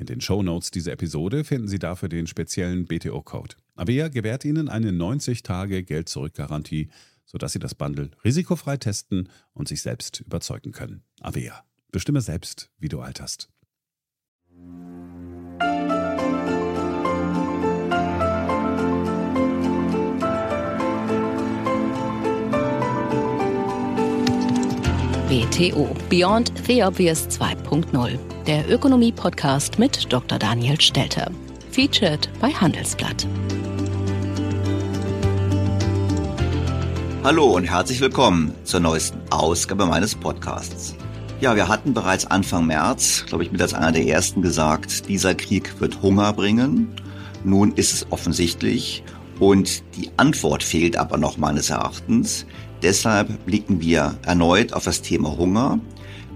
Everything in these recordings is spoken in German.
In den Shownotes dieser Episode finden Sie dafür den speziellen BTO-Code. Avea gewährt Ihnen eine 90-Tage-Geld-Zurück-Garantie, sodass Sie das Bundle risikofrei testen und sich selbst überzeugen können. Avea. Bestimme selbst, wie du alterst. BTO Beyond the Obvious 2.0, der Ökonomie-Podcast mit Dr. Daniel Stelter. Featured bei Handelsblatt. Hallo und herzlich willkommen zur neuesten Ausgabe meines Podcasts. Ja, wir hatten bereits Anfang März, glaube ich, mit als einer der ersten gesagt, dieser Krieg wird Hunger bringen. Nun ist es offensichtlich und die Antwort fehlt aber noch meines Erachtens. Deshalb blicken wir erneut auf das Thema Hunger,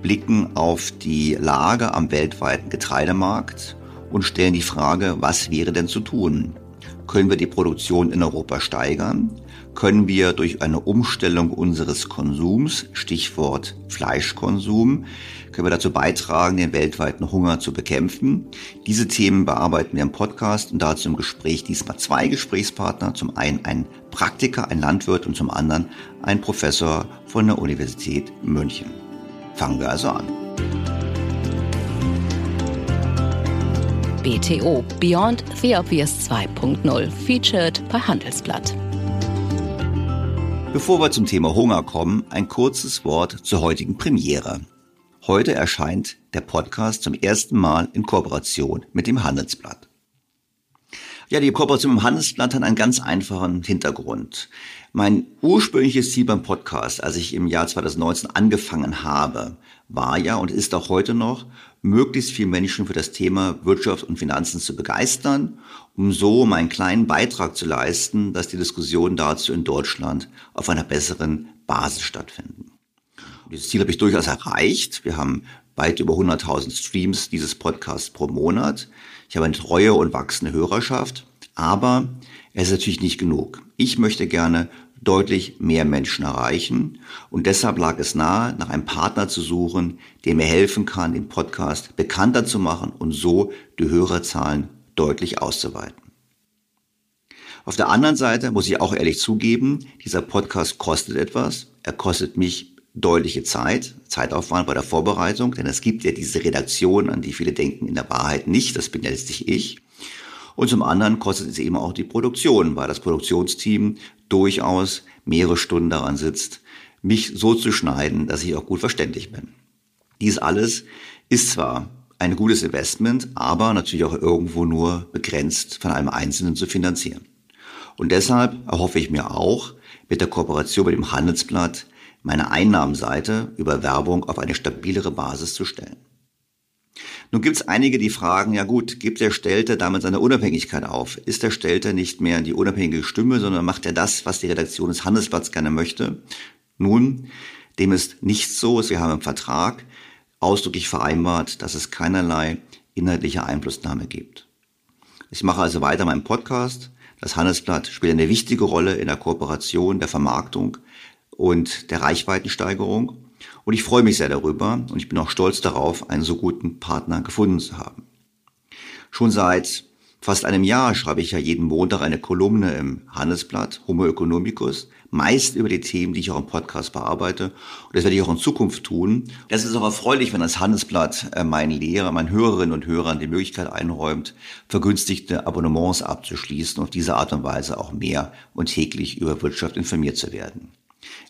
blicken auf die Lage am weltweiten Getreidemarkt und stellen die Frage, was wäre denn zu tun? Können wir die Produktion in Europa steigern? Können wir durch eine Umstellung unseres Konsums, Stichwort Fleischkonsum, können wir dazu beitragen, den weltweiten Hunger zu bekämpfen? Diese Themen bearbeiten wir im Podcast und dazu im Gespräch diesmal zwei Gesprächspartner. Zum einen ein Praktiker, ein Landwirt und zum anderen ein Professor von der Universität München. Fangen wir also an. BTO Beyond the Obvious 2.0 featured bei Handelsblatt. Bevor wir zum Thema Hunger kommen, ein kurzes Wort zur heutigen Premiere. Heute erscheint der Podcast zum ersten Mal in Kooperation mit dem Handelsblatt. Ja, die Kooperation mit dem Handelsblatt hat einen ganz einfachen Hintergrund. Mein ursprüngliches Ziel beim Podcast, als ich im Jahr 2019 angefangen habe, war ja und ist auch heute noch, möglichst viele Menschen für das Thema Wirtschaft und Finanzen zu begeistern, um so meinen kleinen Beitrag zu leisten, dass die Diskussionen dazu in Deutschland auf einer besseren Basis stattfinden. Dieses Ziel habe ich durchaus erreicht. Wir haben weit über 100.000 Streams dieses Podcasts pro Monat. Ich habe eine treue und wachsende Hörerschaft, aber es ist natürlich nicht genug. Ich möchte gerne deutlich mehr Menschen erreichen. Und deshalb lag es nahe, nach einem Partner zu suchen, der mir helfen kann, den Podcast bekannter zu machen und so die Hörerzahlen deutlich auszuweiten. Auf der anderen Seite muss ich auch ehrlich zugeben, dieser Podcast kostet etwas. Er kostet mich deutliche Zeit, Zeitaufwand bei der Vorbereitung, denn es gibt ja diese Redaktion, an die viele denken, in der Wahrheit nicht. Das bin ja letztlich ich. Und zum anderen kostet es eben auch die Produktion, weil das Produktionsteam durchaus mehrere Stunden daran sitzt, mich so zu schneiden, dass ich auch gut verständlich bin. Dies alles ist zwar ein gutes Investment, aber natürlich auch irgendwo nur begrenzt von einem Einzelnen zu finanzieren. Und deshalb erhoffe ich mir auch, mit der Kooperation mit dem Handelsblatt meine Einnahmenseite über Werbung auf eine stabilere Basis zu stellen. Nun gibt es einige, die fragen, ja gut, gibt der Stelter damit seine Unabhängigkeit auf? Ist der Stelter nicht mehr die unabhängige Stimme, sondern macht er das, was die Redaktion des Handelsblatts gerne möchte? Nun, dem ist nicht so. Wir haben im Vertrag ausdrücklich vereinbart, dass es keinerlei inhaltliche Einflussnahme gibt. Ich mache also weiter meinen Podcast. Das Handelsblatt spielt eine wichtige Rolle in der Kooperation, der Vermarktung und der Reichweitensteigerung. Und ich freue mich sehr darüber und ich bin auch stolz darauf, einen so guten Partner gefunden zu haben. Schon seit fast einem Jahr schreibe ich ja jeden Montag eine Kolumne im Handelsblatt Homo economicus, meist über die Themen, die ich auch im Podcast bearbeite. Und das werde ich auch in Zukunft tun. Das ist auch erfreulich, wenn das Handelsblatt äh, meinen Lehrer, meinen Hörerinnen und Hörern die Möglichkeit einräumt, vergünstigte Abonnements abzuschließen und auf diese Art und Weise auch mehr und täglich über Wirtschaft informiert zu werden.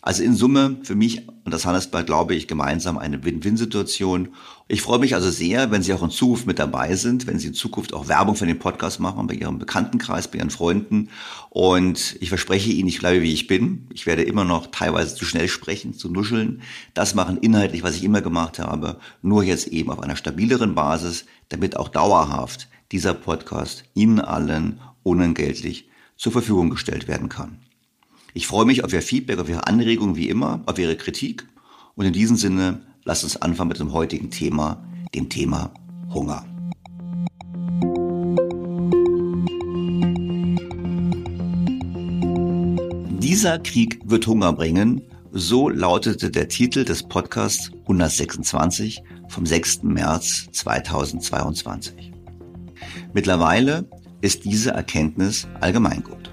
Also in Summe für mich und das Handelsblatt glaube ich gemeinsam eine Win-Win-Situation. Ich freue mich also sehr, wenn Sie auch in Zukunft mit dabei sind, wenn Sie in Zukunft auch Werbung für den Podcast machen, bei Ihrem Bekanntenkreis, bei Ihren Freunden. Und ich verspreche Ihnen, ich bleibe wie ich bin. Ich werde immer noch teilweise zu schnell sprechen, zu nuscheln. Das machen inhaltlich, was ich immer gemacht habe, nur jetzt eben auf einer stabileren Basis, damit auch dauerhaft dieser Podcast Ihnen allen unentgeltlich zur Verfügung gestellt werden kann. Ich freue mich auf Ihr Feedback, auf Ihre Anregungen wie immer, auf Ihre Kritik. Und in diesem Sinne, lasst uns anfangen mit dem heutigen Thema, dem Thema Hunger. Dieser Krieg wird Hunger bringen, so lautete der Titel des Podcasts 126 vom 6. März 2022. Mittlerweile ist diese Erkenntnis allgemeingut.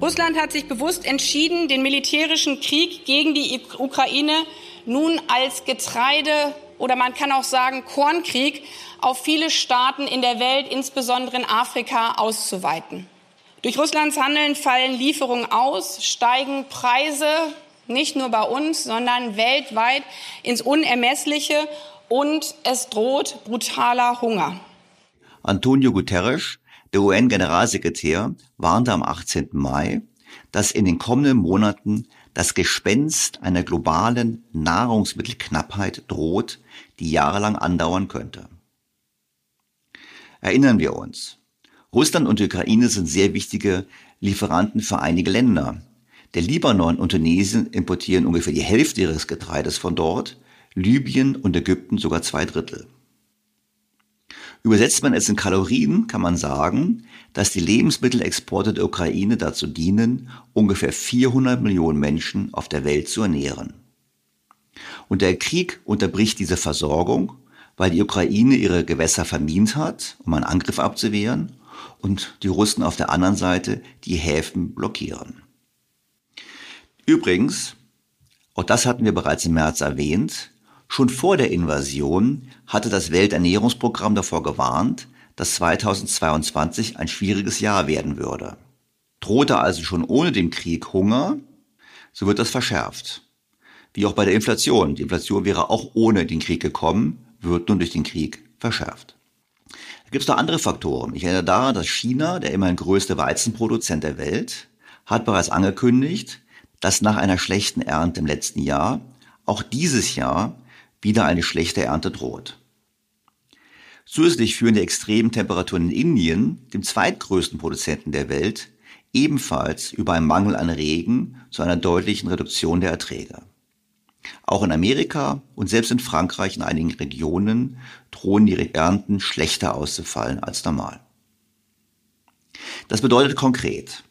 Russland hat sich bewusst entschieden, den militärischen Krieg gegen die Ukraine nun als Getreide oder man kann auch sagen Kornkrieg auf viele Staaten in der Welt, insbesondere in Afrika, auszuweiten. Durch Russlands Handeln fallen Lieferungen aus, steigen Preise nicht nur bei uns, sondern weltweit ins Unermessliche und es droht brutaler Hunger. Antonio Guterres der UN-Generalsekretär warnte am 18. Mai, dass in den kommenden Monaten das Gespenst einer globalen Nahrungsmittelknappheit droht, die jahrelang andauern könnte. Erinnern wir uns. Russland und die Ukraine sind sehr wichtige Lieferanten für einige Länder. Der Libanon und Tunesien importieren ungefähr die Hälfte ihres Getreides von dort, Libyen und Ägypten sogar zwei Drittel. Übersetzt man es in Kalorien, kann man sagen, dass die Lebensmittelexporte der Ukraine dazu dienen, ungefähr 400 Millionen Menschen auf der Welt zu ernähren. Und der Krieg unterbricht diese Versorgung, weil die Ukraine ihre Gewässer vermint hat, um einen Angriff abzuwehren, und die Russen auf der anderen Seite die Häfen blockieren. Übrigens, auch das hatten wir bereits im März erwähnt, Schon vor der Invasion hatte das Welternährungsprogramm davor gewarnt, dass 2022 ein schwieriges Jahr werden würde. Drohte also schon ohne den Krieg Hunger, so wird das verschärft. Wie auch bei der Inflation. Die Inflation wäre auch ohne den Krieg gekommen, wird nun durch den Krieg verschärft. Da gibt es noch andere Faktoren. Ich erinnere daran, dass China, der immerhin größte Weizenproduzent der Welt, hat bereits angekündigt, dass nach einer schlechten Ernte im letzten Jahr auch dieses Jahr wieder eine schlechte Ernte droht. Zusätzlich führen die extremen Temperaturen in Indien, dem zweitgrößten Produzenten der Welt, ebenfalls über einen Mangel an Regen zu einer deutlichen Reduktion der Erträge. Auch in Amerika und selbst in Frankreich in einigen Regionen drohen die Ernten schlechter auszufallen als normal. Das bedeutet konkret,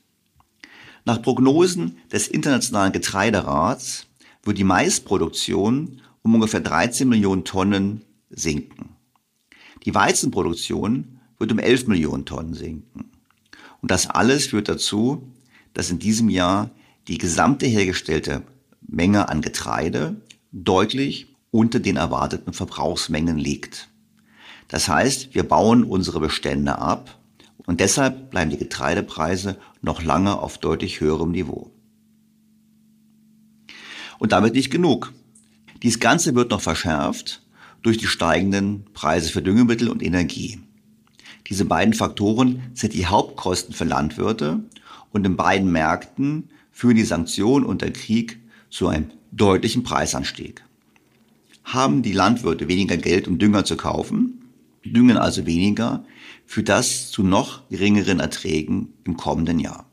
Nach Prognosen des Internationalen Getreiderats wird die Maisproduktion um ungefähr 13 Millionen Tonnen sinken. Die Weizenproduktion wird um 11 Millionen Tonnen sinken. Und das alles führt dazu, dass in diesem Jahr die gesamte hergestellte Menge an Getreide deutlich unter den erwarteten Verbrauchsmengen liegt. Das heißt, wir bauen unsere Bestände ab und deshalb bleiben die Getreidepreise noch lange auf deutlich höherem Niveau. Und damit nicht genug. Dies Ganze wird noch verschärft durch die steigenden Preise für Düngemittel und Energie. Diese beiden Faktoren sind die Hauptkosten für Landwirte und in beiden Märkten führen die Sanktionen und der Krieg zu einem deutlichen Preisanstieg. Haben die Landwirte weniger Geld, um Dünger zu kaufen, düngen also weniger, führt das zu noch geringeren Erträgen im kommenden Jahr.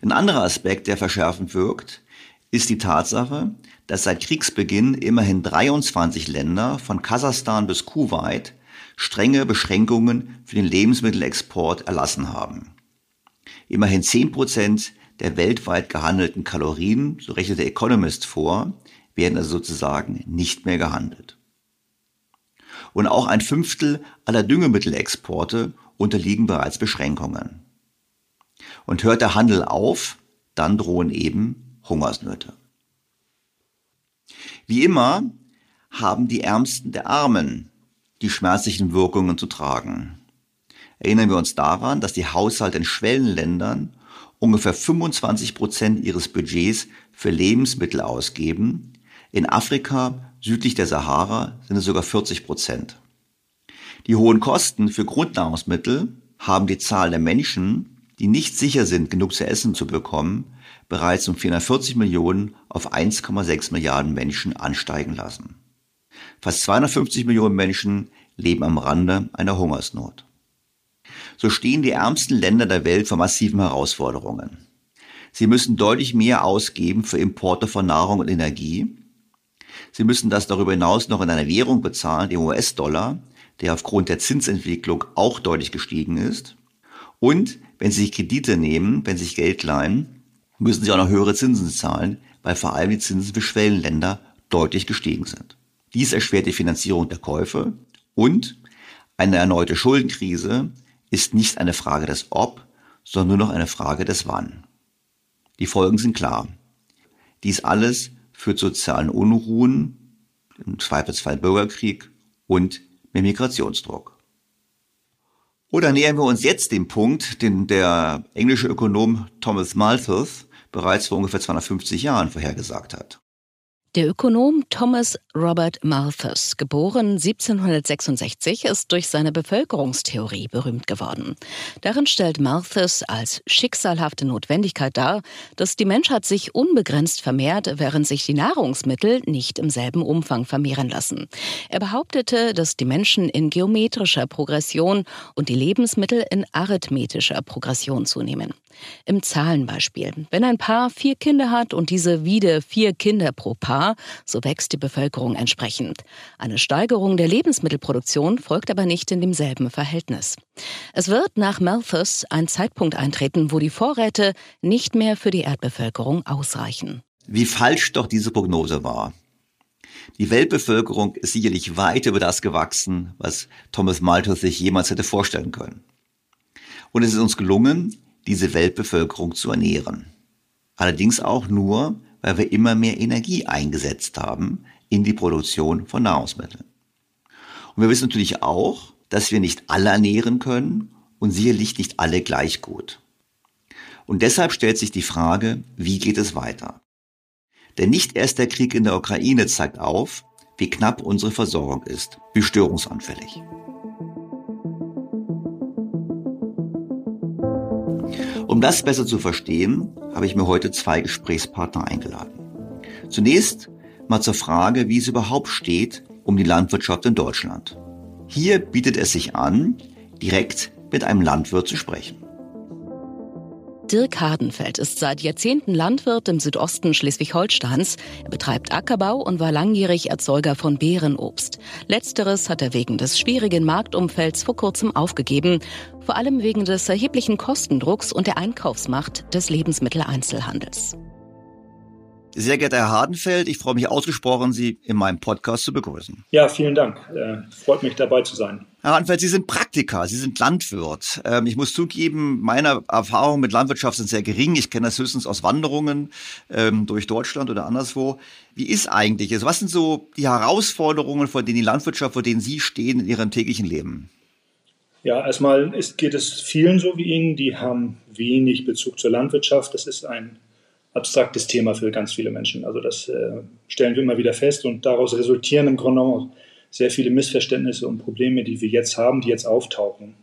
Ein anderer Aspekt, der verschärfend wirkt, ist die Tatsache, dass seit Kriegsbeginn immerhin 23 Länder von Kasachstan bis Kuwait strenge Beschränkungen für den Lebensmittelexport erlassen haben. Immerhin 10 Prozent der weltweit gehandelten Kalorien, so rechnet der Economist vor, werden also sozusagen nicht mehr gehandelt. Und auch ein Fünftel aller Düngemittelexporte unterliegen bereits Beschränkungen. Und hört der Handel auf, dann drohen eben Hungersnöte. Wie immer haben die Ärmsten der Armen die schmerzlichen Wirkungen zu tragen. Erinnern wir uns daran, dass die Haushalte in Schwellenländern ungefähr 25 Prozent ihres Budgets für Lebensmittel ausgeben. In Afrika südlich der Sahara sind es sogar 40 Prozent. Die hohen Kosten für Grundnahrungsmittel haben die Zahl der Menschen, die nicht sicher sind, genug zu essen zu bekommen, bereits um 440 Millionen auf 1,6 Milliarden Menschen ansteigen lassen. Fast 250 Millionen Menschen leben am Rande einer Hungersnot so stehen die ärmsten Länder der Welt vor massiven Herausforderungen. Sie müssen deutlich mehr ausgeben für Importe von Nahrung und Energie. Sie müssen das darüber hinaus noch in einer Währung bezahlen, dem US-Dollar, der aufgrund der Zinsentwicklung auch deutlich gestiegen ist. Und wenn Sie sich Kredite nehmen, wenn Sie sich Geld leihen, müssen Sie auch noch höhere Zinsen zahlen, weil vor allem die Zinsen für Schwellenländer deutlich gestiegen sind. Dies erschwert die Finanzierung der Käufe und eine erneute Schuldenkrise ist nicht eine Frage des Ob, sondern nur noch eine Frage des Wann. Die Folgen sind klar. Dies alles führt zu sozialen Unruhen, im Zweifelsfall Bürgerkrieg und mehr Migrationsdruck. Oder nähern wir uns jetzt dem Punkt, den der englische Ökonom Thomas Malthus bereits vor ungefähr 250 Jahren vorhergesagt hat. Der Ökonom Thomas Robert Malthus, geboren 1766, ist durch seine Bevölkerungstheorie berühmt geworden. Darin stellt Malthus als schicksalhafte Notwendigkeit dar, dass die Menschheit sich unbegrenzt vermehrt, während sich die Nahrungsmittel nicht im selben Umfang vermehren lassen. Er behauptete, dass die Menschen in geometrischer Progression und die Lebensmittel in arithmetischer Progression zunehmen. Im Zahlenbeispiel. Wenn ein Paar vier Kinder hat und diese wieder vier Kinder pro Paar, so wächst die Bevölkerung entsprechend. Eine Steigerung der Lebensmittelproduktion folgt aber nicht in demselben Verhältnis. Es wird nach Malthus ein Zeitpunkt eintreten, wo die Vorräte nicht mehr für die Erdbevölkerung ausreichen. Wie falsch doch diese Prognose war. Die Weltbevölkerung ist sicherlich weit über das gewachsen, was Thomas Malthus sich jemals hätte vorstellen können. Und es ist uns gelungen, diese Weltbevölkerung zu ernähren. Allerdings auch nur, weil wir immer mehr Energie eingesetzt haben in die Produktion von Nahrungsmitteln. Und wir wissen natürlich auch, dass wir nicht alle ernähren können und sicherlich nicht alle gleich gut. Und deshalb stellt sich die Frage, wie geht es weiter? Denn nicht erst der Krieg in der Ukraine zeigt auf, wie knapp unsere Versorgung ist, wie störungsanfällig. Um das besser zu verstehen, habe ich mir heute zwei Gesprächspartner eingeladen. Zunächst mal zur Frage, wie es überhaupt steht um die Landwirtschaft in Deutschland. Hier bietet es sich an, direkt mit einem Landwirt zu sprechen. Dirk Hardenfeld ist seit Jahrzehnten Landwirt im Südosten Schleswig-Holsteins. Er betreibt Ackerbau und war langjährig Erzeuger von Beerenobst. Letzteres hat er wegen des schwierigen Marktumfelds vor kurzem aufgegeben, vor allem wegen des erheblichen Kostendrucks und der Einkaufsmacht des Lebensmitteleinzelhandels. Sehr geehrter Herr Hardenfeld, ich freue mich ausgesprochen, Sie in meinem Podcast zu begrüßen. Ja, vielen Dank. Äh, freut mich dabei zu sein. Herr Hardenfeld, Sie sind Praktiker, Sie sind Landwirt. Ähm, ich muss zugeben, meine Erfahrungen mit Landwirtschaft sind sehr gering. Ich kenne das höchstens aus Wanderungen ähm, durch Deutschland oder anderswo. Wie ist eigentlich, also was sind so die Herausforderungen, vor denen die Landwirtschaft, vor denen Sie stehen in Ihrem täglichen Leben? Ja, erstmal ist, geht es vielen so wie Ihnen, die haben wenig Bezug zur Landwirtschaft. Das ist ein abstraktes Thema für ganz viele Menschen. Also das äh, stellen wir immer wieder fest und daraus resultieren im Grunde auch sehr viele Missverständnisse und Probleme, die wir jetzt haben, die jetzt auftauchen.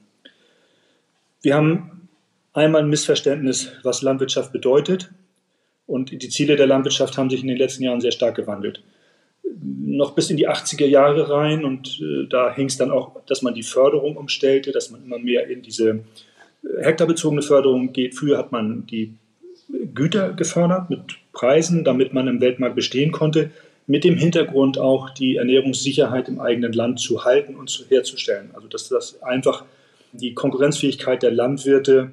Wir haben einmal ein Missverständnis, was Landwirtschaft bedeutet und die Ziele der Landwirtschaft haben sich in den letzten Jahren sehr stark gewandelt. Noch bis in die 80er Jahre rein und äh, da hing es dann auch, dass man die Förderung umstellte, dass man immer mehr in diese äh, hektarbezogene Förderung geht. Früher hat man die Güter gefördert mit Preisen, damit man im Weltmarkt bestehen konnte, mit dem Hintergrund auch die Ernährungssicherheit im eigenen Land zu halten und zu, herzustellen. Also dass das einfach die Konkurrenzfähigkeit der Landwirte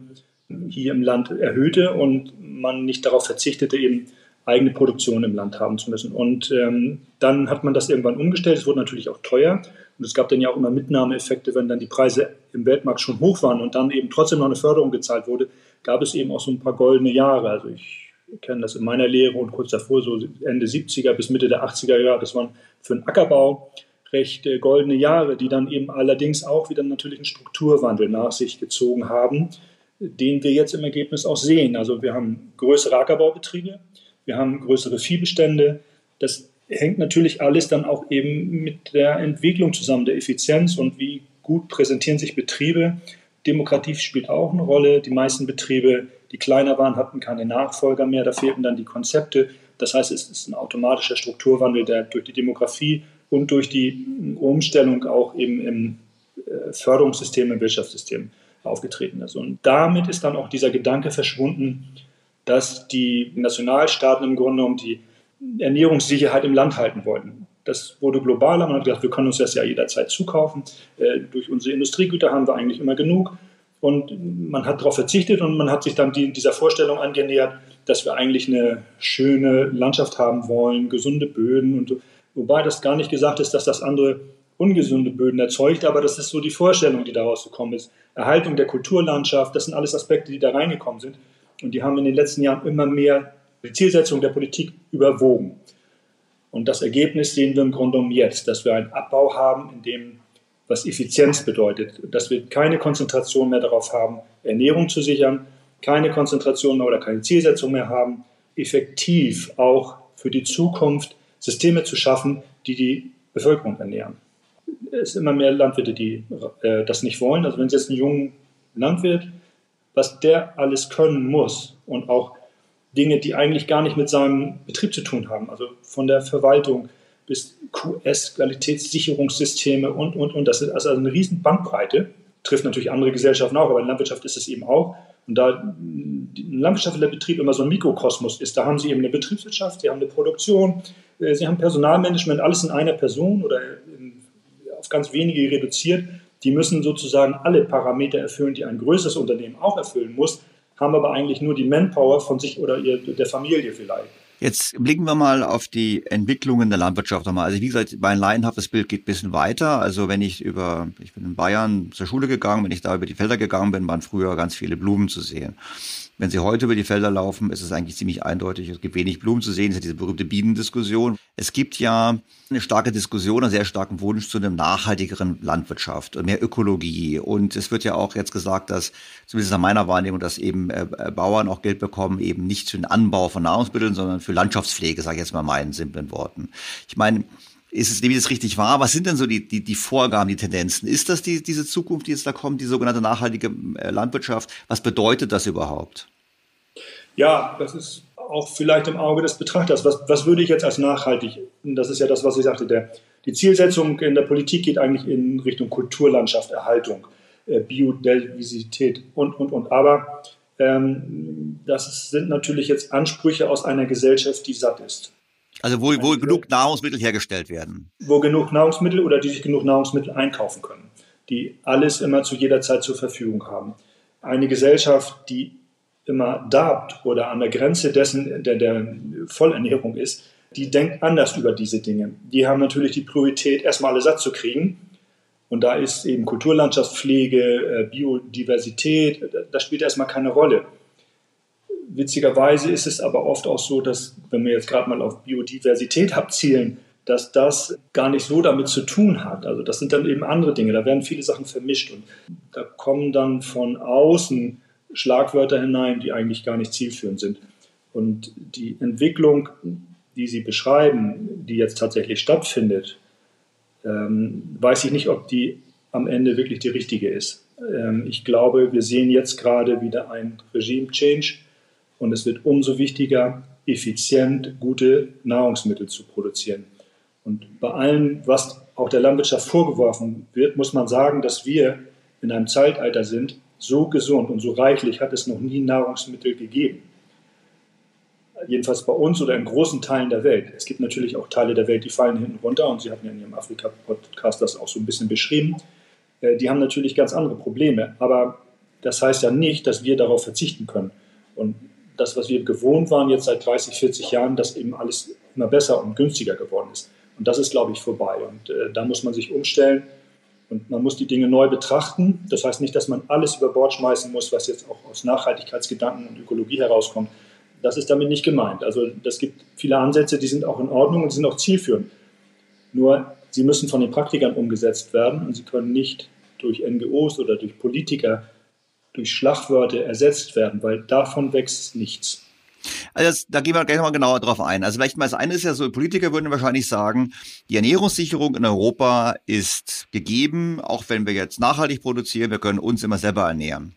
hier im Land erhöhte und man nicht darauf verzichtete, eben eigene Produktion im Land haben zu müssen. Und ähm, dann hat man das irgendwann umgestellt. Es wurde natürlich auch teuer. Und es gab dann ja auch immer Mitnahmeeffekte, wenn dann die Preise im Weltmarkt schon hoch waren und dann eben trotzdem noch eine Förderung gezahlt wurde, gab es eben auch so ein paar goldene Jahre. Also ich kenne das in meiner Lehre und kurz davor, so Ende 70er bis Mitte der 80er Jahre, das waren für den Ackerbau recht äh, goldene Jahre, die dann eben allerdings auch wieder natürlich einen Strukturwandel nach sich gezogen haben, den wir jetzt im Ergebnis auch sehen. Also wir haben größere Ackerbaubetriebe, wir haben größere Viehbestände. Das hängt natürlich alles dann auch eben mit der Entwicklung zusammen, der Effizienz und wie gut präsentieren sich Betriebe Demokratie spielt auch eine Rolle. Die meisten Betriebe, die kleiner waren, hatten keine Nachfolger mehr. Da fehlten dann die Konzepte. Das heißt, es ist ein automatischer Strukturwandel, der durch die Demografie und durch die Umstellung auch eben im äh, Förderungssystem, im Wirtschaftssystem aufgetreten ist. Und damit ist dann auch dieser Gedanke verschwunden, dass die Nationalstaaten im Grunde genommen die Ernährungssicherheit im Land halten wollten. Das wurde globaler. Man hat gesagt, wir können uns das ja jederzeit zukaufen. Äh, durch unsere Industriegüter haben wir eigentlich immer genug. Und man hat darauf verzichtet und man hat sich dann die, dieser Vorstellung angenähert, dass wir eigentlich eine schöne Landschaft haben wollen, gesunde Böden und. Wobei das gar nicht gesagt ist, dass das andere ungesunde Böden erzeugt, aber das ist so die Vorstellung, die daraus gekommen ist. Erhaltung der Kulturlandschaft, das sind alles Aspekte, die da reingekommen sind. Und die haben in den letzten Jahren immer mehr die Zielsetzung der Politik überwogen. Und das Ergebnis sehen wir im Grunde genommen jetzt, dass wir einen Abbau haben, in dem was Effizienz bedeutet, dass wir keine Konzentration mehr darauf haben, Ernährung zu sichern, keine Konzentration mehr oder keine Zielsetzung mehr haben, effektiv auch für die Zukunft Systeme zu schaffen, die die Bevölkerung ernähren. Es sind immer mehr Landwirte, die äh, das nicht wollen. Also wenn Sie jetzt einen jungen Landwirt, was der alles können muss und auch Dinge, die eigentlich gar nicht mit seinem Betrieb zu tun haben. Also von der Verwaltung bis QS, Qualitätssicherungssysteme und, und, und. Das ist also eine riesen Bandbreite. Trifft natürlich andere Gesellschaften auch, aber in Landwirtschaft ist es eben auch. Und da ein landwirtschaftlicher Betrieb immer so ein Mikrokosmos ist, da haben sie eben eine Betriebswirtschaft, sie haben eine Produktion, äh, sie haben Personalmanagement, alles in einer Person oder auf ganz wenige reduziert. Die müssen sozusagen alle Parameter erfüllen, die ein größeres Unternehmen auch erfüllen muss haben aber eigentlich nur die Manpower von sich oder ihr, der Familie vielleicht. Jetzt blicken wir mal auf die Entwicklungen der Landwirtschaft nochmal. Also wie gesagt, mein laienhaftes Bild geht ein bisschen weiter. Also wenn ich über, ich bin in Bayern zur Schule gegangen, wenn ich da über die Felder gegangen bin, waren früher ganz viele Blumen zu sehen. Wenn Sie heute über die Felder laufen, ist es eigentlich ziemlich eindeutig. Es gibt wenig Blumen zu sehen. Es ist diese berühmte Bienendiskussion. Es gibt ja eine starke Diskussion, einen sehr starken Wunsch zu einer nachhaltigeren Landwirtschaft und mehr Ökologie. Und es wird ja auch jetzt gesagt, dass, zumindest nach meiner Wahrnehmung, dass eben äh, Bauern auch Geld bekommen, eben nicht für den Anbau von Nahrungsmitteln, sondern für Landschaftspflege, sage ich jetzt mal meinen simplen Worten. Ich meine, ist es, nehme das richtig wahr? Was sind denn so die, die, die Vorgaben, die Tendenzen? Ist das die, diese Zukunft, die jetzt da kommt, die sogenannte nachhaltige äh, Landwirtschaft? Was bedeutet das überhaupt? Ja, das ist auch vielleicht im Auge des Betrachters. Was, was würde ich jetzt als nachhaltig? Das ist ja das, was ich sagte. Der, die Zielsetzung in der Politik geht eigentlich in Richtung Kulturlandschaft, Erhaltung, äh, Biodiversität und, und, und. Aber Ähm, das sind natürlich jetzt Ansprüche aus einer Gesellschaft, die satt ist. Also wo, wo genug Nahrungsmittel hergestellt werden. Wo genug Nahrungsmittel oder die sich genug Nahrungsmittel einkaufen können, die alles immer zu jeder Zeit zur Verfügung haben. Eine Gesellschaft, die immer darbt oder an der Grenze dessen der, der Vollernährung ist, die denkt anders über diese Dinge. Die haben natürlich die Priorität, erstmal alle satt zu kriegen. Und da ist eben Kulturlandschaftspflege, äh, Biodiversität, das spielt erstmal keine Rolle. Witzigerweise ist es aber oft auch so, dass, wenn wir jetzt gerade mal auf Biodiversität abzielen, dass das gar nicht so damit zu tun hat. Also das sind dann eben andere Dinge. Da werden viele Sachen vermischt und da kommen dann von außen Schlagwörter hinein, die eigentlich gar nicht zielführend sind. Und die Entwicklung, die Sie beschreiben, die jetzt tatsächlich stattfindet, ähm, weiß ich nicht, ob die am Ende wirklich die richtige ist. Ähm, ich glaube, wir sehen jetzt gerade wieder ein Regime-Change und es wird umso wichtiger, effizient gute Nahrungsmittel zu produzieren. Und bei allem, was auch der Landwirtschaft vorgeworfen wird, muss man sagen, dass wir in einem Zeitalter sind, so gesund und so reichlich hat es noch nie Nahrungsmittel gegeben. Jedenfalls bei uns oder in großen Teilen der Welt. Es gibt natürlich auch Teile der Welt, die fallen hinten runter und Sie hatten ja in Ihrem Afrika-Podcast das auch so ein bisschen beschrieben. Äh, die haben natürlich ganz andere Probleme, aber das heißt ja nicht, dass wir darauf verzichten können. Und das, was wir gewohnt waren jetzt seit 30, 40 Jahren, dass eben alles immer besser und günstiger geworden ist. Und das ist, glaube ich, vorbei. Und äh, da muss man sich umstellen und man muss die Dinge neu betrachten. Das heißt nicht, dass man alles über Bord schmeißen muss, was jetzt auch aus Nachhaltigkeitsgedanken und Ökologie herauskommt. Das ist damit nicht gemeint. Also es gibt viele Ansätze, die sind auch in Ordnung und sind auch zielführend. Nur sie müssen von den Praktikern umgesetzt werden und sie können nicht durch NGOs oder durch Politiker durch Schlagwörter ersetzt werden, weil davon wächst nichts. Also das, da gehen wir gleich nochmal genauer drauf ein. Also vielleicht mal das eine ist ja so, Politiker würden wahrscheinlich sagen, die Ernährungssicherung in Europa ist gegeben, auch wenn wir jetzt nachhaltig produzieren, wir können uns immer selber ernähren.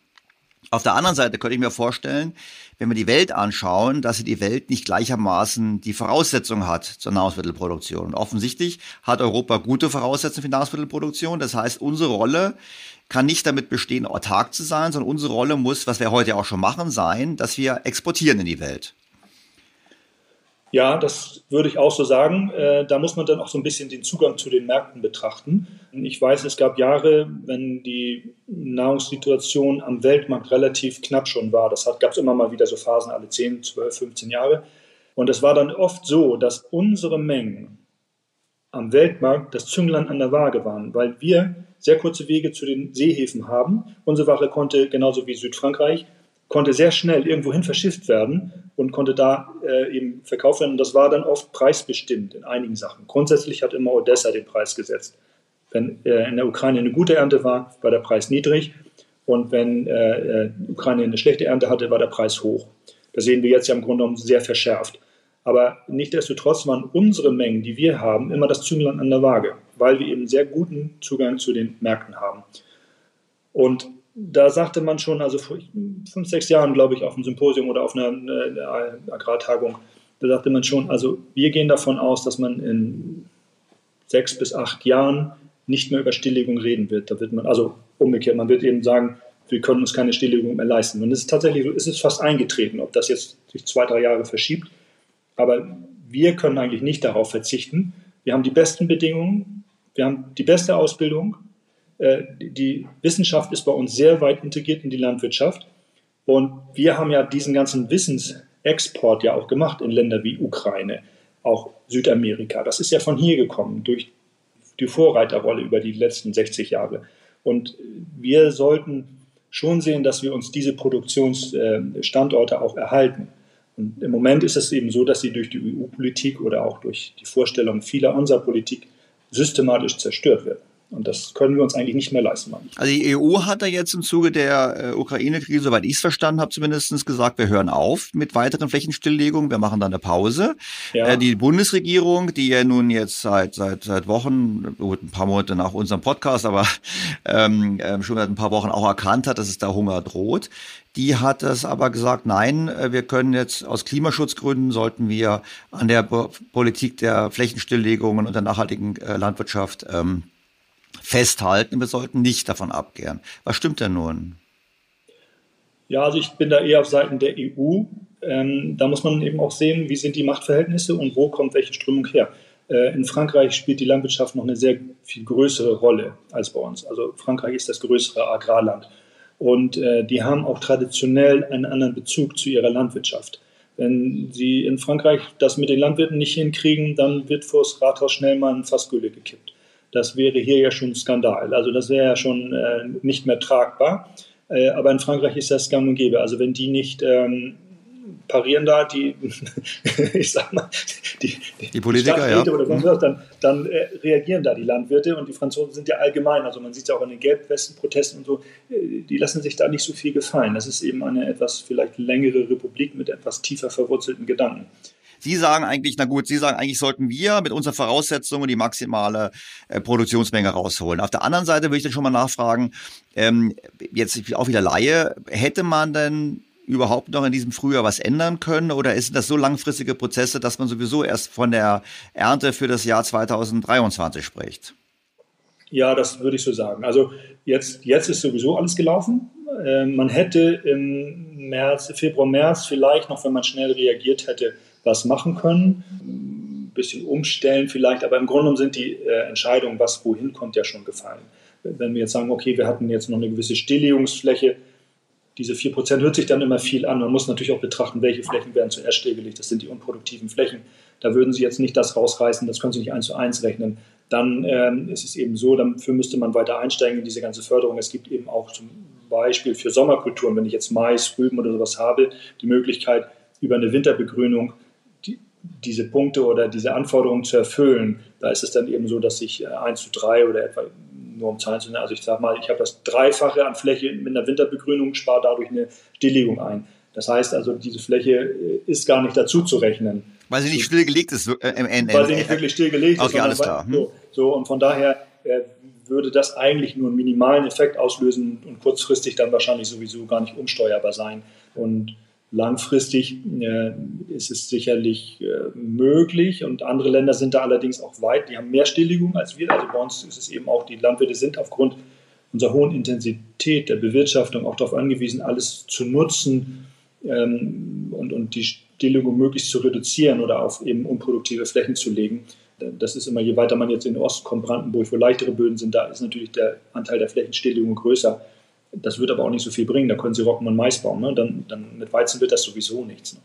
Auf der anderen Seite könnte ich mir vorstellen, wenn wir die Welt anschauen, dass die Welt nicht gleichermaßen die Voraussetzungen hat zur Nahrungsmittelproduktion. Und offensichtlich hat Europa gute Voraussetzungen für Nahrungsmittelproduktion. Das heißt, unsere Rolle kann nicht damit bestehen, autark zu sein, sondern unsere Rolle muss, was wir heute auch schon machen, sein, dass wir exportieren in die Welt. Ja, das würde ich auch so sagen. Äh, da muss man dann auch so ein bisschen den Zugang zu den Märkten betrachten. Ich weiß, es gab Jahre, wenn die Nahrungssituation am Weltmarkt relativ knapp schon war. Das gab es immer mal wieder so Phasen alle 10, 12, 15 Jahre. Und es war dann oft so, dass unsere Mengen am Weltmarkt das Zünglein an der Waage waren, weil wir sehr kurze Wege zu den Seehäfen haben. Unsere Ware konnte, genauso wie Südfrankreich, konnte sehr schnell irgendwohin verschifft werden und konnte da äh, eben verkauft werden. Und das war dann oft preisbestimmt in einigen Sachen. Grundsätzlich hat immer Odessa den Preis gesetzt. Wenn äh, in der Ukraine eine gute Ernte war, war der Preis niedrig. Und wenn äh, äh Ukraine eine schlechte Ernte hatte, war der Preis hoch. Das sehen wir jetzt ja im Grunde genommen sehr verschärft. Aber nichtdestotrotz waren unsere Mengen, die wir haben, immer das Zünglein an der Waage, weil wir eben sehr guten Zugang zu den Märkten haben. Und da sagte man schon, also vor fünf, sechs Jahren, glaube ich, auf einem Symposium oder auf einer, einer Agrartagung, da sagte man schon, also wir gehen davon aus, dass man in sechs bis acht Jahren nicht mehr über Stilllegung reden wird. Da wird man, also umgekehrt, man wird eben sagen, wir können uns keine Stilllegung mehr leisten. Und es ist tatsächlich so, es ist fast eingetreten, ob das jetzt sich zwei, drei Jahre verschiebt. Aber wir können eigentlich nicht darauf verzichten. Wir haben die besten Bedingungen, wir haben die beste Ausbildung. Äh, die Wissenschaft ist bei uns sehr weit integriert in die Landwirtschaft. Und wir haben ja diesen ganzen Wissensexport ja auch gemacht in Länder wie Ukraine, auch Südamerika. Das ist ja von hier gekommen durch die Vorreiterrolle über die letzten 60 Jahre. Und wir sollten schon sehen, dass wir uns diese Produktionsstandorte auch erhalten. Und im Moment ist es eben so, dass sie durch die EU-Politik oder auch durch die Vorstellung vieler unserer Politik systematisch zerstört werden. Und das können wir uns eigentlich nicht mehr leisten. Also die EU hat da jetzt im Zuge der äh, Ukraine-Krise, soweit ich es verstanden habe, zumindest gesagt, wir hören auf mit weiteren Flächenstilllegungen, wir machen dann eine Pause. Ja. Äh, die Bundesregierung, die ja nun jetzt seit seit seit Wochen, gut, ein paar Monate nach unserem Podcast, aber ähm, äh, schon seit ein paar Wochen auch erkannt hat, dass es da Hunger droht, die hat es aber gesagt, nein, äh, wir können jetzt aus Klimaschutzgründen sollten wir an der Politik der Flächenstilllegungen und der nachhaltigen äh, Landwirtschaft ähm, festhalten. Wir sollten nicht davon abkehren. Was stimmt denn nun? Ja, also ich bin da eher auf Seiten der EU. Ähm, da muss man eben auch sehen, wie sind die Machtverhältnisse und wo kommt welche Strömung her. Äh, in Frankreich spielt die Landwirtschaft noch eine sehr viel größere Rolle als bei uns. Also Frankreich ist das größere Agrarland. Und äh, die haben auch traditionell einen anderen Bezug zu ihrer Landwirtschaft. Wenn sie in Frankreich das mit den Landwirten nicht hinkriegen, dann wird vor das Rathaus schnell mal ein Fassgülle gekippt. Das wäre hier ja schon ein Skandal. Also das wäre ja schon äh, nicht mehr tragbar. Äh, aber in Frankreich ist das gang und gäbe. Also wenn die nicht ähm, parieren da die, ich sag mal, die, die Politiker, ja. oder was, dann, dann äh, reagieren da die Landwirte und die Franzosen sind ja allgemein, also man sieht es ja auch in den Gelbwesten-Protesten und so, äh, die lassen sich da nicht so viel gefallen. Das ist eben eine etwas vielleicht längere Republik mit etwas tiefer verwurzelten Gedanken. Sie sagen eigentlich, na gut, Sie sagen eigentlich, sollten wir mit unseren Voraussetzungen die maximale äh, Produktionsmenge rausholen. Auf der anderen Seite würde ich dann schon mal nachfragen, ähm, jetzt auch wieder Laie, hätte man denn überhaupt noch in diesem Frühjahr was ändern können? Oder sind das so langfristige Prozesse, dass man sowieso erst von der Ernte für das Jahr 2023 spricht? Ja, das würde ich so sagen. Also jetzt, jetzt ist sowieso alles gelaufen. Äh, man hätte im März, Februar, März vielleicht noch, wenn man schnell reagiert hätte, was machen können. Ein bisschen umstellen vielleicht, aber im Grunde genommen sind die äh, Entscheidungen, was wohin kommt, ja schon gefallen. Wenn wir jetzt sagen, okay, wir hatten jetzt noch eine gewisse Stilllegungsfläche, diese 4% hört sich dann immer viel an. Man muss natürlich auch betrachten, welche Flächen werden zuerst stillgelegt. Das sind die unproduktiven Flächen. Da würden Sie jetzt nicht das rausreißen, das können Sie nicht eins zu eins rechnen. Dann ähm, ist es eben so, dafür müsste man weiter einsteigen in diese ganze Förderung. Es gibt eben auch zum Beispiel für Sommerkulturen, wenn ich jetzt Mais, Rüben oder sowas habe, die Möglichkeit, über eine Winterbegrünung diese Punkte oder diese Anforderungen zu erfüllen. Da ist es dann eben so, dass ich 1 äh, zu 3 oder etwa nur um Zahlen zu nennen. Also ich sage mal, ich habe das Dreifache an Fläche mit einer Winterbegrünung, spare dadurch eine Stilllegung ein. Das heißt also, diese Fläche äh, ist gar nicht dazu zu rechnen. Weil sie nicht stillgelegt ist äh, im Ende. Weil sie nicht wirklich stillgelegt okay, ist. Okay, alles klar. Hm. So, so, und von daher äh, würde das eigentlich nur einen minimalen Effekt auslösen und kurzfristig dann wahrscheinlich sowieso gar nicht umsteuerbar sein. Und Langfristig äh, ist es sicherlich äh, möglich und andere Länder sind da allerdings auch weit. Die haben mehr Stilllegung als wir. Also bei uns ist es eben auch, die Landwirte sind aufgrund unserer hohen Intensität der Bewirtschaftung auch darauf angewiesen, alles zu nutzen ähm, und, und die Stilllegung möglichst zu reduzieren oder auf eben unproduktive Flächen zu legen. Das ist immer, je weiter man jetzt in den Osten kommt, Brandenburg, wo leichtere Böden sind, da ist natürlich der Anteil der Flächenstilllegung größer. Das wird aber auch nicht so viel bringen. Da können Sie Roggen und Mais bauen. Ne? Dann, dann mit Weizen wird das sowieso nichts. Ne?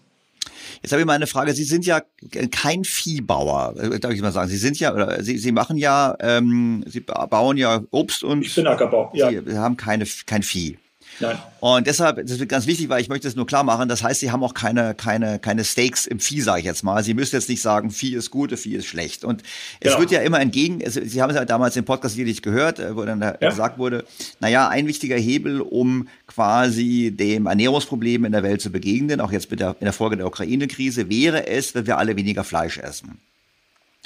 Jetzt habe ich mal eine Frage. Sie sind ja kein Viehbauer, äh, darf ich mal sagen. Sie sind ja, oder Sie, Sie machen ja, ähm, Sie bauen ja Obst und. Ich bin Ackerbau, ja. Sie haben keine, kein Vieh. Nein. Und deshalb, das wird ganz wichtig, weil ich möchte es nur klar machen, das heißt, sie haben auch keine, keine, keine Stakes im Vieh, sage ich jetzt mal. Sie müssen jetzt nicht sagen, Vieh ist gut, Vieh ist schlecht. Und es genau. wird ja immer entgegen, Sie haben es ja damals im Podcast sicherlich gehört, äh, wo dann ja. gesagt wurde, naja, ein wichtiger Hebel, um quasi dem Ernährungsproblem in der Welt zu begegnen, auch jetzt mit der, in der Folge der Ukraine-Krise, wäre es, wenn wir alle weniger Fleisch essen.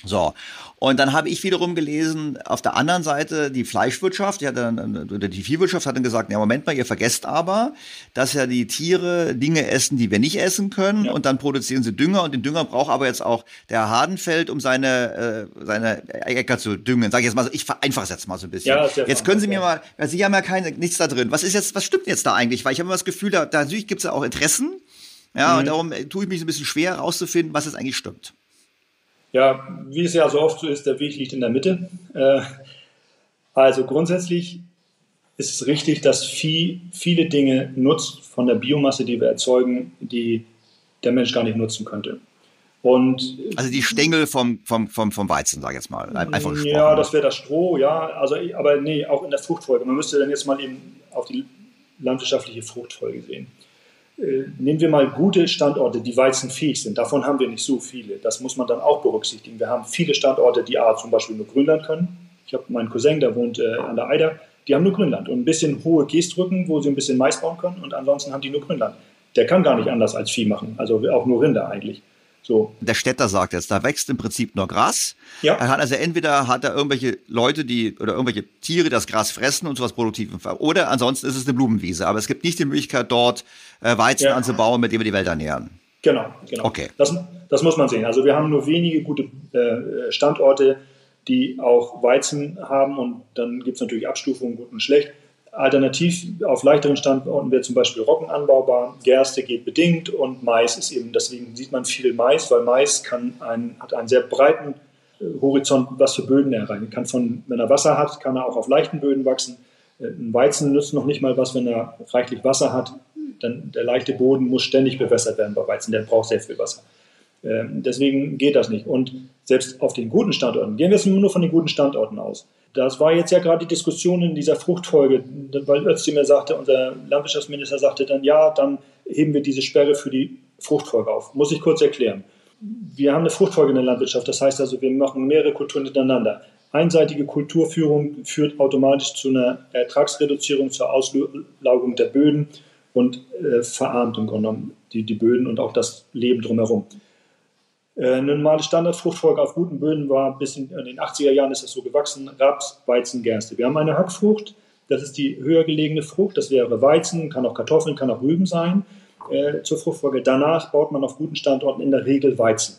So, und dann habe ich wiederum gelesen, auf der anderen Seite die Fleischwirtschaft, die, hat dann, oder die Viehwirtschaft hat dann gesagt, ja Moment mal, ihr vergesst aber, dass ja die Tiere Dinge essen, die wir nicht essen können ja. und dann produzieren sie Dünger und den Dünger braucht aber jetzt auch der Hardenfeld, um seine, äh, seine Äcker zu düngen. Sag ich jetzt mal ich vereinfache es jetzt mal so ein bisschen. Ja, jetzt können Sie mir mal, ja, Sie haben ja keine, nichts da drin. Was ist jetzt, was stimmt jetzt da eigentlich? Weil ich habe immer das Gefühl, da, da natürlich gibt es ja auch Interessen. Ja, mhm. und darum tue ich mich so ein bisschen schwer herauszufinden, was jetzt eigentlich stimmt. Ja, wie es ja so oft so ist, der Weg liegt in der Mitte. Äh, also grundsätzlich ist es richtig, dass Vieh viele Dinge nutzt von der Biomasse, die wir erzeugen, die der Mensch gar nicht nutzen könnte. Und also die Stängel vom, vom, vom, vom Weizen, sag ich jetzt mal. Einfach gesprochen. Ja, das wäre das Stroh, ja. Also, aber nee, auch in der Fruchtfolge. Man müsste dann jetzt mal eben auf die landwirtschaftliche Fruchtfolge sehen. Äh, nehmen wir mal gute Standorte, die weizenfähig sind. Davon haben wir nicht so viele. Das muss man dann auch berücksichtigen. Wir haben viele Standorte, die A, zum Beispiel nur Grünland können. Ich habe meinen Cousin, der wohnt äh, an der Eider, die haben nur Grünland und ein bisschen hohe Geestrücken, wo sie ein bisschen Mais bauen können und ansonsten haben die nur Grünland. Der kann gar nicht anders als Vieh machen, also auch nur Rinder eigentlich. So. Der Städter sagt jetzt, da wächst im Prinzip nur Gras. Ja. Er hat also entweder hat er irgendwelche Leute, die oder irgendwelche Tiere, das Gras fressen und sowas produktiv oder ansonsten ist es eine Blumenwiese. Aber es gibt nicht die Möglichkeit, dort äh, Weizen ja. anzubauen, mit dem wir die Welt ernähren. Genau, genau. Okay. Das, das muss man sehen. Also wir haben nur wenige gute äh, Standorte, die auch Weizen haben und dann gibt es natürlich Abstufungen gut und schlecht. Alternativ auf leichteren Standorten wäre zum Beispiel Roggen anbaubar, Gerste geht bedingt und Mais ist eben, deswegen sieht man viel Mais, weil Mais kann ein, hat einen sehr breiten äh, Horizont, was für Böden er erreichen kann. Von, wenn er Wasser hat, kann er auch auf leichten Böden wachsen. Äh, ein Weizen nützt noch nicht mal was, wenn er reichlich Wasser hat. Dann der leichte Boden muss ständig bewässert werden bei Weizen, der braucht sehr viel Wasser. Ähm, deswegen geht das nicht. Und selbst auf den guten Standorten, gehen wir jetzt nur von den guten Standorten aus. Das war jetzt ja gerade die Diskussion in dieser Fruchtfolge, weil Özdemir sagte, unser Landwirtschaftsminister sagte dann, ja, dann heben wir diese Sperre für die Fruchtfolge auf. Muss ich kurz erklären. Wir haben eine Fruchtfolge in der Landwirtschaft, das heißt also, wir machen mehrere Kulturen hintereinander. Einseitige Kulturführung führt automatisch zu einer Ertragsreduzierung, zur Auslaugung der Böden und äh, verarmt im Grunde genommen die, die Böden und auch das Leben drumherum. Äh, eine normale Standardfruchtfolge auf guten Böden war bis in, den 80er Jahren ist das so gewachsen, Raps, Weizen, Gerste. Wir haben eine Hackfrucht, das ist die höher gelegene Frucht, das wäre Weizen, kann auch Kartoffeln, kann auch Rüben sein äh, zur Fruchtfolge. Danach baut man auf guten Standorten in der Regel Weizen.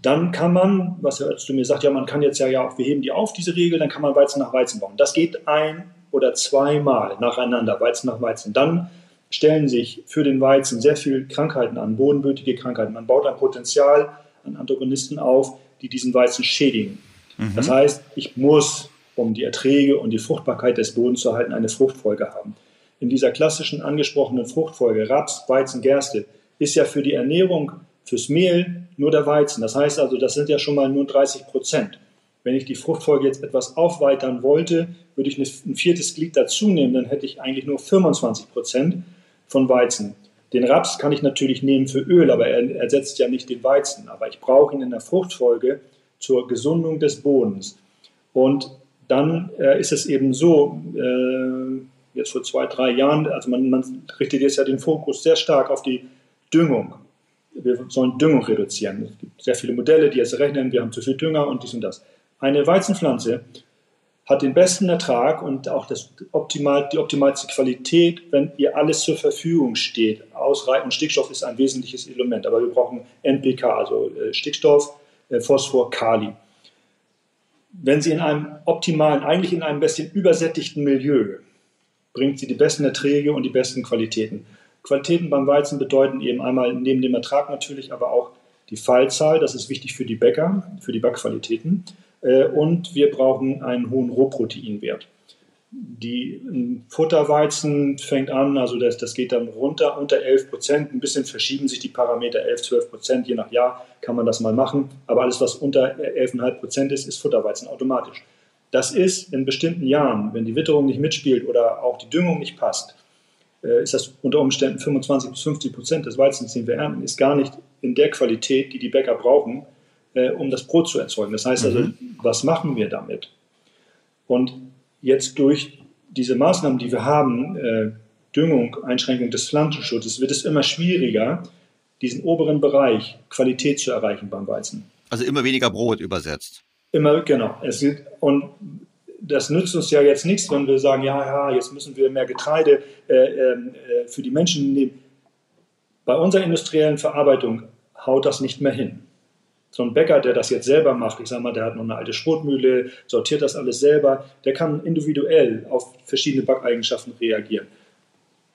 Dann kann man, was du mir sagst, ja, man kann jetzt ja, ja, wir heben die auf, diese Regel, dann kann man Weizen nach Weizen bauen. Das geht ein oder zweimal nacheinander, Weizen nach Weizen. Dann stellen sich für den Weizen sehr viele Krankheiten an, bodenbötige Krankheiten. Man baut ein Potenzial an Antagonisten auf, die diesen Weizen schädigen. Mhm. Das heißt, ich muss, um die Erträge und die Fruchtbarkeit des Bodens zu erhalten, eine Fruchtfolge haben. In dieser klassischen angesprochenen Fruchtfolge Raps, Weizen, Gerste ist ja für die Ernährung, fürs Mehl nur der Weizen. Das heißt also, das sind ja schon mal nur 30 Prozent. Wenn ich die Fruchtfolge jetzt etwas aufweitern wollte, würde ich ein viertes Glied dazu nehmen, dann hätte ich eigentlich nur 25 Prozent von Weizen. Den Raps kann ich natürlich nehmen für Öl, aber er ersetzt ja nicht den Weizen. Aber ich brauche ihn in der Fruchtfolge zur Gesundung des Bodens. Und dann äh, ist es eben so, äh, jetzt vor zwei, drei Jahren, also man, man richtet jetzt ja den Fokus sehr stark auf die Düngung. Wir sollen Düngung reduzieren. Es gibt sehr viele Modelle, die jetzt rechnen, wir haben zu viel Dünger und dies und das. Eine Weizenpflanze hat den besten Ertrag und auch das optimal, die optimalste Qualität, wenn ihr alles zur Verfügung steht. Ausreichend Stickstoff ist ein wesentliches Element, aber wir brauchen NPK, also äh, Stickstoff, äh, Phosphor, Kali. Wenn sie in einem optimalen, eigentlich in einem bisschen übersättigten Milieu, bringt sie die besten Erträge und die besten Qualitäten. Qualitäten beim Weizen bedeuten eben einmal neben dem Ertrag natürlich, aber auch die Fallzahl, das ist wichtig für die Bäcker, für die Backqualitäten. Äh, und wir brauchen einen hohen Rohproteinwert. Die Futterweizen fängt an, also das, das geht dann runter unter 11 Prozent. Ein bisschen verschieben sich die Parameter 11, 12 Prozent. Je nach Jahr kann man das mal machen. Aber alles, was unter 11,5 Prozent ist, ist Futterweizen automatisch. Das ist in bestimmten Jahren, wenn die Witterung nicht mitspielt oder auch die Düngung nicht passt, äh, ist das unter Umständen 25 bis 50 Prozent des Weizens, den wir ernten, ist gar nicht in der Qualität, die die Bäcker brauchen, äh, um das Brot zu erzeugen. Das heißt also, mhm. was machen wir damit? Und jetzt durch diese Maßnahmen, die wir haben, äh, Düngung, Einschränkung des Pflanzenschutzes, wird es immer schwieriger, diesen oberen Bereich Qualität zu erreichen beim Weizen. Also immer weniger Brot übersetzt. Immer, genau. Es und das nützt uns ja jetzt nichts, wenn wir sagen, ja, ja, jetzt müssen wir mehr Getreide äh, ähm, äh, für die Menschen nehmen. Bei unserer industriellen Verarbeitung haut das nicht mehr hin so ein Bäcker, der das jetzt selber macht, ich sage mal, der hat noch eine alte Schrotmühle, sortiert das alles selber, der kann individuell auf verschiedene Backeigenschaften reagieren.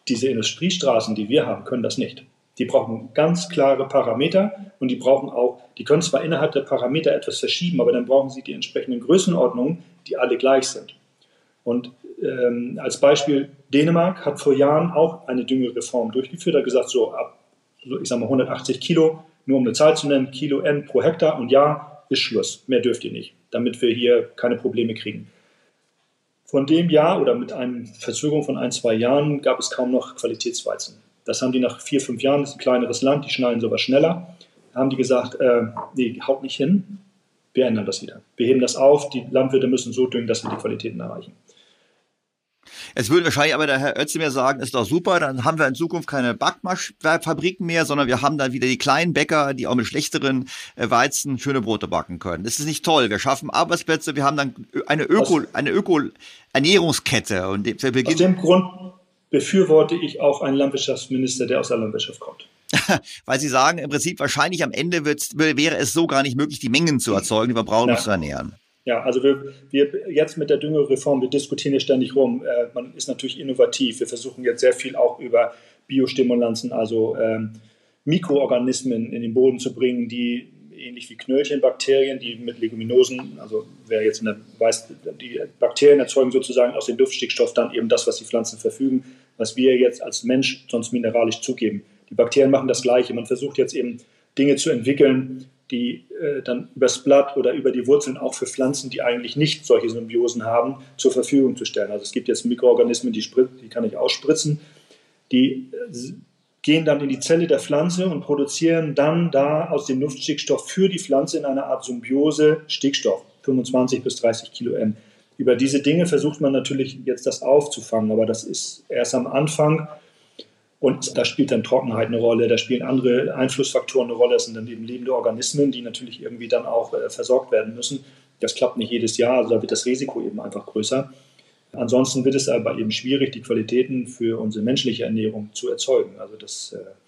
Diese Industriestraßen, die wir haben, können das nicht. Die brauchen ganz klare Parameter und die brauchen auch, die können zwar innerhalb der Parameter etwas verschieben, aber dann brauchen sie die entsprechenden Größenordnungen, die alle gleich sind. Und ähm, als Beispiel, Dänemark hat vor Jahren auch eine Düngereform durchgeführt, hat gesagt, so ab, ich sage mal 180 Kilo nur um eine Zahl zu nennen, Kilo N pro Hektar und ja, ist Schluss. Mehr dürft ihr nicht, damit wir hier keine Probleme kriegen. Von dem Jahr oder mit einer Verzögerung von ein, zwei Jahren gab es kaum noch Qualitätsweizen. Das haben die nach vier, fünf Jahren, das ist ein kleineres Land, die schneiden sowas schneller, haben die gesagt, äh, nee, haut nicht hin, wir ändern das wieder. Wir heben das auf, die Landwirte müssen so düngen, dass wir die Qualitäten erreichen. Es würde wahrscheinlich aber der Herr Özdemir sagen, ist doch super, dann haben wir in Zukunft keine Backfabriken mehr, sondern wir haben dann wieder die kleinen Bäcker, die auch mit schlechteren äh, Weizen schöne Brote backen können. Das ist nicht toll. Wir schaffen Arbeitsplätze, wir haben dann eine Öko, eine Öko-Ernährungskette. Und Aus dem Grund befürworte ich auch einen Landwirtschaftsminister, der aus der Landwirtschaft kommt. Weil Sie sagen, im Prinzip wahrscheinlich am Ende wäre es so gar nicht möglich, die Mengen zu erzeugen, die wir brauchen, um zu ernähren. Ja, also wir, wir jetzt mit der Düngereform, wir diskutieren hier ständig rum. Äh, man ist natürlich innovativ. Wir versuchen jetzt sehr viel auch über Biostimulanzen, also ähm, Mikroorganismen in den Boden zu bringen, die ähnlich wie Knöllchenbakterien, die mit Leguminosen, also wer jetzt der weiß, die Bakterien erzeugen sozusagen aus dem Luftstickstoff dann eben das, was die Pflanzen verfügen, was wir jetzt als Mensch sonst mineralisch zugeben. Die Bakterien machen das Gleiche. Man versucht jetzt eben Dinge zu entwickeln, die äh, dann übers Blatt oder über die Wurzeln auch für Pflanzen, die eigentlich nicht solche Symbiosen haben, zur Verfügung zu stellen. Also es gibt jetzt Mikroorganismen, die, die kann ich ausspritzen, die äh, gehen dann in die Zelle der Pflanze und produzieren dann da aus dem Luftstickstoff für die Pflanze in einer Art Symbiose Stickstoff, 25 bis 30 Kilo M. Über diese Dinge versucht man natürlich jetzt das aufzufangen, aber das ist erst am Anfang und da spielt dann Trockenheit eine Rolle, da spielen andere Einflussfaktoren eine Rolle, das sind dann eben lebende Organismen, die natürlich irgendwie dann auch äh, versorgt werden müssen. Das klappt nicht jedes Jahr, also da wird das Risiko eben einfach größer. Ansonsten wird es aber eben schwierig, die Qualitäten für unsere menschliche Ernährung zu erzeugen. Also das äh,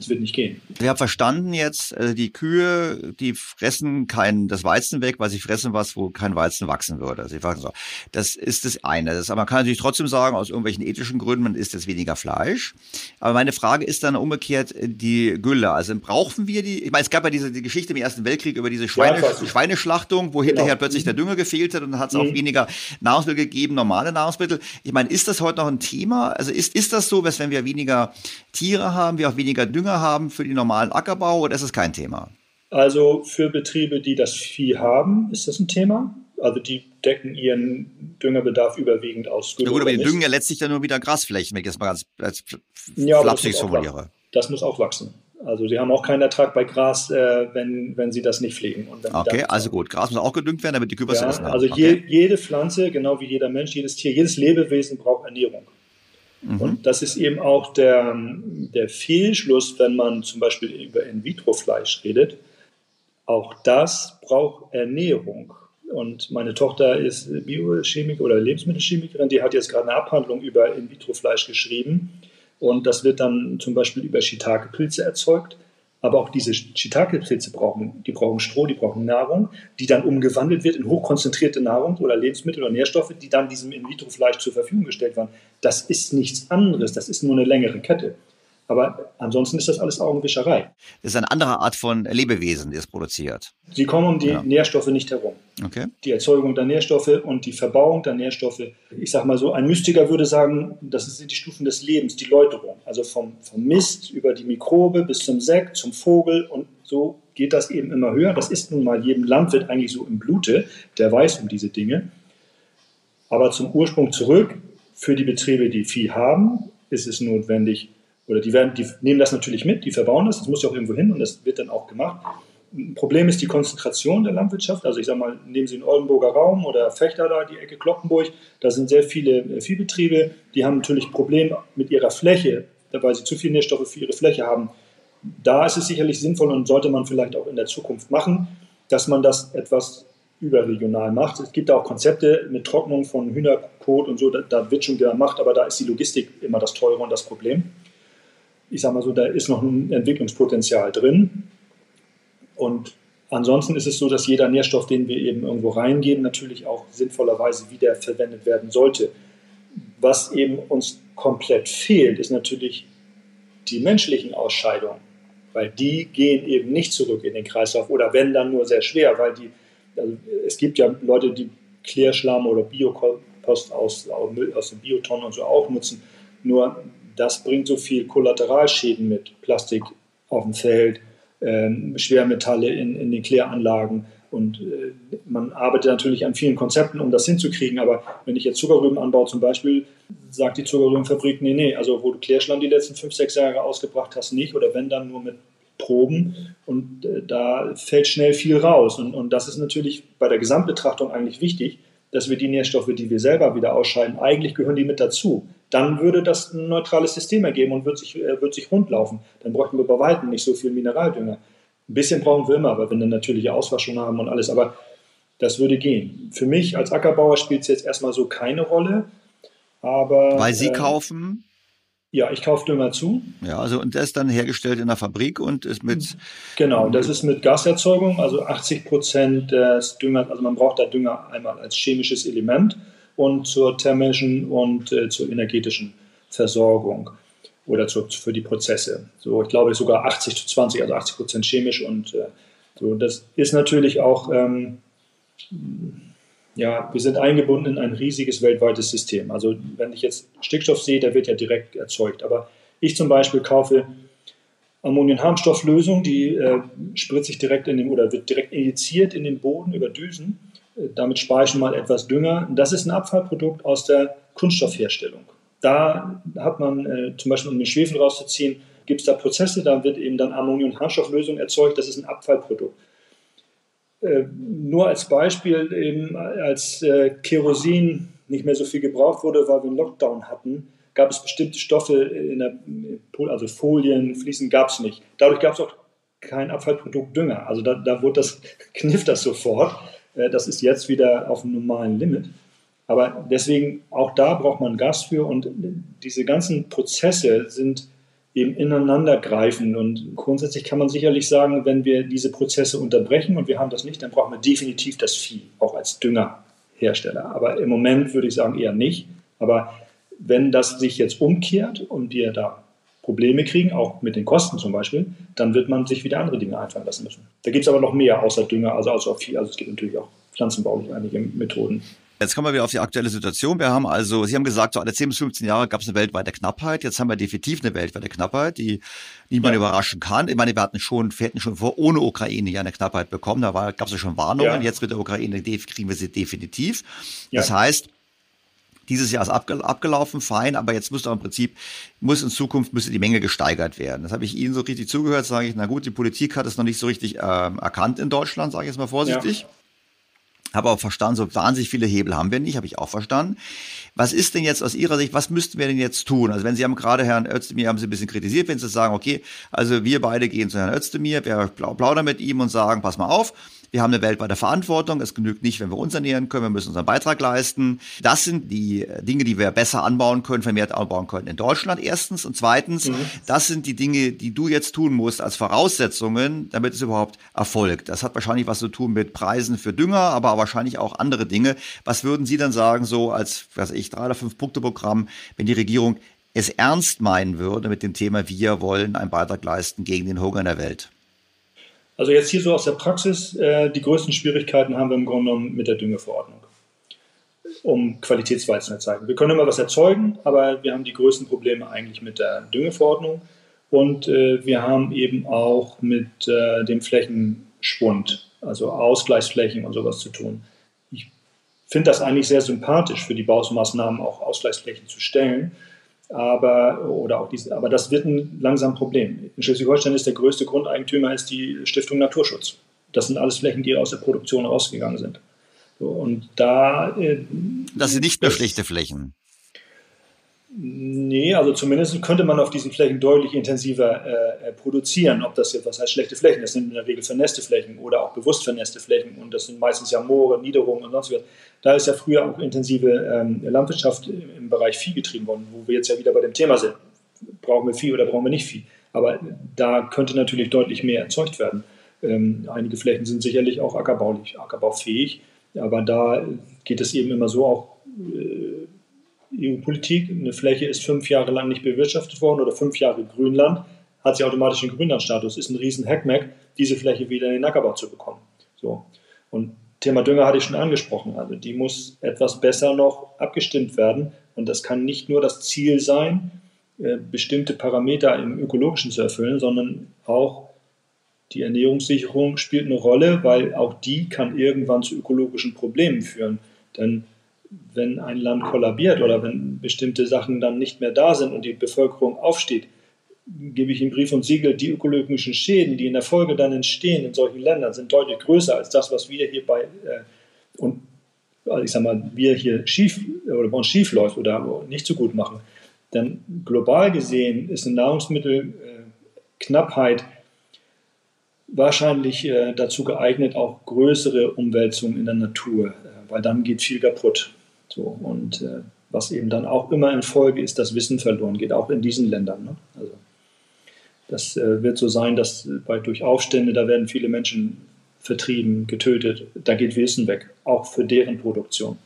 das wird nicht gehen. Ich habe verstanden jetzt, äh, die Kühe, die fressen kein das Weizen weg, weil sie fressen was, wo kein Weizen wachsen würde. Also so. Das ist das eine. Das, aber man kann natürlich trotzdem sagen, aus irgendwelchen ethischen Gründen, man isst jetzt weniger Fleisch. Aber meine Frage ist dann umgekehrt äh, die Gülle. Also brauchen wir die, ich meine, es gab ja diese die Geschichte im Ersten Weltkrieg über diese Schweine, ja, Schweineschlachtung, wo hinterher genau. plötzlich der Dünger gefehlt hat und dann hat es mhm. auch weniger Nahrungsmittel gegeben, normale Nahrungsmittel. Ich meine, ist das heute noch ein Thema? Also ist, ist das so, dass wenn wir weniger Tiere haben, wir auch weniger Dünger haben für den normalen Ackerbau oder ist es kein Thema? Also für Betriebe, die das Vieh haben, ist das ein Thema. Also die decken ihren Düngerbedarf überwiegend aus. Ja gut, aber die düngen ja letztlich dann nur wieder Grasflächen, wenn ich das mal ganz als ja, flapsig formuliere. Das muss auch wachsen. Also sie haben auch keinen Ertrag bei Gras, äh, wenn, wenn sie das nicht pflegen. okay, also gut. Gras muss auch gedüngt werden, damit die Kühe ja, essen haben. Also okay. je, jede Pflanze, genau wie jeder Mensch, jedes Tier, jedes Lebewesen braucht Ernährung. Mhm. Und das ist eben auch der, der Fehlschluss, wenn man zum Beispiel über In-vitro-Fleisch redet. Auch das braucht Ernährung. Und meine Tochter ist Biochemikerin oder Lebensmittelchemikerin, die hat jetzt gerade eine Abhandlung über In-vitro-Fleisch geschrieben. Und das wird dann zum Beispiel über Shiitake-Pilze erzeugt. Aber auch diese Shiitake-Pilze brauchen, die brauchen Stroh, die brauchen Nahrung, die dann umgewandelt wird in hochkonzentrierte Nahrung oder Lebensmittel oder Nährstoffe, die dann diesem In-vitro-Fleisch zur Verfügung gestellt werden. Das ist nichts anderes, das ist nur eine längere Kette. Aber ansonsten ist das alles Augenwischerei. Das ist eine andere Art von Lebewesen, die es produziert. Sie kommen um die ja. Nährstoffe nicht herum. Okay. Die Erzeugung der Nährstoffe und die Verbauung der Nährstoffe. Ich sage mal so, ein Mystiker würde sagen, das sind die Stufen des Lebens, die Läuterung. Also vom, vom Mist über die Mikrobe bis zum Sekt, zum Vogel und so geht das eben immer höher. Das ist nun mal jedem Landwirt eigentlich so im Blute, der weiß um diese Dinge. Aber zum Ursprung zurück, für die Betriebe, die Vieh haben, ist es notwendig, oder die, werden, die nehmen das natürlich mit, die verbauen das, das muss ja auch irgendwo hin und das wird dann auch gemacht. Ein Problem ist die Konzentration der Landwirtschaft. Also ich sage mal, nehmen Sie den Oldenburger Raum oder Fechter da, die Ecke Kloppenburg, da sind sehr viele äh, Viehbetriebe, die haben natürlich Probleme mit ihrer Fläche, weil sie zu viele Nährstoffe für ihre Fläche haben. Da ist es sicherlich sinnvoll und sollte man vielleicht auch in der Zukunft machen, dass man das etwas überregional macht. Es gibt auch Konzepte mit Trocknung von Hühnerkot und so, da, da wird schon gemacht, aber da ist die Logistik immer das Teure und das Problem ich sage mal so, da ist noch ein Entwicklungspotenzial drin. Und ansonsten ist es so, dass jeder Nährstoff, den wir eben irgendwo reingeben, natürlich auch sinnvollerweise wieder verwendet werden sollte. Was eben uns komplett fehlt, ist natürlich die menschlichen Ausscheidungen, weil die gehen eben nicht zurück in den Kreislauf oder wenn dann nur sehr schwer, weil die, also es gibt ja Leute, die Klärschlamm oder Biokompost aus, aus den Biotonnen und so auch nutzen. Nur das bringt so viel Kollateralschäden mit. Plastik auf dem Feld, ähm, Schwermetalle in, in den Kläranlagen. Und äh, man arbeitet natürlich an vielen Konzepten, um das hinzukriegen. Aber wenn ich jetzt Zuckerrüben anbaue zum Beispiel, sagt die Zuckerrübenfabrik, nee, nee, also wo du Klärschlamm die letzten fünf, sechs Jahre ausgebracht hast, nicht. Oder wenn dann nur mit Proben. Und äh, da fällt schnell viel raus. Und, und das ist natürlich bei der Gesamtbetrachtung eigentlich wichtig, dass wir die Nährstoffe, die wir selber wieder ausscheiden, eigentlich gehören die mit dazu dann würde das ein neutrales System ergeben und wird sich, äh, wird sich rund laufen. Dann bräuchten wir bei Weitem nicht so viel Mineraldünger. Ein bisschen brauchen wir immer, weil wir eine natürliche Auswaschung haben und alles, aber das würde gehen. Für mich als Ackerbauer spielt es jetzt erstmal so keine Rolle, aber... Weil Sie äh, kaufen? Ja, ich kaufe Dünger zu. Ja, also und der ist dann hergestellt in der Fabrik und ist mit. Genau, das ist mit Gaserzeugung, also 80 Prozent des Düngers, also man braucht da Dünger einmal als chemisches Element und zur thermischen und äh, zur energetischen Versorgung oder zu, für die Prozesse. So, ich glaube sogar 80 zu 20, also 80 Prozent chemisch und äh, so. Das ist natürlich auch, ähm, ja, wir sind eingebunden in ein riesiges weltweites System. Also wenn ich jetzt Stickstoff sehe, der wird ja direkt erzeugt. Aber ich zum Beispiel kaufe Ammoniumharmstofflösung, die äh, spritze ich direkt in den oder wird direkt injiziert in den Boden über Düsen. Damit spare ich mal etwas Dünger. Das ist ein Abfallprodukt aus der Kunststoffherstellung. Da hat man äh, zum Beispiel, um den Schwefel rauszuziehen, gibt es da Prozesse, da wird eben dann Ammoniumharmstofflösung erzeugt. Das ist ein Abfallprodukt. Äh, nur als Beispiel, eben als äh, Kerosin nicht mehr so viel gebraucht wurde, weil wir einen Lockdown hatten, gab es bestimmte Stoffe in der, also Folien, Fließen gab es nicht. Dadurch gab es auch kein Abfallprodukt Dünger. Also da, da wurde das, kniff das sofort. Äh, das ist jetzt wieder auf einem normalen Limit. Aber deswegen, auch da braucht man Gas für und diese ganzen Prozesse sind eben ineinandergreifen. Und grundsätzlich kann man sicherlich sagen, wenn wir diese Prozesse unterbrechen und wir haben das nicht, dann brauchen wir definitiv das Vieh, auch als Düngerhersteller. Aber im Moment würde ich sagen eher nicht. Aber wenn das sich jetzt umkehrt und wir da Probleme kriegen, auch mit den Kosten zum Beispiel, dann wird man sich wieder andere Dinge einfallen lassen müssen. Da gibt es aber noch mehr außer Dünger, also außer Vieh. Also es gibt natürlich auch pflanzenbaulich einige Methoden. Jetzt kommen wir wieder auf die aktuelle Situation. Wir haben also, Sie haben gesagt, so alle 10 bis 15 Jahre gab es eine weltweite Knappheit. Jetzt haben wir definitiv eine weltweite Knappheit, die niemand ja. überraschen kann. Ich meine, wir hatten schon, wir hätten schon vor ohne Ukraine ja eine Knappheit bekommen. Da gab es ja schon Warnungen. Ja. Jetzt mit der Ukraine kriegen wir sie definitiv. Ja. Das heißt, dieses Jahr ist abgelaufen, fein, aber jetzt muss doch im Prinzip, muss in Zukunft, müsste die Menge gesteigert werden. Das habe ich Ihnen so richtig zugehört, sage ich, na gut, die Politik hat es noch nicht so richtig ähm, erkannt in Deutschland, sage ich jetzt mal vorsichtig. Ja. Habe auch verstanden, so wahnsinnig viele Hebel haben wir nicht, habe ich auch verstanden. Was ist denn jetzt aus Ihrer Sicht, was müssten wir denn jetzt tun? Also wenn Sie haben gerade Herrn Özdemir, haben Sie ein bisschen kritisiert, wenn Sie sagen, okay, also wir beide gehen zu Herrn Özdemir, wir plaudern mit ihm und sagen, pass mal auf, wir haben eine weltweite Verantwortung. Es genügt nicht, wenn wir uns ernähren können. Wir müssen unseren Beitrag leisten. Das sind die Dinge, die wir besser anbauen können, vermehrt anbauen können in Deutschland erstens. Und zweitens, mhm. das sind die Dinge, die du jetzt tun musst als Voraussetzungen, damit es überhaupt erfolgt. Das hat wahrscheinlich was zu tun mit Preisen für Dünger, aber wahrscheinlich auch andere Dinge. Was würden Sie dann sagen, so als, was ich, drei oder fünf Punkte Programm, wenn die Regierung es ernst meinen würde mit dem Thema, wir wollen einen Beitrag leisten gegen den Hunger in der Welt? Also jetzt hier so aus der Praxis, äh, die größten Schwierigkeiten haben wir im Grunde genommen mit der Düngeverordnung, um Qualitätsweizen erzeugen. Wir können immer was erzeugen, aber wir haben die größten Probleme eigentlich mit der Düngeverordnung und äh, wir haben eben auch mit äh, dem Flächenschwund, also Ausgleichsflächen und sowas zu tun. Ich finde das eigentlich sehr sympathisch, für die Baumaßnahmen auch Ausgleichsflächen zu stellen aber, oder auch diese, aber das wird ein langsam Problem. In Schleswig-Holstein ist der größte Grundeigentümer ist die Stiftung Naturschutz. Das sind alles Flächen, die aus der Produktion rausgegangen sind. So, und da. Äh, das sind nicht mehr schlechte Flächen. Nee, also zumindest könnte man auf diesen Flächen deutlich intensiver äh, äh, produzieren. Ob das jetzt, was heißt schlechte Flächen? Das sind in der Regel vernässte Flächen oder auch bewusst vernässte Flächen. Und das sind meistens ja Moore, Niederungen und sonst was. Da ist ja früher auch intensive ähm, Landwirtschaft im Bereich Vieh getrieben worden, wo wir jetzt ja wieder bei dem Thema sind. Brauchen wir Vieh oder brauchen wir nicht Vieh? Aber da könnte natürlich deutlich mehr erzeugt werden. Ähm, einige Flächen sind sicherlich auch ackerbaulich, ackerbaufähig. Aber da geht es eben immer so auch. Äh, EU-Politik. Eine Fläche ist fünf Jahre lang nicht bewirtschaftet worden oder fünf Jahre Grünland, hat sie automatisch den Grünlandstatus. Ist ein riesen Hackmack, diese Fläche wieder in den Ackerbau zu bekommen. So. Und Thema Dünger hatte ich schon angesprochen. Also die muss etwas besser noch abgestimmt werden. Und das kann nicht nur das Ziel sein, äh, bestimmte Parameter im Ökologischen zu erfüllen, sondern auch die Ernährungssicherung spielt eine Rolle, weil auch die kann irgendwann zu ökologischen Problemen führen. Denn wenn ein Land kollabiert oder wenn bestimmte Sachen dann nicht mehr da sind und die Bevölkerung aufsteht, gebe ich Ihnen Brief und Siegel, die ökologischen Schäden, die in der Folge dann entstehen in solchen Ländern, sind deutlich größer als das, was wir hier bei, äh, und also ich sag mal, wir hier schief oder bei uns schief läuft oder nicht so gut machen. Denn global gesehen ist eine Nahrungsmittelknappheit wahrscheinlich äh, dazu geeignet, auch größere Umwälzungen in der Natur, äh, weil dann geht viel kaputt. So, und äh, was eben dann auch immer in Folge ist, dass Wissen verloren geht, auch in diesen Ländern. Ne? Also das äh, wird so sein, dass bei, durch Aufstände, da werden viele Menschen vertrieben, getötet, da geht Wissen weg, auch für deren Produktion.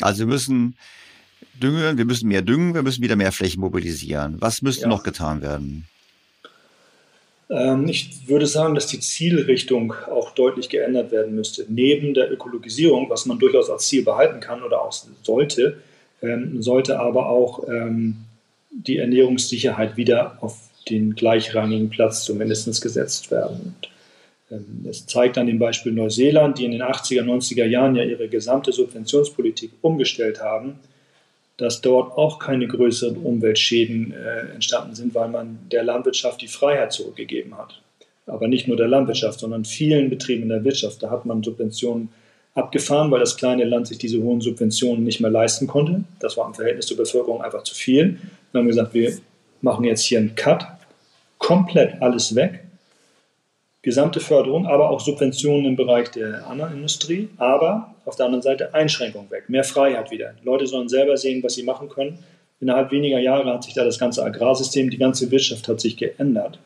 Also wir müssen düngen, wir müssen mehr düngen, wir müssen wieder mehr Flächen mobilisieren. Was müsste ja. noch getan werden? Ähm, ich würde sagen, dass die Zielrichtung auch deutlich geändert werden müsste. Neben der Ökologisierung, was man durchaus als Ziel behalten kann oder auch sollte, ähm, sollte aber auch ähm, die Ernährungssicherheit wieder auf den gleichrangigen Platz zumindest gesetzt werden. Es zeigt an dem Beispiel Neuseeland, die in den 80er, 90er Jahren ja ihre gesamte Subventionspolitik umgestellt haben, dass dort auch keine größeren Umweltschäden äh, entstanden sind, weil man der Landwirtschaft die Freiheit zurückgegeben hat. Aber nicht nur der Landwirtschaft, sondern vielen Betrieben in der Wirtschaft. Da hat man Subventionen abgefahren, weil das kleine Land sich diese hohen Subventionen nicht mehr leisten konnte. Das war im Verhältnis zur Bevölkerung einfach zu viel. Dann haben wir gesagt, wir machen jetzt hier einen Cut, komplett alles weg gesamte Förderung, aber auch Subventionen im Bereich der anderen Industrie, aber auf der anderen Seite Einschränkungen weg, mehr Freiheit wieder. Leute sollen selber sehen, was sie machen können. Innerhalb weniger Jahre hat sich da das ganze Agrarsystem, die ganze Wirtschaft hat sich geändert.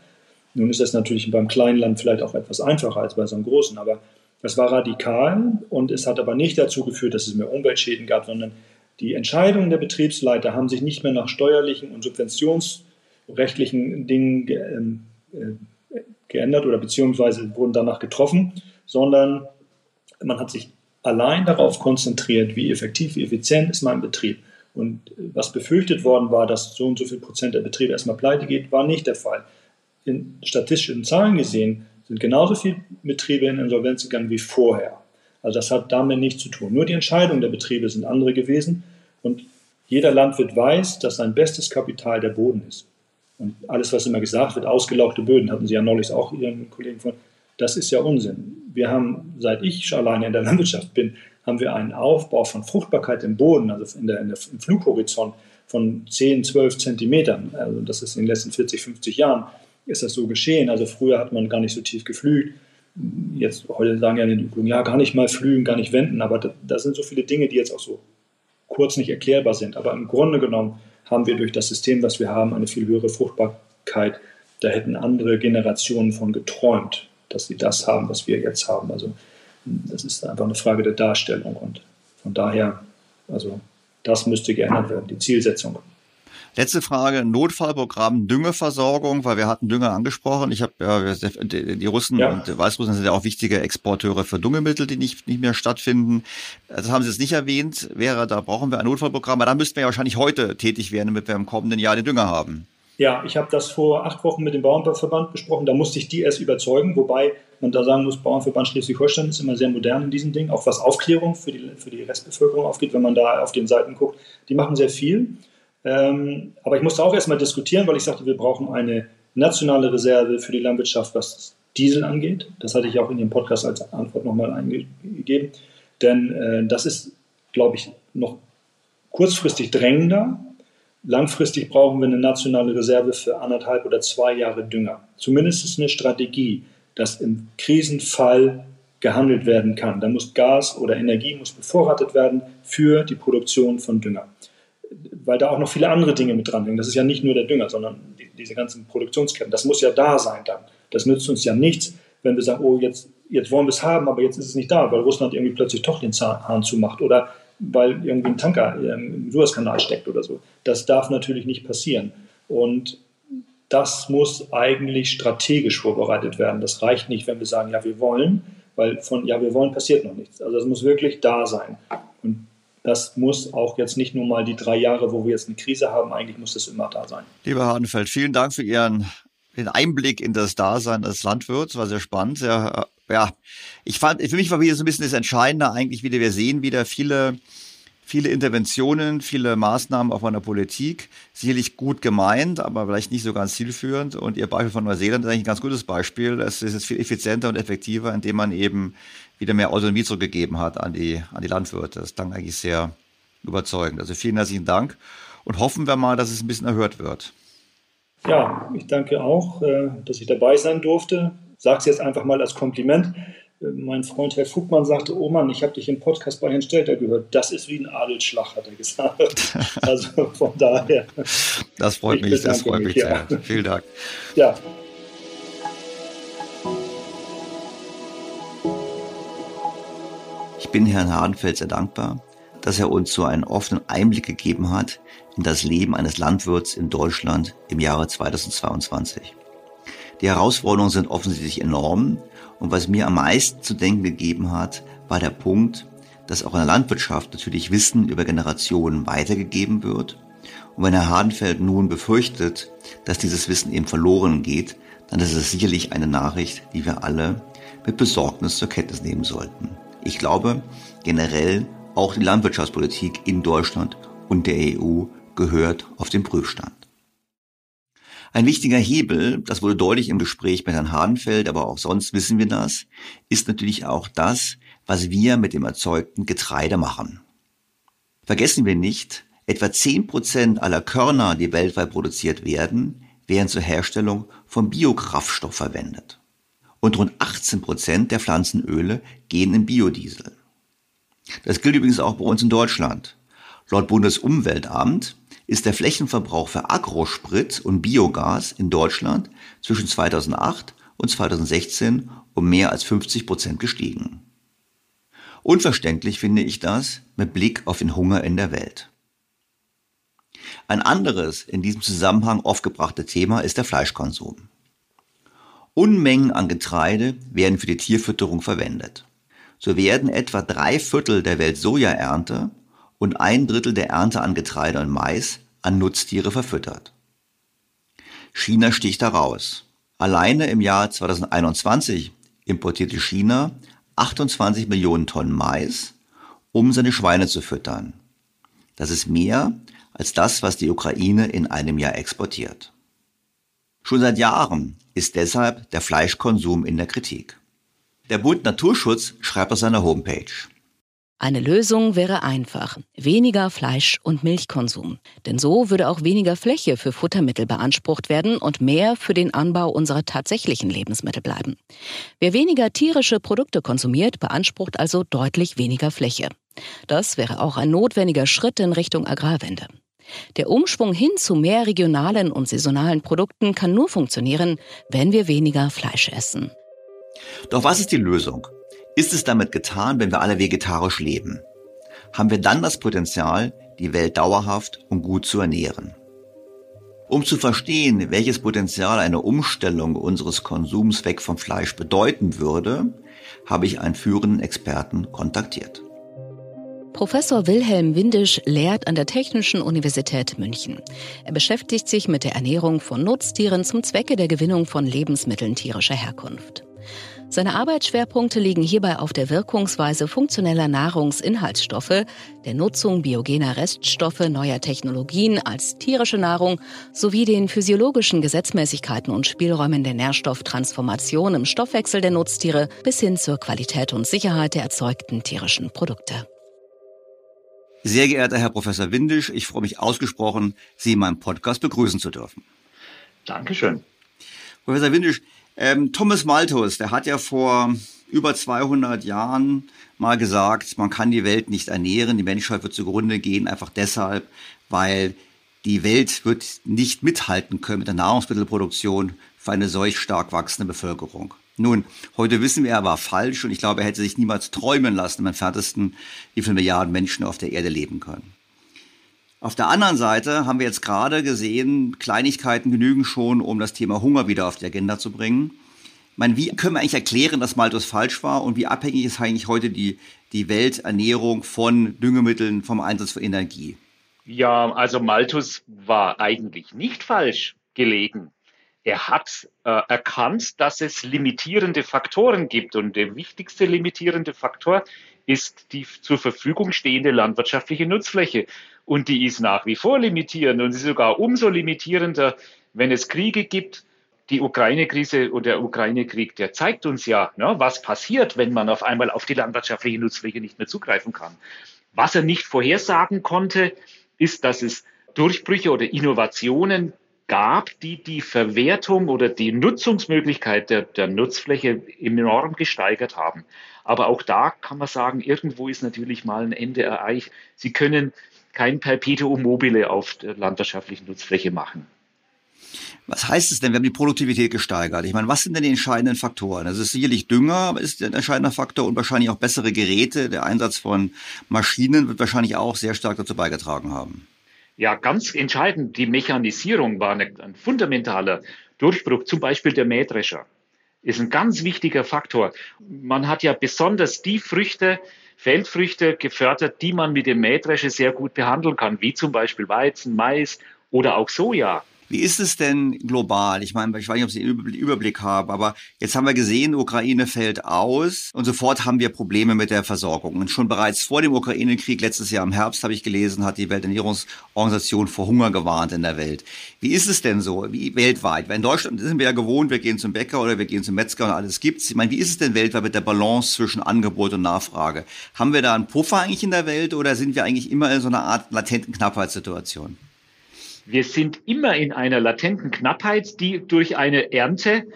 Nun ist das natürlich beim kleinen Land vielleicht auch etwas einfacher als bei so einem großen, aber das war radikal und es hat aber nicht dazu geführt, dass es mehr Umweltschäden gab, sondern die Entscheidungen der Betriebsleiter haben sich nicht mehr nach steuerlichen und subventionsrechtlichen Dingen ähm, äh, geändert oder beziehungsweise wurden danach getroffen, sondern man hat sich allein darauf konzentriert, wie effektiv, wie effizient ist mein Betrieb. Und was befürchtet worden war, dass so und so viel Prozent der Betriebe erstmal pleite geht, war nicht der Fall. In statistischen Zahlen gesehen sind genauso viele Betriebe in Insolvenz gegangen wie vorher. Also das hat damit nichts zu tun. Nur die Entscheidungen der Betriebe sind andere gewesen. Und jeder Landwirt weiß, dass sein bestes Kapital der Boden ist. Und alles, was immer gesagt wird, ausgelauchte Böden, hatten Sie ja neulich auch Ihren Kollegen von, das ist ja Unsinn. Wir haben, seit ich alleine in der Landwirtschaft bin, haben wir einen Aufbau von Fruchtbarkeit im Boden, also in der, in der, im Flughorizont von 10, 12 Zentimetern. Also das ist in den letzten 40, 50 Jahren ist das so geschehen. Also früher hat man gar nicht so tief geflügt. Jetzt, heute sagen ja die Ökologen, ja, gar nicht mal flügen, gar nicht wenden. Aber da, da sind so viele Dinge, die jetzt auch so kurz nicht erklärbar sind. Aber im Grunde genommen haben wir durch das System, was wir haben, eine viel höhere Fruchtbarkeit. Da hätten andere Generationen von geträumt, dass sie das haben, was wir jetzt haben. Also das ist einfach eine Frage der Darstellung und von daher, also das müsste geändert werden, die Zielsetzung. Letzte Frage, Notfallprogramm Düngeversorgung, weil wir hatten Dünger angesprochen. Ich habe ja, die Russen ja. und Weißrussen sind ja auch wichtige Exporteure für Düngemittel, die nicht, nicht mehr stattfinden. Das haben Sie jetzt nicht erwähnt. Wäre, da brauchen wir ein Notfallprogramm, aber da müssten wir ja wahrscheinlich heute tätig werden, damit wir im kommenden Jahr den Dünger haben. Ja, ich habe das vor acht Wochen mit dem Bauernverband besprochen. Da musste ich die erst überzeugen, wobei man da sagen muss, Bauernverband Schleswig-Holstein ist immer sehr modern in diesen Dingen, auch was Aufklärung für die, für die Restbevölkerung aufgeht, wenn man da auf den Seiten guckt. Die machen sehr viel. Ähm, aber ich musste auch erstmal diskutieren, weil ich sagte, wir brauchen eine nationale Reserve für die Landwirtschaft, was Diesel angeht. Das hatte ich auch in dem Podcast als Antwort nochmal eingegeben. Denn äh, das ist, glaube ich, noch kurzfristig drängender. Langfristig brauchen wir eine nationale Reserve für anderthalb oder zwei Jahre Dünger. Zumindest ist eine Strategie, dass im Krisenfall gehandelt werden kann. Da muss Gas oder Energie muss bevorratet werden für die Produktion von Dünger weil da auch noch viele andere Dinge mit dranhängen. Das ist ja nicht nur der Dünger, sondern die, diese ganzen Produktionsketten. Das muss ja da sein dann. Das nützt uns ja nichts, wenn wir sagen, oh, jetzt, jetzt wollen wir es haben, aber jetzt ist es nicht da, weil Russland irgendwie plötzlich doch den Hahn zumacht oder weil irgendwie ein Tanker im Suezkanal steckt oder so. Das darf natürlich nicht passieren. Und das muss eigentlich strategisch vorbereitet werden. Das reicht nicht, wenn wir sagen, ja, wir wollen, weil von ja, wir wollen passiert noch nichts. Also es muss wirklich da sein. Und das muss auch jetzt nicht nur mal die drei Jahre, wo wir jetzt eine Krise haben, eigentlich muss das immer da sein. Lieber Hardenfeld, vielen Dank für Ihren den Einblick in das Dasein als Landwirt. War sehr spannend. Sehr, ja, ich fand, für mich war wieder so ein bisschen das Entscheidende eigentlich wieder, wir sehen wieder viele, viele Interventionen, viele Maßnahmen auch von der Politik. Sicherlich gut gemeint, aber vielleicht nicht so ganz zielführend. Und Ihr Beispiel von Neuseeland ist eigentlich ein ganz gutes Beispiel. Es ist viel effizienter und effektiver, indem man eben wieder mehr Autonomie zurückgegeben hat an die, an die Landwirte. Das klang eigentlich sehr überzeugend. Also vielen herzlichen Dank und hoffen wir mal, dass es ein bisschen erhört wird. Ja, ich danke auch, äh, dass ich dabei sein durfte. Sage es jetzt einfach mal als Kompliment. mein Freund Herr Fugmann sagte, oh Mann, ich habe dich im Podcast bei Herrn Stelter gehört. Das ist wie ein Adelsschlag, hat er gesagt. Also von daher. Das freut mich, das freut mich, sehr. Ja. Vielen Dank. Ja. Ich bin Herrn Hardenfeld sehr dankbar, dass er uns so einen offenen Einblick gegeben hat in das Leben eines Landwirts in Deutschland im Jahre 2022. Die Herausforderungen sind offensichtlich enorm und was mir am meisten zu denken gegeben hat, war der Punkt, dass auch in der Landwirtschaft natürlich Wissen über Generationen weitergegeben wird. Und wenn Herr Hardenfeld nun befürchtet, dass dieses Wissen eben verloren geht, dann ist es sicherlich eine Nachricht, die wir alle mit Besorgnis zur Kenntnis nehmen sollten. Ich glaube, generell auch die Landwirtschaftspolitik in Deutschland und der EU gehört auf den Prüfstand. Ein wichtiger Hebel, das wurde deutlich im Gespräch mit Herrn Hardenfeld, aber auch sonst wissen wir das, ist natürlich auch das, was wir mit dem erzeugten Getreide machen. Vergessen wir nicht, etwa 10 Prozent aller Körner, die weltweit produziert werden, werden zur Herstellung von Biokraftstoff verwendet. Und rund 18 Prozent der Pflanzenöle gehen in Biodiesel. Das gilt übrigens auch bei uns in Deutschland. Laut Bundesumweltamt ist der Flächenverbrauch für Agrosprit und Biogas in Deutschland zwischen 2008 und 2016 um mehr als 50 Prozent gestiegen. Unverständlich finde ich das mit Blick auf den Hunger in der Welt. Ein anderes in diesem Zusammenhang aufgebrachte Thema ist der Fleischkonsum. Unmengen an Getreide werden für die Tierfütterung verwendet. So werden etwa drei Viertel der Welt-Sojaernte und ein Drittel der Ernte an Getreide und Mais an Nutztiere verfüttert. China sticht heraus. Alleine im Jahr 2021 importierte China 28 Millionen Tonnen Mais, um seine Schweine zu füttern. Das ist mehr als das, was die Ukraine in einem Jahr exportiert. Schon seit Jahren ist deshalb der Fleischkonsum in der Kritik. Der Bund Naturschutz schreibt auf seiner Homepage. Eine Lösung wäre einfach. Weniger Fleisch- und Milchkonsum. Denn so würde auch weniger Fläche für Futtermittel beansprucht werden und mehr für den Anbau unserer tatsächlichen Lebensmittel bleiben. Wer weniger tierische Produkte konsumiert, beansprucht also deutlich weniger Fläche. Das wäre auch ein notwendiger Schritt in Richtung Agrarwende. Der Umschwung hin zu mehr regionalen und saisonalen Produkten kann nur funktionieren, wenn wir weniger Fleisch essen. Doch was ist die Lösung? Ist es damit getan, wenn wir alle vegetarisch leben? Haben wir dann das Potenzial, die Welt dauerhaft und gut zu ernähren? Um zu verstehen, welches Potenzial eine Umstellung unseres Konsums weg vom Fleisch bedeuten würde, habe ich einen führenden Experten kontaktiert. Professor Wilhelm Windisch lehrt an der Technischen Universität München. Er beschäftigt sich mit der Ernährung von Nutztieren zum Zwecke der Gewinnung von Lebensmitteln tierischer Herkunft. Seine Arbeitsschwerpunkte liegen hierbei auf der Wirkungsweise funktioneller Nahrungsinhaltsstoffe, der Nutzung biogener Reststoffe neuer Technologien als tierische Nahrung sowie den physiologischen Gesetzmäßigkeiten und Spielräumen der Nährstofftransformation im Stoffwechsel der Nutztiere bis hin zur Qualität und Sicherheit der erzeugten tierischen Produkte. Sehr geehrter Herr Professor Windisch, ich freue mich ausgesprochen, Sie in meinem Podcast begrüßen zu dürfen. Dankeschön. Professor Windisch, ähm, Thomas Malthus, der hat ja vor über 200 Jahren mal gesagt, man kann die Welt nicht ernähren, die Menschheit wird zugrunde gehen, einfach deshalb, weil die Welt wird nicht mithalten können mit der Nahrungsmittelproduktion für eine solch stark wachsende Bevölkerung. Nun, heute wissen wir, er war falsch und ich glaube, er hätte sich niemals träumen lassen am entferntesten, wie viele Milliarden Menschen auf der Erde leben können. Auf der anderen Seite haben wir jetzt gerade gesehen, Kleinigkeiten genügen schon, um das Thema Hunger wieder auf die Agenda zu bringen. Ich meine, wie können wir eigentlich erklären, dass Malthus falsch war und wie abhängig ist eigentlich heute die, die Welternährung von Düngemitteln, vom Einsatz von Energie? Ja, also Malthus war eigentlich nicht falsch gelegen. Er hat äh, erkannt, dass es limitierende Faktoren gibt und der wichtigste limitierende Faktor ist die zur Verfügung stehende landwirtschaftliche Nutzfläche. Und die ist nach wie vor limitierend und ist sogar umso limitierender, wenn es Kriege gibt. Die Ukraine-Krise und der Ukraine-Krieg, der zeigt uns ja, ne, was passiert, wenn man auf einmal auf die landwirtschaftliche Nutzfläche nicht mehr zugreifen kann. Was er nicht vorhersagen konnte, ist, dass es Durchbrüche oder Innovationen gab, die die Verwertung oder die Nutzungsmöglichkeit der, der Nutzfläche enorm gesteigert haben. Aber auch da kann man sagen, irgendwo ist natürlich mal ein Ende erreicht. Sie können kein Perpetuum mobile auf der landwirtschaftlichen Nutzfläche machen. Was heißt es denn, wir haben die Produktivität gesteigert? Ich meine, was sind denn die entscheidenden Faktoren? Das ist sicherlich Dünger, ist ein entscheidender Faktor und wahrscheinlich auch bessere Geräte. Der Einsatz von Maschinen wird wahrscheinlich auch sehr stark dazu beigetragen haben. Ja, ganz entscheidend. Die Mechanisierung war eine, ein fundamentaler Durchbruch, zum Beispiel der Mähdrescher. Ist ein ganz wichtiger Faktor. Man hat ja besonders die Früchte, Feldfrüchte gefördert, die man mit dem Mähdrescher sehr gut behandeln kann, wie zum Beispiel Weizen, Mais oder auch Soja. Wie ist es denn global? Ich meine, ich weiß nicht, ob Sie einen Überblick haben, aber jetzt haben wir gesehen, Ukraine fällt aus und sofort haben wir Probleme mit der Versorgung. Und schon bereits vor dem Ukraine-Krieg letztes Jahr im Herbst habe ich gelesen, hat die Welternährungsorganisation vor Hunger gewarnt in der Welt. Wie ist es denn so, wie weltweit? Weil in Deutschland sind wir ja gewohnt, wir gehen zum Bäcker oder wir gehen zum Metzger und alles gibt's. Ich meine, wie ist es denn weltweit mit der Balance zwischen Angebot und Nachfrage? Haben wir da einen Puffer eigentlich in der Welt oder sind wir eigentlich immer in so einer Art latenten Knappheitssituation? Wir sind immer in einer latenten Knappheit, die durch eine Ernte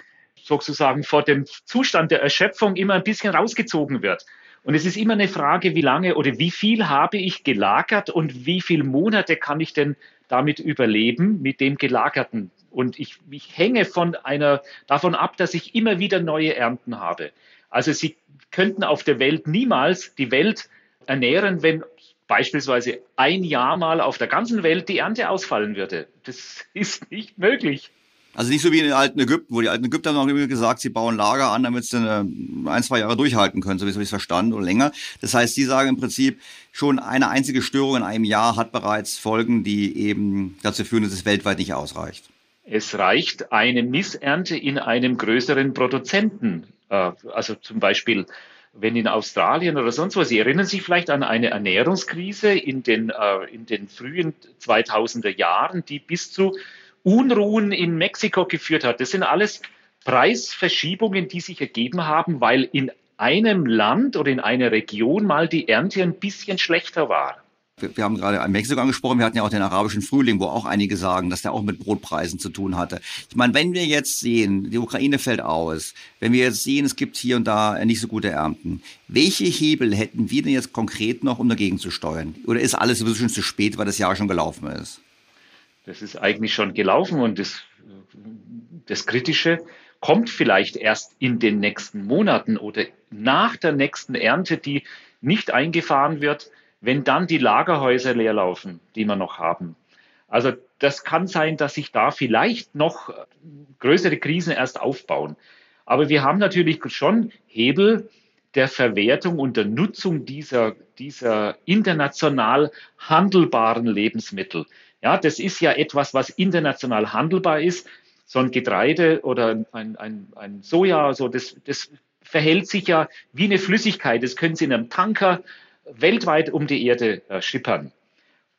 sozusagen vor dem Zustand der Erschöpfung immer ein bisschen rausgezogen wird. Und es ist immer eine Frage, wie lange oder wie viel habe ich gelagert und wie viele Monate kann ich denn damit überleben mit dem Gelagerten. Und ich, ich hänge von einer, davon ab, dass ich immer wieder neue Ernten habe. Also Sie könnten auf der Welt niemals die Welt ernähren, wenn beispielsweise ein Jahr mal auf der ganzen Welt die Ernte ausfallen würde. Das ist nicht möglich. Also nicht so wie in den alten Ägypten, wo die alten Ägypter haben noch gesagt, sie bauen Lager an, damit sie ein, zwei Jahre durchhalten können, so wie ich es verstanden, oder länger. Das heißt, sie sagen im Prinzip, schon eine einzige Störung in einem Jahr hat bereits Folgen, die eben dazu führen, dass es weltweit nicht ausreicht. Es reicht eine Missernte in einem größeren Produzenten. Äh, also zum Beispiel wenn in Australien oder sonst was, Sie erinnern sich vielleicht an eine Ernährungskrise in den, äh, in den frühen 2000er Jahren, die bis zu Unruhen in Mexiko geführt hat. Das sind alles Preisverschiebungen, die sich ergeben haben, weil in einem Land oder in einer Region mal die Ernte ein bisschen schlechter war wir haben gerade an Mexiko angesprochen, wir hatten ja auch den arabischen Frühling, wo auch einige sagen, dass der auch mit Brotpreisen zu tun hatte. Ich meine, wenn wir jetzt sehen, die Ukraine fällt aus, wenn wir jetzt sehen, es gibt hier und da nicht so gute Ernten, welche Hebel hätten wir denn jetzt konkret noch, um dagegen zu steuern? Oder ist alles sowieso schon zu spät, weil das Jahr schon gelaufen ist? Das ist eigentlich schon gelaufen und das, das Kritische kommt vielleicht erst in den nächsten Monaten oder nach der nächsten Ernte, die nicht eingefahren wird wenn dann die Lagerhäuser leer laufen, die wir noch haben. Also das kann sein, dass sich da vielleicht noch größere Krisen erst aufbauen. Aber wir haben natürlich schon Hebel der Verwertung und der Nutzung dieser, dieser international handelbaren Lebensmittel. Ja, das ist ja etwas, was international handelbar ist. So ein Getreide oder ein, ein, ein Soja, so das, das verhält sich ja wie eine Flüssigkeit. Das können Sie in einem Tanker weltweit um die Erde äh, schippern.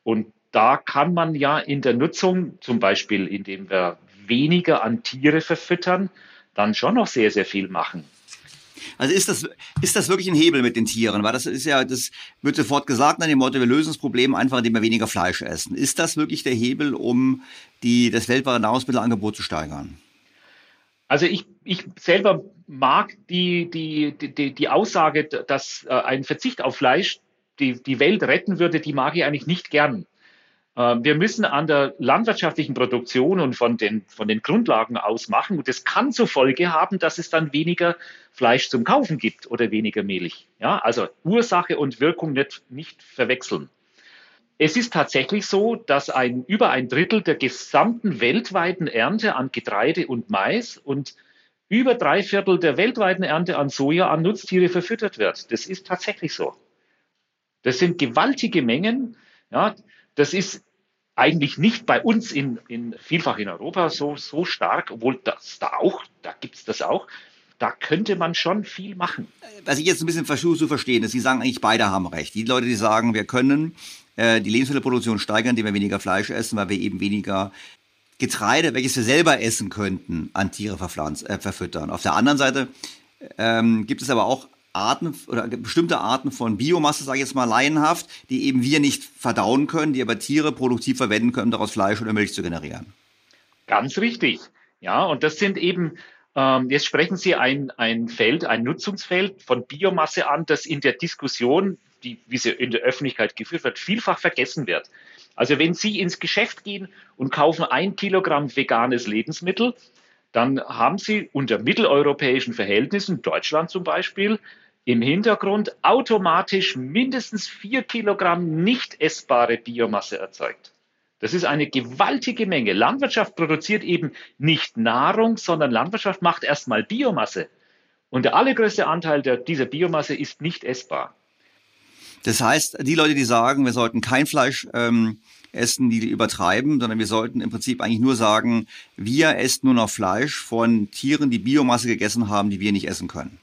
Und da kann man ja in der Nutzung, zum Beispiel indem wir weniger an Tiere verfüttern, dann schon noch sehr, sehr viel machen. Also ist das, ist das wirklich ein Hebel mit den Tieren? Weil das ist ja, das wird sofort gesagt nach dem Motto, wir lösen das Problem einfach, indem wir weniger Fleisch essen. Ist das wirklich der Hebel, um die, das weltweite Nahrungsmittelangebot zu steigern? Also ich, ich selber mag die, die, die, die Aussage, dass äh, ein Verzicht auf Fleisch die, die Welt retten würde, die mag ich eigentlich nicht gern. Äh, wir müssen an der landwirtschaftlichen Produktion und von den, von den Grundlagen aus machen. Und das kann zur Folge haben, dass es dann weniger Fleisch zum Kaufen gibt oder weniger Milch. Ja, also Ursache und Wirkung nicht, nicht verwechseln. Es ist tatsächlich so, dass ein, über ein Drittel der gesamten weltweiten Ernte an Getreide und Mais und über drei Viertel der weltweiten Ernte an Soja an Nutztiere verfüttert wird. Das ist tatsächlich so. Das sind gewaltige Mengen. Ja, das ist eigentlich nicht bei uns in, in vielfach in Europa so, so stark, obwohl das da auch, da gibt es das auch. Da könnte man schon viel machen. Was ich jetzt ein bisschen versuche zu verstehen, ist, Sie sagen eigentlich, beide haben recht. Die Leute, die sagen, wir können äh, die Lebensmittelproduktion steigern, indem wir weniger Fleisch essen, weil wir eben weniger Getreide, welches wir selber essen könnten, an Tiere äh, verfüttern. Auf der anderen Seite ähm, gibt es aber auch Arten oder bestimmte Arten von Biomasse, sage ich jetzt mal laienhaft, die eben wir nicht verdauen können, die aber Tiere produktiv verwenden können, daraus Fleisch oder Milch zu generieren. Ganz richtig. Ja, und das sind eben, ähm, jetzt sprechen Sie ein, ein Feld, ein Nutzungsfeld von Biomasse an, das in der Diskussion, die, wie sie in der Öffentlichkeit geführt wird, vielfach vergessen wird. Also wenn Sie ins Geschäft gehen und kaufen ein Kilogramm veganes Lebensmittel, dann haben Sie unter mitteleuropäischen Verhältnissen, Deutschland zum Beispiel, im Hintergrund automatisch mindestens vier Kilogramm nicht essbare Biomasse erzeugt. Das ist eine gewaltige Menge. Landwirtschaft produziert eben nicht Nahrung, sondern Landwirtschaft macht erstmal Biomasse. Und der allergrößte Anteil der, dieser Biomasse ist nicht essbar. Das heißt, die Leute, die sagen, wir sollten kein Fleisch ähm, essen, die übertreiben, sondern wir sollten im Prinzip eigentlich nur sagen, wir essen nur noch Fleisch von Tieren, die Biomasse gegessen haben, die wir nicht essen können.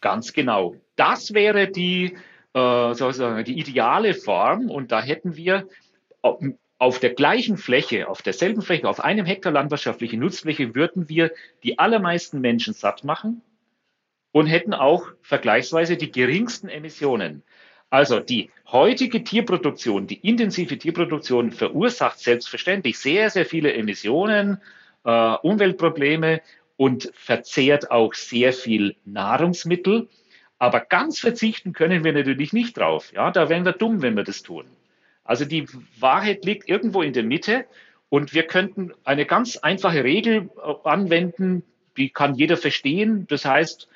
Ganz genau. Das wäre die, äh, sozusagen die ideale Form und da hätten wir auf der gleichen Fläche, auf derselben Fläche, auf einem Hektar landwirtschaftliche Nutzfläche würden wir die allermeisten Menschen satt machen und hätten auch vergleichsweise die geringsten Emissionen. Also die heutige Tierproduktion, die intensive Tierproduktion verursacht selbstverständlich sehr, sehr viele Emissionen, äh, Umweltprobleme und verzehrt auch sehr viel Nahrungsmittel. Aber ganz verzichten können wir natürlich nicht drauf. Ja, da wären wir dumm, wenn wir das tun. Also die Wahrheit liegt irgendwo in der Mitte und wir könnten eine ganz einfache Regel äh, anwenden, die kann jeder verstehen. Das heißt,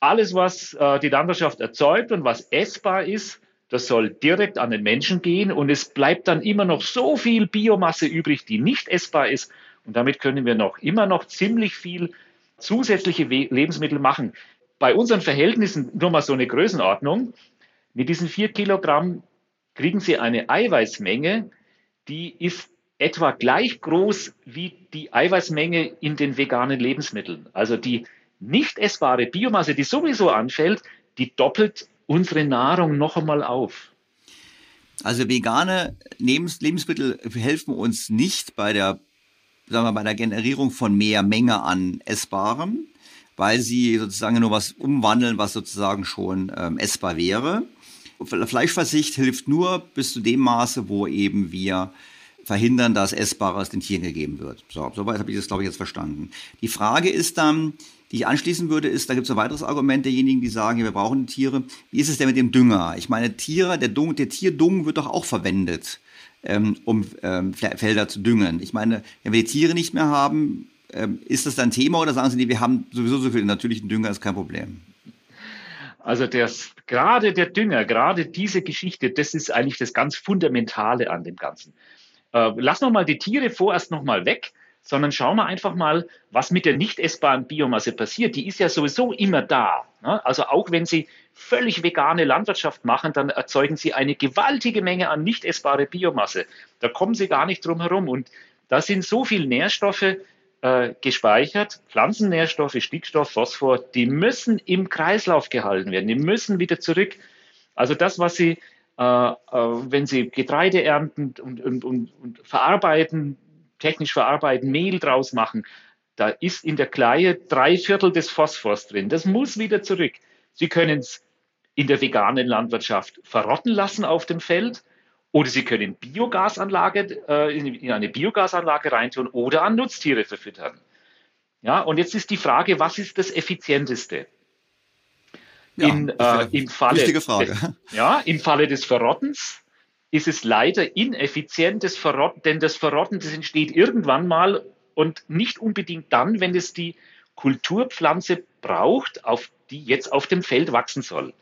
alles, was äh, die Landwirtschaft erzeugt und was essbar ist, das soll direkt an den Menschen gehen und es bleibt dann immer noch so viel Biomasse übrig, die nicht essbar ist. Und damit können wir noch immer noch ziemlich viel zusätzliche Lebensmittel machen. Bei unseren Verhältnissen nur mal so eine Größenordnung. Mit diesen vier Kilogramm kriegen Sie eine Eiweißmenge, die ist etwa gleich groß wie die Eiweißmenge in den veganen Lebensmitteln. Also die nicht essbare Biomasse, die sowieso anfällt, die doppelt unsere Nahrung noch einmal auf. Also vegane Lebensmittel helfen uns nicht bei der, sagen wir, bei der Generierung von mehr Menge an Essbarem, weil sie sozusagen nur was umwandeln, was sozusagen schon ähm, essbar wäre. Fleischversicht hilft nur bis zu dem Maße, wo eben wir verhindern, dass Essbares den Tieren gegeben wird. So, soweit habe ich das, glaube ich, jetzt verstanden. Die Frage ist dann, die ich anschließen würde, ist, da gibt es ein weiteres Argument derjenigen, die sagen, wir brauchen Tiere. Wie ist es denn mit dem Dünger? Ich meine, Tiere, der, Dung, der Tierdung wird doch auch verwendet, ähm, um ähm, Felder zu düngen. Ich meine, wenn wir die Tiere nicht mehr haben, ähm, ist das dann Thema oder sagen Sie, wir haben sowieso so viel natürlichen Dünger, ist kein Problem? Also das, gerade der Dünger, gerade diese Geschichte, das ist eigentlich das ganz Fundamentale an dem Ganzen. Äh, lassen wir mal die Tiere vorerst nochmal weg sondern schauen wir einfach mal, was mit der nicht essbaren Biomasse passiert. Die ist ja sowieso immer da. Ne? Also auch wenn Sie völlig vegane Landwirtschaft machen, dann erzeugen Sie eine gewaltige Menge an nicht essbare Biomasse. Da kommen Sie gar nicht drum herum. Und da sind so viele Nährstoffe äh, gespeichert, Pflanzennährstoffe, Stickstoff, Phosphor, die müssen im Kreislauf gehalten werden. Die müssen wieder zurück. Also das, was Sie wenn sie Getreide ernten und, und, und, und, verarbeiten, technisch verarbeiten, Mehl draus machen, da ist in der Kleie drei Viertel des Phosphors drin. Das muss wieder zurück. Sie können es in der veganen Landwirtschaft verrotten lassen auf dem Feld oder Sie können Biogasanlage, äh, in eine Biogasanlage reintun oder an Nutztiere verfüttern. Ja, und jetzt ist die Frage, was ist das Effizienteste? In, ja, äh, im Falle, Frage. Des, ja, im Falle des Verrottens ist es leider ineffizient, das Verrotten, denn das Verrotten, das entsteht irgendwann mal und nicht unbedingt dann, wenn es die Kulturpflanze braucht, auf die jetzt auf dem Feld wachsen soll.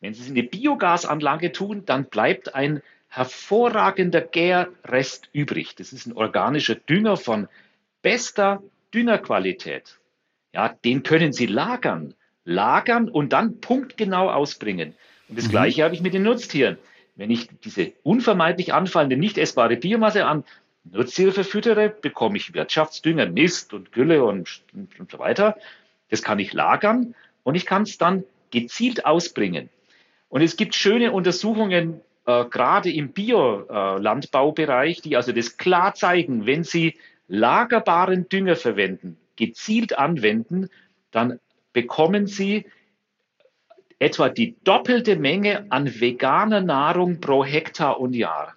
Wenn Sie es in eine Biogasanlage tun, dann bleibt ein hervorragender Gärrest übrig. Das ist ein organischer Dünger von bester Düngerqualität. Ja, den können Sie lagern, lagern und dann punktgenau ausbringen. Und das mhm. Gleiche habe ich mit den Nutztieren. Wenn ich diese unvermeidlich anfallende, nicht essbare Biomasse an Nutztiere verfüttere, bekomme ich Wirtschaftsdünger, Mist und Gülle und, und so weiter. Das kann ich lagern und ich kann es dann gezielt ausbringen. Und es gibt schöne Untersuchungen, äh, gerade im Biolandbaubereich, die also das klar zeigen, wenn Sie lagerbaren Dünger verwenden, gezielt anwenden, dann bekommen Sie etwa die doppelte Menge an veganer Nahrung pro Hektar und Jahr.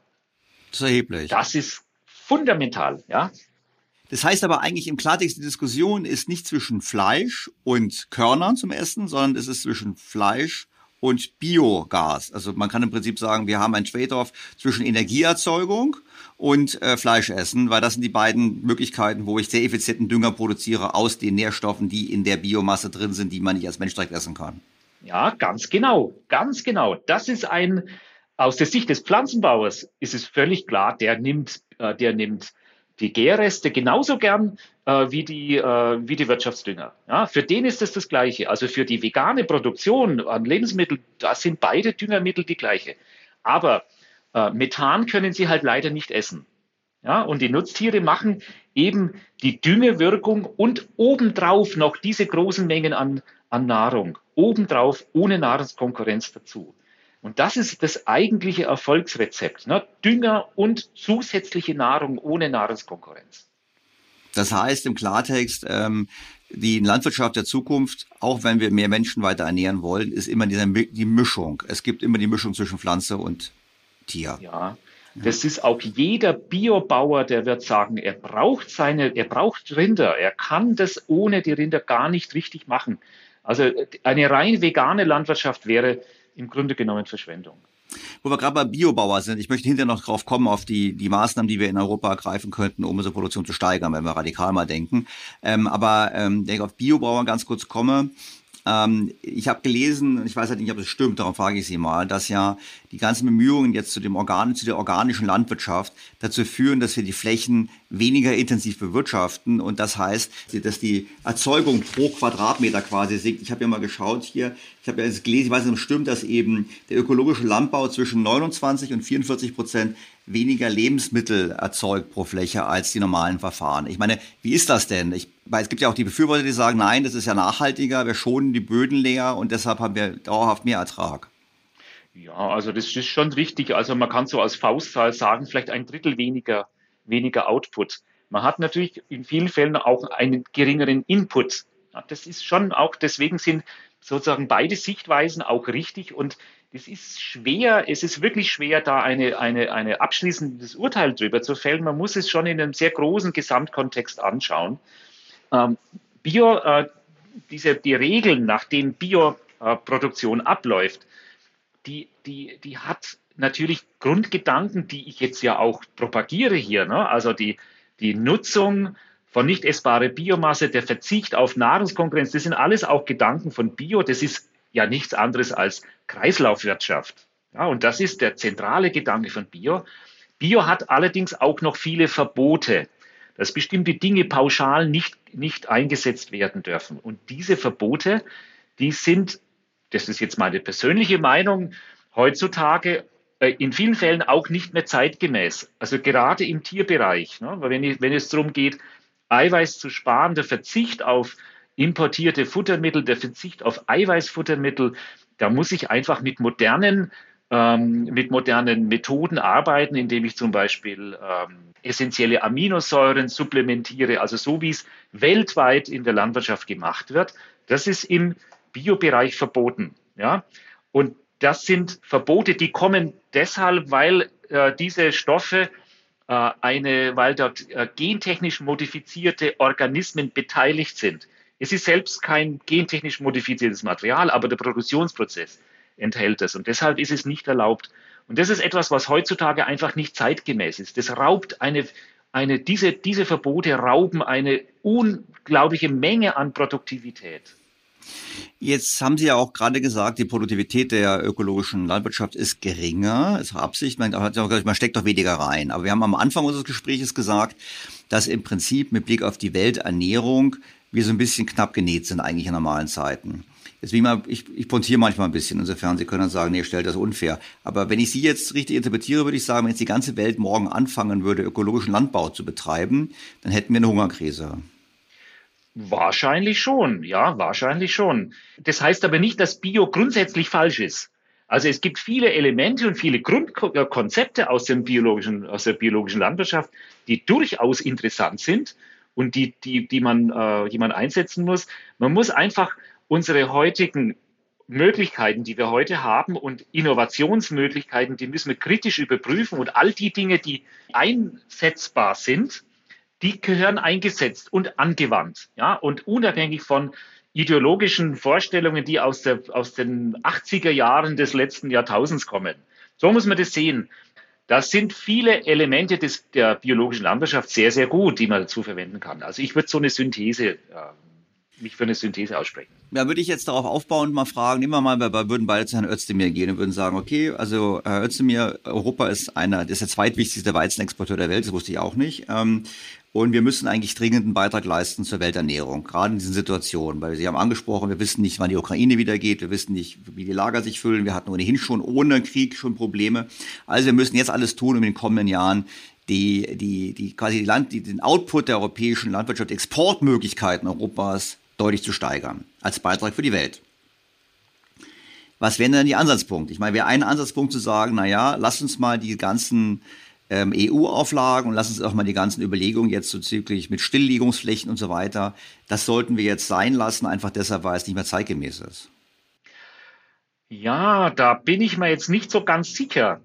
Das ist erheblich. Das ist fundamental, ja. Das heißt aber eigentlich im Klartext, die Diskussion ist nicht zwischen Fleisch und Körnern zum Essen, sondern es ist zwischen Fleisch und Biogas. Also man kann im Prinzip sagen, wir haben ein Trade-off zwischen Energieerzeugung und äh, Fleischessen, weil das sind die beiden Möglichkeiten, wo ich sehr effizienten Dünger produziere aus den Nährstoffen, die in der Biomasse drin sind, die man nicht als Mensch direkt essen kann. Ja, ganz genau, ganz genau. Das ist ein, aus der Sicht des Pflanzenbauers ist es völlig klar, der nimmt, äh, der nimmt die Gärreste genauso gern äh, wie, die, äh, wie die Wirtschaftsdünger. Ja, für den ist es das Gleiche. Also für die vegane Produktion an Lebensmitteln, da sind beide Düngermittel die gleiche. Aber äh, Methan können sie halt leider nicht essen. Ja, und die Nutztiere machen eben die Düngewirkung und obendrauf noch diese großen Mengen an, an Nahrung. Obendrauf ohne Nahrungskonkurrenz dazu. Und das ist das eigentliche Erfolgsrezept. Ne? Dünger und zusätzliche Nahrung ohne Nahrungskonkurrenz. Das heißt im Klartext, ähm, die Landwirtschaft der Zukunft, auch wenn wir mehr Menschen weiter ernähren wollen, ist immer diese, die Mischung. Es gibt immer die Mischung zwischen Pflanze und Tier. Ja, das ist auch jeder Biobauer, der wird sagen, er braucht seine, er braucht Rinder. Er kann das ohne die Rinder gar nicht richtig machen. Also eine rein vegane Landwirtschaft wäre im Grunde genommen Verschwendung. Wo wir gerade bei Biobauer sind, ich möchte hinterher noch drauf kommen, auf die, die Maßnahmen, die wir in Europa ergreifen könnten, um unsere Produktion zu steigern, wenn wir radikal mal denken. Ähm, aber ähm, ich auf Biobauer ganz kurz komme, ähm, ich habe gelesen, ich weiß halt nicht, ob es stimmt, darum frage ich Sie mal, dass ja die ganzen Bemühungen jetzt zu dem Organ, zu der organischen Landwirtschaft dazu führen, dass wir die Flächen weniger intensiv bewirtschaften und das heißt, dass die Erzeugung pro Quadratmeter quasi sinkt. Ich habe ja mal geschaut hier, ich habe ja jetzt gelesen, ich weiß nicht, ob es stimmt, dass eben der ökologische Landbau zwischen 29 und 44 Prozent weniger Lebensmittel erzeugt pro Fläche als die normalen Verfahren. Ich meine, wie ist das denn? Ich, weil es gibt ja auch die Befürworter, die sagen, nein, das ist ja nachhaltiger, wir schonen die Böden leer und deshalb haben wir dauerhaft mehr Ertrag. Ja, also das ist schon richtig. Also man kann so als Faustzahl sagen, vielleicht ein Drittel weniger, weniger Output. Man hat natürlich in vielen Fällen auch einen geringeren Input. Das ist schon auch, deswegen sind sozusagen beide Sichtweisen auch richtig und es ist schwer, es ist wirklich schwer, da eine, eine, eine abschließendes Urteil drüber zu fällen. Man muss es schon in einem sehr großen Gesamtkontext anschauen. Ähm, Bio, äh, diese, die Regeln, nach denen Bioproduktion abläuft, die, die, die hat natürlich Grundgedanken, die ich jetzt ja auch propagiere hier. Ne? Also die, die Nutzung von nicht essbare Biomasse, der Verzicht auf Nahrungskonkurrenz, das sind alles auch Gedanken von Bio. Das ist ja nichts anderes als Kreislaufwirtschaft. Ja, und das ist der zentrale Gedanke von Bio. Bio hat allerdings auch noch viele Verbote, dass bestimmte Dinge pauschal nicht, nicht eingesetzt werden dürfen. Und diese Verbote, die sind, das ist jetzt meine persönliche Meinung, heutzutage in vielen Fällen auch nicht mehr zeitgemäß. Also gerade im Tierbereich, ne, wenn, ich, wenn es darum geht, Eiweiß zu sparen, der Verzicht auf importierte Futtermittel, der Verzicht auf Eiweißfuttermittel, da muss ich einfach mit modernen ähm, mit modernen Methoden arbeiten, indem ich zum Beispiel ähm, essentielle Aminosäuren supplementiere, also so wie es weltweit in der Landwirtschaft gemacht wird. Das ist im Biobereich verboten. Ja? Und das sind Verbote, die kommen deshalb, weil äh, diese Stoffe äh, eine, weil dort äh, gentechnisch modifizierte Organismen beteiligt sind. Es ist selbst kein gentechnisch modifiziertes Material, aber der Produktionsprozess enthält es. Und deshalb ist es nicht erlaubt. Und das ist etwas, was heutzutage einfach nicht zeitgemäß ist. Das raubt eine, eine, diese, diese Verbote rauben eine unglaubliche Menge an Produktivität. Jetzt haben Sie ja auch gerade gesagt, die Produktivität der ökologischen Landwirtschaft ist geringer. Ist Absicht. Man, man steckt doch weniger rein. Aber wir haben am Anfang unseres Gesprächs gesagt, dass im Prinzip mit Blick auf die Welternährung wir so ein bisschen knapp genäht sind eigentlich in normalen Zeiten. Deswegen mal, ich, ich pontiere manchmal ein bisschen. Insofern, Sie können dann sagen, nee, stellt das unfair. Aber wenn ich Sie jetzt richtig interpretiere, würde ich sagen, wenn jetzt die ganze Welt morgen anfangen würde, ökologischen Landbau zu betreiben, dann hätten wir eine Hungerkrise. Wahrscheinlich schon, ja, wahrscheinlich schon. Das heißt aber nicht, dass Bio grundsätzlich falsch ist. Also es gibt viele Elemente und viele Grundkonzepte aus, dem biologischen, aus der biologischen Landwirtschaft, die durchaus interessant sind und die, die, die, man, äh, die man einsetzen muss. Man muss einfach unsere heutigen Möglichkeiten, die wir heute haben und Innovationsmöglichkeiten, die müssen wir kritisch überprüfen und all die Dinge, die einsetzbar sind, die gehören eingesetzt und angewandt. Ja, und unabhängig von ideologischen Vorstellungen, die aus, der, aus den 80er Jahren des letzten Jahrtausends kommen. So muss man das sehen. Da sind viele Elemente des, der biologischen Landwirtschaft sehr, sehr gut, die man dazu verwenden kann. Also ich würde so eine Synthese, äh, mich für eine Synthese aussprechen. Ja, würde ich jetzt darauf aufbauen und mal fragen, nehmen wir mal, wir würden beide zu Herrn Özdemir gehen und würden sagen, okay, also Herr Özdemir, Europa ist einer, ist der zweitwichtigste Weizenexporteur der Welt, das wusste ich auch nicht. Und wir müssen eigentlich dringend einen Beitrag leisten zur Welternährung, gerade in diesen Situationen, weil Sie haben angesprochen, wir wissen nicht, wann die Ukraine wieder geht, wir wissen nicht, wie die Lager sich füllen, wir hatten ohnehin schon ohne Krieg schon Probleme. Also wir müssen jetzt alles tun, um in den kommenden Jahren die, die, die quasi die Land, die, den Output der europäischen Landwirtschaft, Exportmöglichkeiten Europas deutlich zu steigern, als Beitrag für die Welt. Was wären denn die Ansatzpunkte? Ich meine, wäre ein Ansatzpunkt zu sagen, na ja, lass uns mal die ganzen ähm, EU-Auflagen und lass uns auch mal die ganzen Überlegungen jetzt so zügig mit Stilllegungsflächen und so weiter, das sollten wir jetzt sein lassen, einfach deshalb, weil es nicht mehr zeitgemäß ist. Ja, da bin ich mir jetzt nicht so ganz sicher.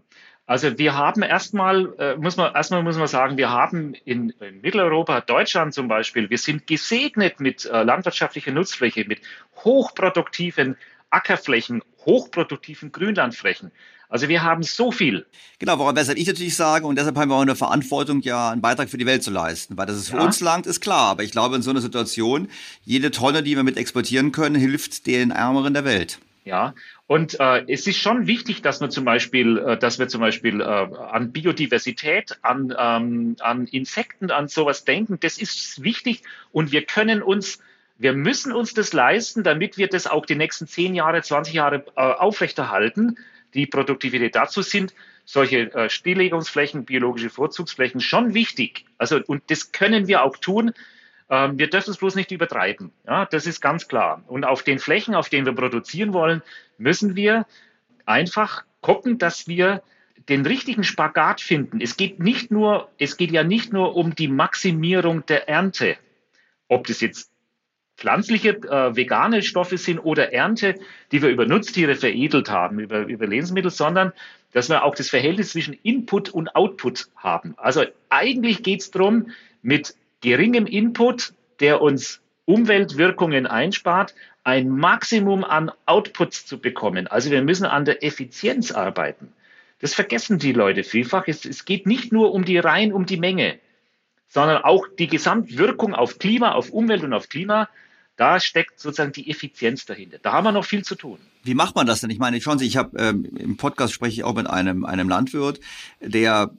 Also wir haben erstmal, äh, muss man, erstmal muss man sagen, wir haben in, in, Mitteleuropa, Deutschland zum Beispiel, wir sind gesegnet mit äh, landwirtschaftlicher Nutzfläche, mit hochproduktiven Ackerflächen, hochproduktiven Grünlandflächen. Also wir haben so viel. Genau, woran weshalb ich natürlich sage, und deshalb haben wir auch eine Verantwortung, ja, einen Beitrag für die Welt zu leisten. Weil das es für ja. uns langt, ist klar. Aber ich glaube, in so einer Situation, jede Tonne, die wir mit exportieren können, hilft den Ärmeren der Welt. Ja, und äh, es ist schon wichtig, dass wir zum Beispiel, äh, dass wir zum Beispiel äh, an Biodiversität, an, ähm, an Insekten, an sowas denken. Das ist wichtig und wir können uns wir müssen uns das leisten, damit wir das auch die nächsten 10 Jahre, 20 Jahre äh, aufrechterhalten die Produktivität. Dazu sind solche äh, Stilllegungsflächen, biologische Vorzugsflächen schon wichtig. Also, und das können wir auch tun. Ähm, wir dürfen es bloß nicht übertreiben. Ja, das ist ganz klar. Und auf den Flächen, auf denen wir produzieren wollen, müssen wir einfach gucken, dass wir den richtigen Spagat finden. Es geht nicht nur, es geht ja nicht nur um die Maximierung der Ernte. Ob das jetzt pflanzliche, äh, vegane Stoffe sind oder Ernte, die wir über Nutztiere veredelt haben, über, über Lebensmittel, sondern dass wir auch das Verhältnis zwischen Input und Output haben. Also eigentlich geht es darum, mit geringem Input, der uns Umweltwirkungen einspart, ein Maximum an Outputs zu bekommen. Also wir müssen an der Effizienz arbeiten. Das vergessen die Leute vielfach. Es, es geht nicht nur um die rein um die Menge, sondern auch die Gesamtwirkung auf Klima, auf Umwelt und auf Klima da steckt sozusagen die Effizienz dahinter. Da haben wir noch viel zu tun. Wie macht man das denn? Ich meine, schauen Sie, ich habe ähm, im Podcast spreche ich auch mit einem einem Landwirt, der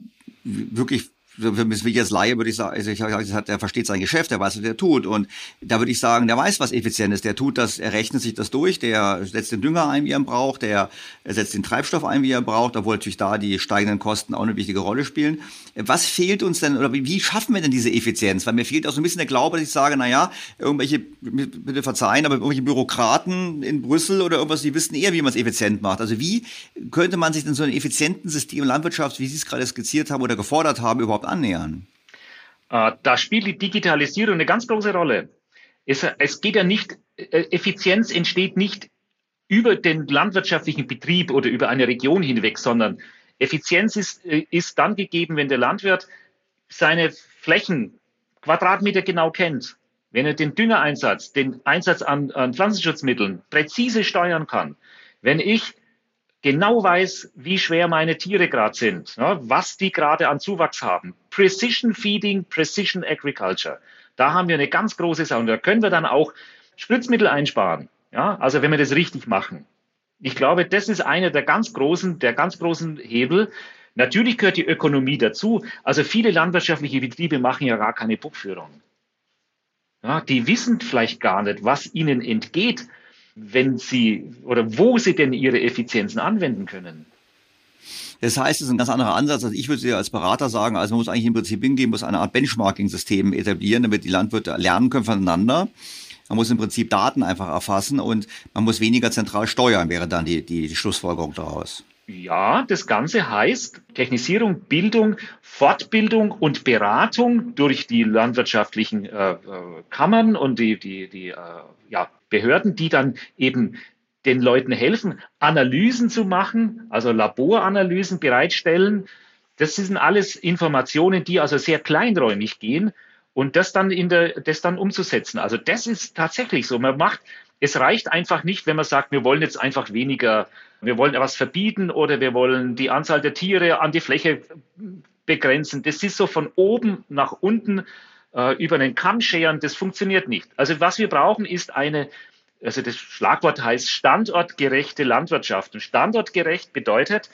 wirklich für mich jetzt Laie würde ich sagen, also ich gesagt, der versteht sein Geschäft, der weiß, was er tut. Und da würde ich sagen, der weiß, was effizient ist. Der tut das, er rechnet sich das durch, der setzt den Dünger ein, wie er braucht, der setzt den Treibstoff ein, wie er braucht, obwohl natürlich da die steigenden Kosten auch eine wichtige Rolle spielen. Was fehlt uns denn, oder wie schaffen wir denn diese Effizienz? Weil mir fehlt auch so ein bisschen der Glaube, dass ich sage, na ja, irgendwelche, bitte verzeihen, aber irgendwelche Bürokraten in Brüssel oder irgendwas, die wissen eher, wie man es effizient macht. Also wie könnte man sich denn so ein effizienten System Landwirtschaft, wie Sie es gerade skizziert haben oder gefordert haben, überhaupt annähern? Äh, da spielt die Digitalisierung eine ganz große Rolle. Es, es geht ja nicht, äh, Effizienz entsteht nicht über den landwirtschaftlichen Betrieb oder über eine Region hinweg, sondern Effizienz ist, äh, ist dann gegeben, wenn der Landwirt seine Flächen Quadratmeter genau kennt, wenn er den Düngereinsatz, den Einsatz an, an Pflanzenschutzmitteln präzise steuern kann, wenn ich genau weiß, wie schwer meine Tiere gerade sind, ja, was die gerade an Zuwachs haben. Precision Feeding, Precision Agriculture. Da haben wir eine ganz große Sache und da können wir dann auch Spritzmittel einsparen. Ja, also wenn wir das richtig machen. Ich glaube, das ist einer der ganz großen, der ganz großen Hebel. Natürlich gehört die Ökonomie dazu. Also viele landwirtschaftliche Betriebe machen ja gar keine Buchführung. Ja, die wissen vielleicht gar nicht, was ihnen entgeht, wenn sie oder wo sie denn ihre Effizienzen anwenden können. Das heißt, es ist ein ganz anderer Ansatz. Also ich würde dir als Berater sagen, also man muss eigentlich im Prinzip hingehen, muss eine Art Benchmarking-System etablieren, damit die Landwirte lernen können voneinander. Man muss im Prinzip Daten einfach erfassen und man muss weniger zentral steuern, wäre dann die, die Schlussfolgerung daraus. Ja, das Ganze heißt Technisierung, Bildung, Fortbildung und Beratung durch die landwirtschaftlichen äh, äh Kammern und die, die, die äh, ja, Behörden, die dann eben den Leuten helfen, Analysen zu machen, also Laboranalysen bereitstellen. Das sind alles Informationen, die also sehr kleinräumig gehen. und das dann in der, das dann umzusetzen. Also das ist tatsächlich so. Man macht, es reicht einfach nicht, wenn man sagt, wir wollen jetzt einfach weniger, wir wollen etwas verbieten oder wir wollen die Anzahl der Tiere an die Fläche begrenzen. Das ist so von oben nach unten äh, über den Kamm scheren. Das funktioniert nicht. Also was wir brauchen, ist eine also das Schlagwort heißt standortgerechte Landwirtschaft. Und standortgerecht bedeutet,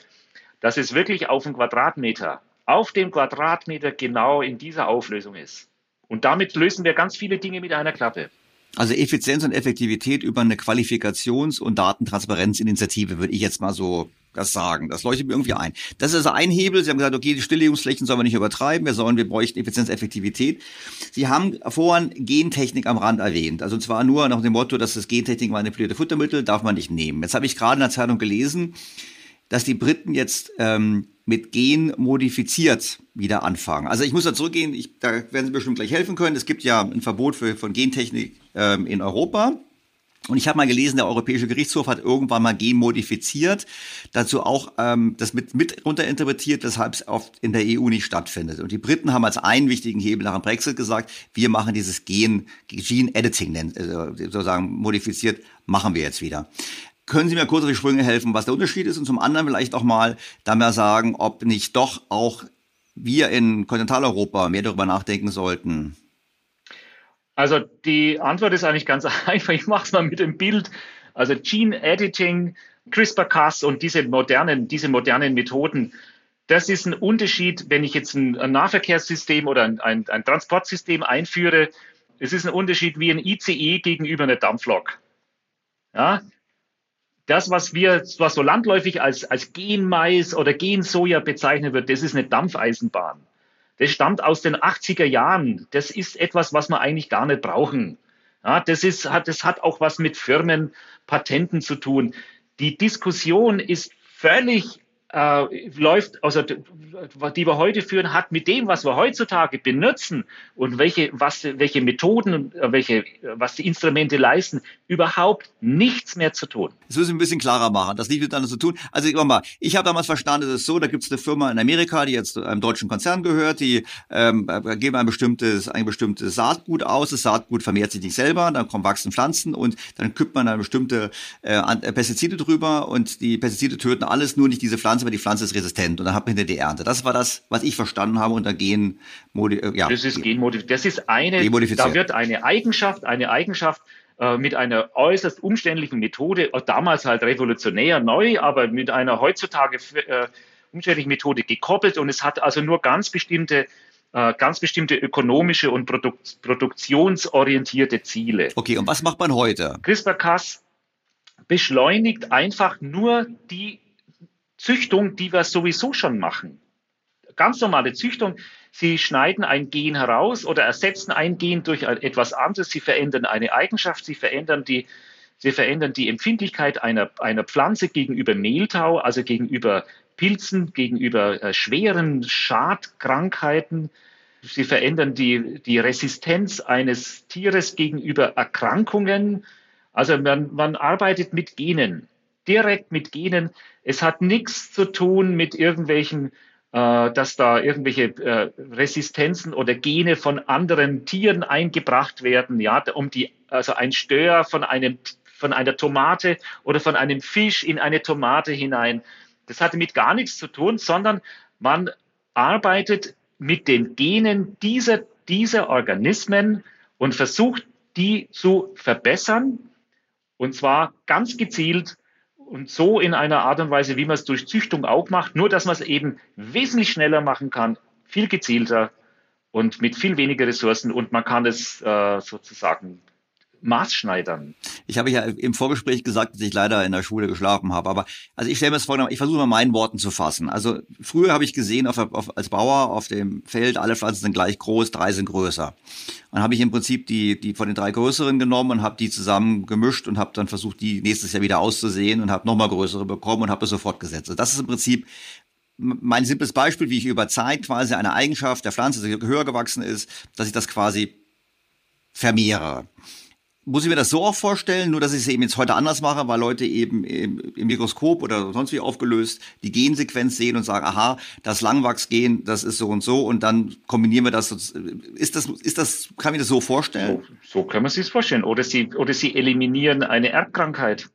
dass es wirklich auf den Quadratmeter, auf dem Quadratmeter genau in dieser Auflösung ist. Und damit lösen wir ganz viele Dinge mit einer Klappe. Also Effizienz und Effektivität über eine Qualifikations- und Datentransparenzinitiative würde ich jetzt mal so das sagen. Das leuchtet mir irgendwie ein. Das ist ein Hebel. Sie haben gesagt, okay, die Stilllegungsflächen sollen wir nicht übertreiben. Wir sollen, wir bräuchten Effizienz, Effektivität. Sie haben vorhin Gentechnik am Rand erwähnt. Also zwar nur nach dem Motto, dass das Gentechnik manipulierte Futtermittel darf man nicht nehmen. Jetzt habe ich gerade in der Zeitung gelesen, dass die Briten jetzt ähm, mit Gen modifiziert wieder anfangen. Also ich muss da zurückgehen, ich, da werden Sie bestimmt gleich helfen können. Es gibt ja ein Verbot für, von Gentechnik ähm, in Europa. Und ich habe mal gelesen, der Europäische Gerichtshof hat irgendwann mal Gen modifiziert, dazu auch ähm, das mit, mit runterinterpretiert, weshalb es oft in der EU nicht stattfindet. Und die Briten haben als einen wichtigen Hebel nach dem Brexit gesagt, wir machen dieses Gen, Gene Editing, also sozusagen modifiziert, machen wir jetzt wieder. Können Sie mir kurz auf die Sprünge helfen, was der Unterschied ist? Und zum anderen vielleicht auch mal da mal sagen, ob nicht doch auch wir in Kontinentaleuropa mehr darüber nachdenken sollten. Also die Antwort ist eigentlich ganz einfach. Ich mache es mal mit dem Bild. Also Gene Editing, CRISPR-Cas und diese modernen, diese modernen Methoden, das ist ein Unterschied, wenn ich jetzt ein, ein Nahverkehrssystem oder ein, ein, ein Transportsystem einführe. Es ist ein Unterschied wie ein ICE gegenüber einer Dampflok. Ja, das, was wir, was so landläufig als, als Genmais oder Gensoja bezeichnet wird, das ist eine Dampfeisenbahn. Das stammt aus den 80er Jahren. Das ist etwas, was wir eigentlich gar nicht brauchen. Ja, das, ist, hat, das hat auch was mit Firmenpatenten zu tun. Die Diskussion ist völlig äh, läuft, also die wir heute führen, hat mit dem, was wir heutzutage benutzen und welche, was, welche Methoden, äh, welche, was die Instrumente leisten, überhaupt nichts mehr zu tun. Das müssen wir ein bisschen klarer machen. Das liegt miteinander zu tun. Also ich ich habe damals verstanden, es ist so, da gibt es eine Firma in Amerika, die jetzt einem deutschen Konzern gehört, die ähm, geben ein bestimmtes, ein bestimmtes Saatgut aus. Das Saatgut vermehrt sich nicht selber, dann kommen wachsen Pflanzen und dann kippt man eine bestimmte äh, Pestizide drüber und die Pestizide töten alles, nur nicht diese Pflanze, weil die Pflanze ist resistent und dann hat man hinter die Ernte. Das war das, was ich verstanden habe unter Gen äh, ja. Das ist Genmodifiziert. Das ist eine, da wird eine Eigenschaft, eine Eigenschaft äh, mit einer äußerst umständlichen Methode, äh, damals halt revolutionär neu, aber mit einer heutzutage äh, umständlichen Methode gekoppelt und es hat also nur ganz bestimmte ganz bestimmte ökonomische und Produkt, produktionsorientierte Ziele. Okay, und was macht man heute? CRISPR-Cas beschleunigt einfach nur die Züchtung, die wir sowieso schon machen. Ganz normale Züchtung. Sie schneiden ein Gen heraus oder ersetzen ein Gen durch etwas anderes. Sie verändern eine Eigenschaft. Sie verändern die, sie verändern die Empfindlichkeit einer, einer Pflanze gegenüber Mehltau, also gegenüber Pilzen, gegenüber äh, schweren Schadkrankheiten. Sie verändern die, die Resistenz eines Tieres gegenüber Erkrankungen. Also man, man arbeitet mit Genen direkt mit Genen. Es hat nichts zu tun mit irgendwelchen, äh, dass da irgendwelche äh, Resistenzen oder Gene von anderen Tieren eingebracht werden, ja, um die, also ein Stör von einem, von einer Tomate oder von einem Fisch in eine Tomate hinein. Das hatte mit gar nichts zu tun, sondern man arbeitet mit den Genen dieser, dieser Organismen und versucht, die zu verbessern. Und zwar ganz gezielt und so in einer Art und Weise, wie man es durch Züchtung auch macht, nur dass man es eben wesentlich schneller machen kann, viel gezielter und mit viel weniger Ressourcen und man kann es äh, sozusagen maßschneidern. Ich habe ja im Vorgespräch gesagt, dass ich leider in der Schule geschlafen habe. Aber also ich stelle mir das vor, ich versuche mal meinen Worten zu fassen. Also früher habe ich gesehen auf, auf, als Bauer auf dem Feld, alle Pflanzen sind gleich groß, drei sind größer. Dann habe ich im Prinzip die, die von den drei größeren genommen und habe die zusammen gemischt und habe dann versucht, die nächstes Jahr wieder auszusehen und habe nochmal größere bekommen und habe das sofort gesetzt. Also das ist im Prinzip mein simples Beispiel, wie ich über Zeit quasi eine Eigenschaft der Pflanze, die höher gewachsen ist, dass ich das quasi vermehre muss ich mir das so auch vorstellen, nur dass ich es eben jetzt heute anders mache, weil Leute eben im, Mikroskop oder sonst wie aufgelöst die Gensequenz sehen und sagen, aha, das Langwachsgen, das ist so und so und dann kombinieren wir das. Ist das, ist das, kann ich das so vorstellen? So, so kann man sich vorstellen. Oder sie, oder sie eliminieren eine Erbkrankheit.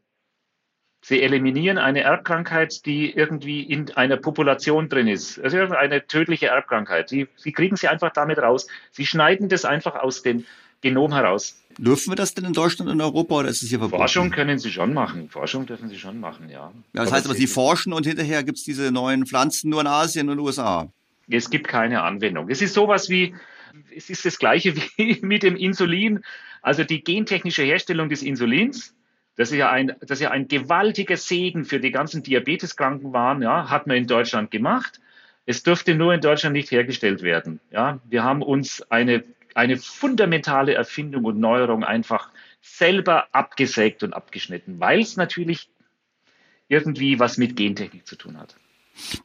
Sie eliminieren eine Erbkrankheit, die irgendwie in einer Population drin ist. Also eine tödliche Erbkrankheit. Sie, sie kriegen sie einfach damit raus. Sie schneiden das einfach aus dem Genom heraus. Dürfen wir das denn in Deutschland und Europa oder ist es hier verboten? Forschung können Sie schon machen. Forschung dürfen Sie schon machen, ja. ja das aber heißt aber, Sie forschen und hinterher gibt es diese neuen Pflanzen nur in Asien und USA. Es gibt keine Anwendung. Es ist sowas wie, es ist das Gleiche wie mit dem Insulin. Also die gentechnische Herstellung des Insulins, das ist ja ein, das ist ja ein gewaltiger Segen für die ganzen Diabeteskranken waren, ja, hat man in Deutschland gemacht. Es dürfte nur in Deutschland nicht hergestellt werden. Ja, wir haben uns eine eine fundamentale Erfindung und Neuerung einfach selber abgesägt und abgeschnitten, weil es natürlich irgendwie was mit Gentechnik zu tun hat.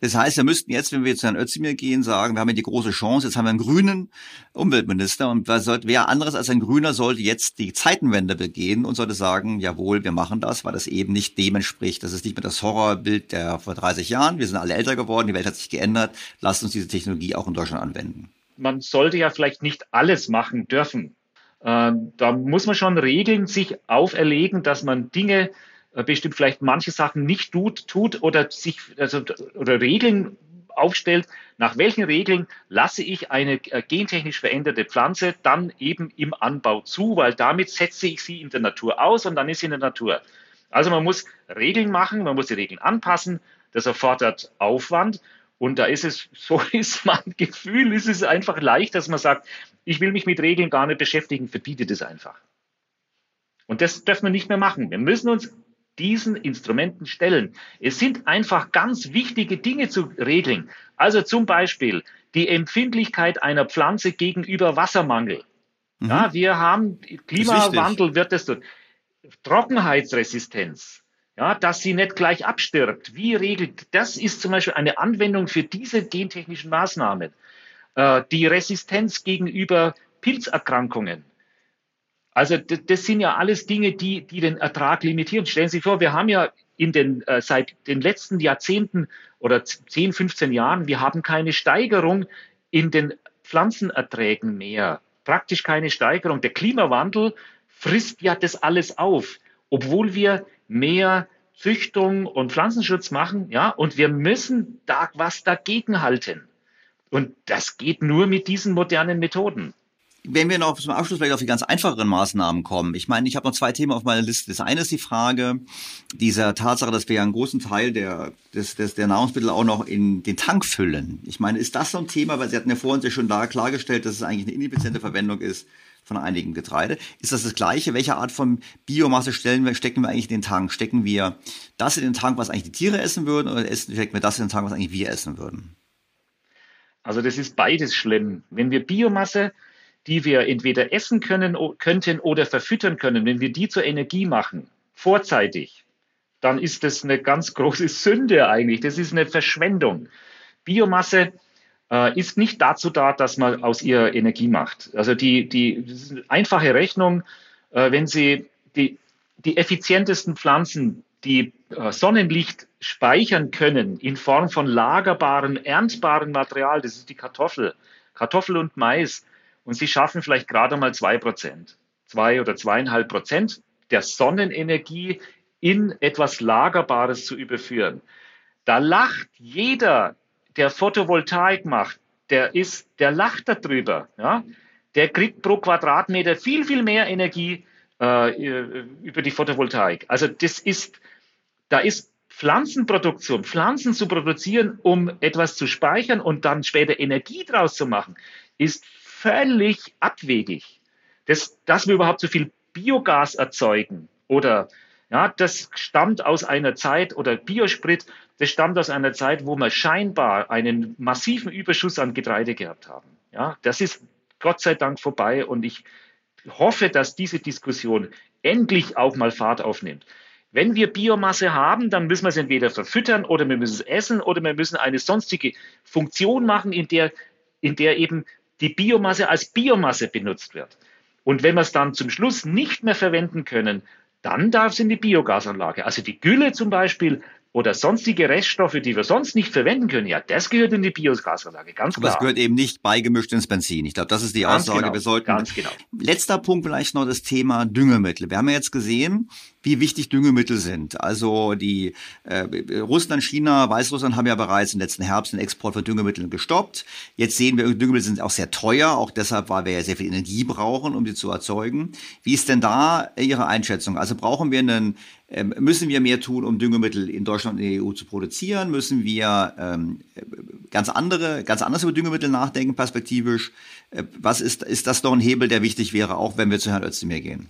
Das heißt, wir müssten jetzt, wenn wir zu Herrn Özdemir gehen, sagen, wir haben ja die große Chance, jetzt haben wir einen grünen Umweltminister und wer anderes als ein Grüner sollte jetzt die Zeitenwende begehen und sollte sagen, jawohl, wir machen das, weil das eben nicht dem entspricht. Das ist nicht mehr das Horrorbild der vor 30 Jahren. Wir sind alle älter geworden, die Welt hat sich geändert. Lasst uns diese Technologie auch in Deutschland anwenden man sollte ja vielleicht nicht alles machen dürfen. Äh, da muss man schon Regeln sich auferlegen, dass man Dinge äh, bestimmt vielleicht manche Sachen nicht tut, tut oder sich also, oder Regeln aufstellt, nach welchen Regeln lasse ich eine äh, gentechnisch veränderte Pflanze dann eben im Anbau zu, weil damit setze ich sie in der Natur aus und dann ist sie in der Natur. Also man muss Regeln machen, man muss die Regeln anpassen, das erfordert Aufwand und da ist es, so ist mein Gefühl, ist es einfach leicht, dass man sagt, ich will mich mit Regeln gar nicht beschäftigen, verbiete das einfach. Und das dürfen wir nicht mehr machen. Wir müssen uns diesen Instrumenten stellen. Es sind einfach ganz wichtige Dinge zu regeln. Also zum Beispiel die Empfindlichkeit einer Pflanze gegenüber Wassermangel. Mhm. Ja, wir haben Klimawandel, wird es Trockenheitsresistenz ja, dass sie nicht gleich abstirbt. Wie regelt, das ist zum Beispiel eine Anwendung für diese gentechnischen Maßnahmen. Äh, die Resistenz gegenüber Pilzerkrankungen. Also das sind ja alles Dinge, die, die den Ertrag limitieren. Stellen Sie sich vor, wir haben ja in den, äh, seit den letzten Jahrzehnten oder 10, 15 Jahren, wir haben keine Steigerung in den Pflanzenerträgen mehr. Praktisch keine Steigerung. Der Klimawandel frisst ja das alles auf, obwohl wir mehr Züchtung und Pflanzenschutz machen, ja, und wir müssen da was dagegen halten. Und das geht nur mit diesen modernen Methoden. Wenn wir noch zum Abschluss vielleicht auf die ganz einfacheren Maßnahmen kommen. Ich meine, ich habe noch zwei Themen auf meiner Liste. Das eine ist die Frage dieser Tatsache, dass wir ja einen großen Teil der, des, des, der Nahrungsmittel auch noch in den Tank füllen. Ich meine, ist das so ein Thema? Weil Sie hatten ja vorhin ja schon da klargestellt, dass es eigentlich eine ineffiziente Verwendung ist von einigem Getreide. Ist das das Gleiche? Welche Art von Biomasse stellen wir, stecken wir eigentlich in den Tank? Stecken wir das in den Tank, was eigentlich die Tiere essen würden, oder stecken wir das in den Tank, was eigentlich wir essen würden? Also das ist beides schlimm. Wenn wir Biomasse, die wir entweder essen können, könnten oder verfüttern können, wenn wir die zur Energie machen, vorzeitig, dann ist das eine ganz große Sünde eigentlich. Das ist eine Verschwendung. Biomasse äh, ist nicht dazu da, dass man aus ihr Energie macht. Also die, die einfache Rechnung, äh, wenn Sie die, die effizientesten Pflanzen, die äh, Sonnenlicht speichern können in Form von lagerbarem, erntbarem Material, das ist die Kartoffel, Kartoffel und Mais, und Sie schaffen vielleicht gerade mal zwei Prozent, zwei oder zweieinhalb Prozent der Sonnenenergie in etwas Lagerbares zu überführen. Da lacht jeder der Photovoltaik macht, der ist, der lacht darüber, ja. Der kriegt pro Quadratmeter viel, viel mehr Energie äh, über die Photovoltaik. Also das ist, da ist Pflanzenproduktion, Pflanzen zu produzieren, um etwas zu speichern und dann später Energie draus zu machen, ist völlig abwegig. Das, dass wir überhaupt so viel Biogas erzeugen oder ja, das stammt aus einer Zeit oder Biosprit, das stammt aus einer Zeit, wo wir scheinbar einen massiven Überschuss an Getreide gehabt haben. Ja, das ist Gott sei Dank vorbei und ich hoffe, dass diese Diskussion endlich auch mal Fahrt aufnimmt. Wenn wir Biomasse haben, dann müssen wir es entweder verfüttern oder wir müssen es essen oder wir müssen eine sonstige Funktion machen, in der, in der eben die Biomasse als Biomasse benutzt wird. Und wenn wir es dann zum Schluss nicht mehr verwenden können, dann darf es in die Biogasanlage. Also die Gülle zum Beispiel oder sonstige Reststoffe, die wir sonst nicht verwenden können, ja, das gehört in die Biogasanlage, ganz klar. Aber es gehört eben nicht beigemischt ins Benzin. Ich glaube, das ist die ganz Aussage. Genau, wir sollten. Ganz genau. Letzter Punkt vielleicht noch das Thema Düngemittel. Wir haben ja jetzt gesehen, wie wichtig Düngemittel sind. Also die äh, Russland, China, Weißrussland haben ja bereits im letzten Herbst den Export von Düngemitteln gestoppt. Jetzt sehen wir, Düngemittel sind auch sehr teuer, auch deshalb, weil wir ja sehr viel Energie brauchen, um sie zu erzeugen. Wie ist denn da Ihre Einschätzung? Also brauchen wir einen ähm, müssen wir mehr tun, um Düngemittel in Deutschland und in der EU zu produzieren? Müssen wir ähm, ganz andere, ganz anders über Düngemittel nachdenken, perspektivisch? Äh, was ist, ist das doch ein Hebel, der wichtig wäre, auch wenn wir zu Herrn Özdemir gehen?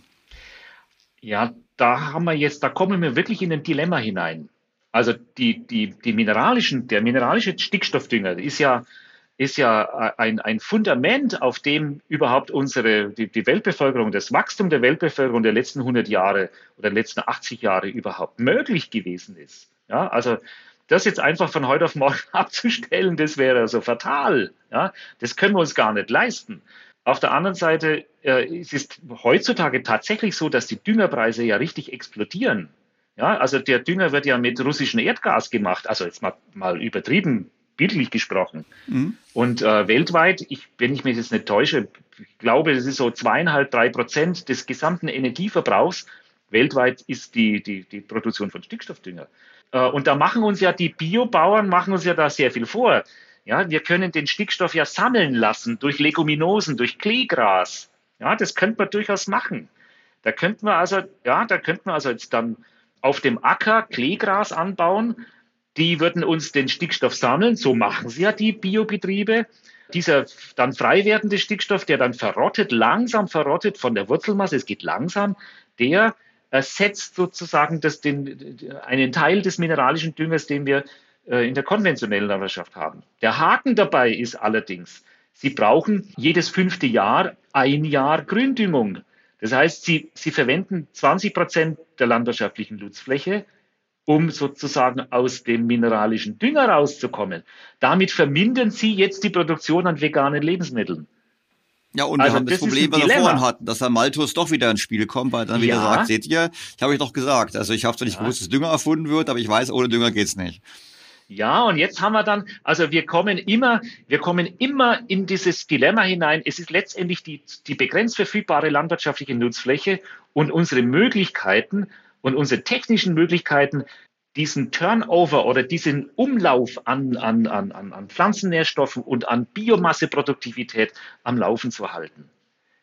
Ja, da haben wir jetzt, da kommen wir wirklich in ein Dilemma hinein. Also die, die, die mineralischen, der mineralische Stickstoffdünger ist ja ist ja ein, ein Fundament, auf dem überhaupt unsere, die, die Weltbevölkerung, das Wachstum der Weltbevölkerung der letzten 100 Jahre oder der letzten 80 Jahre überhaupt möglich gewesen ist. Ja, also das jetzt einfach von heute auf morgen abzustellen, das wäre also fatal. Ja, das können wir uns gar nicht leisten. Auf der anderen Seite äh, es ist heutzutage tatsächlich so, dass die Düngerpreise ja richtig explodieren. Ja, also der Dünger wird ja mit russischem Erdgas gemacht, also jetzt mal, mal übertrieben bildlich gesprochen. Mhm. Und äh, weltweit, ich, wenn ich mich jetzt nicht täusche, ich glaube, das ist so zweieinhalb, drei Prozent des gesamten Energieverbrauchs. Weltweit ist die, die, die Produktion von Stickstoffdünger. Äh, und da machen uns ja die Biobauern, machen uns ja da sehr viel vor. Ja, wir können den Stickstoff ja sammeln lassen durch Leguminosen, durch Kleegras. Ja, das könnte man durchaus machen. Da könnten wir also, ja, da könnten wir also jetzt dann auf dem Acker Kleegras anbauen die würden uns den Stickstoff sammeln. So machen sie ja die Biobetriebe. Dieser dann frei werdende Stickstoff, der dann verrottet, langsam verrottet von der Wurzelmasse, es geht langsam, der ersetzt sozusagen das, den, einen Teil des mineralischen Düngers, den wir äh, in der konventionellen Landwirtschaft haben. Der Haken dabei ist allerdings, Sie brauchen jedes fünfte Jahr ein Jahr Gründüngung. Das heißt, Sie, Sie verwenden 20 Prozent der landwirtschaftlichen Nutzfläche um sozusagen aus dem mineralischen Dünger rauszukommen. Damit vermindern sie jetzt die Produktion an veganen Lebensmitteln. Ja, und also wir haben das, das Problem, was wir vorhin hatten, dass der Malthus doch wieder ins Spiel kommt, weil dann wieder ja. sagt, seht ihr, ich habe euch doch gesagt, also ich habe zwar nicht ja. gewusst, dass Dünger erfunden wird, aber ich weiß, ohne Dünger geht's nicht. Ja, und jetzt haben wir dann, also wir kommen immer, wir kommen immer in dieses Dilemma hinein. Es ist letztendlich die, die begrenzt verfügbare landwirtschaftliche Nutzfläche und unsere Möglichkeiten, und unsere technischen Möglichkeiten, diesen Turnover oder diesen Umlauf an, an, an, an Pflanzennährstoffen und an Biomasseproduktivität am Laufen zu halten.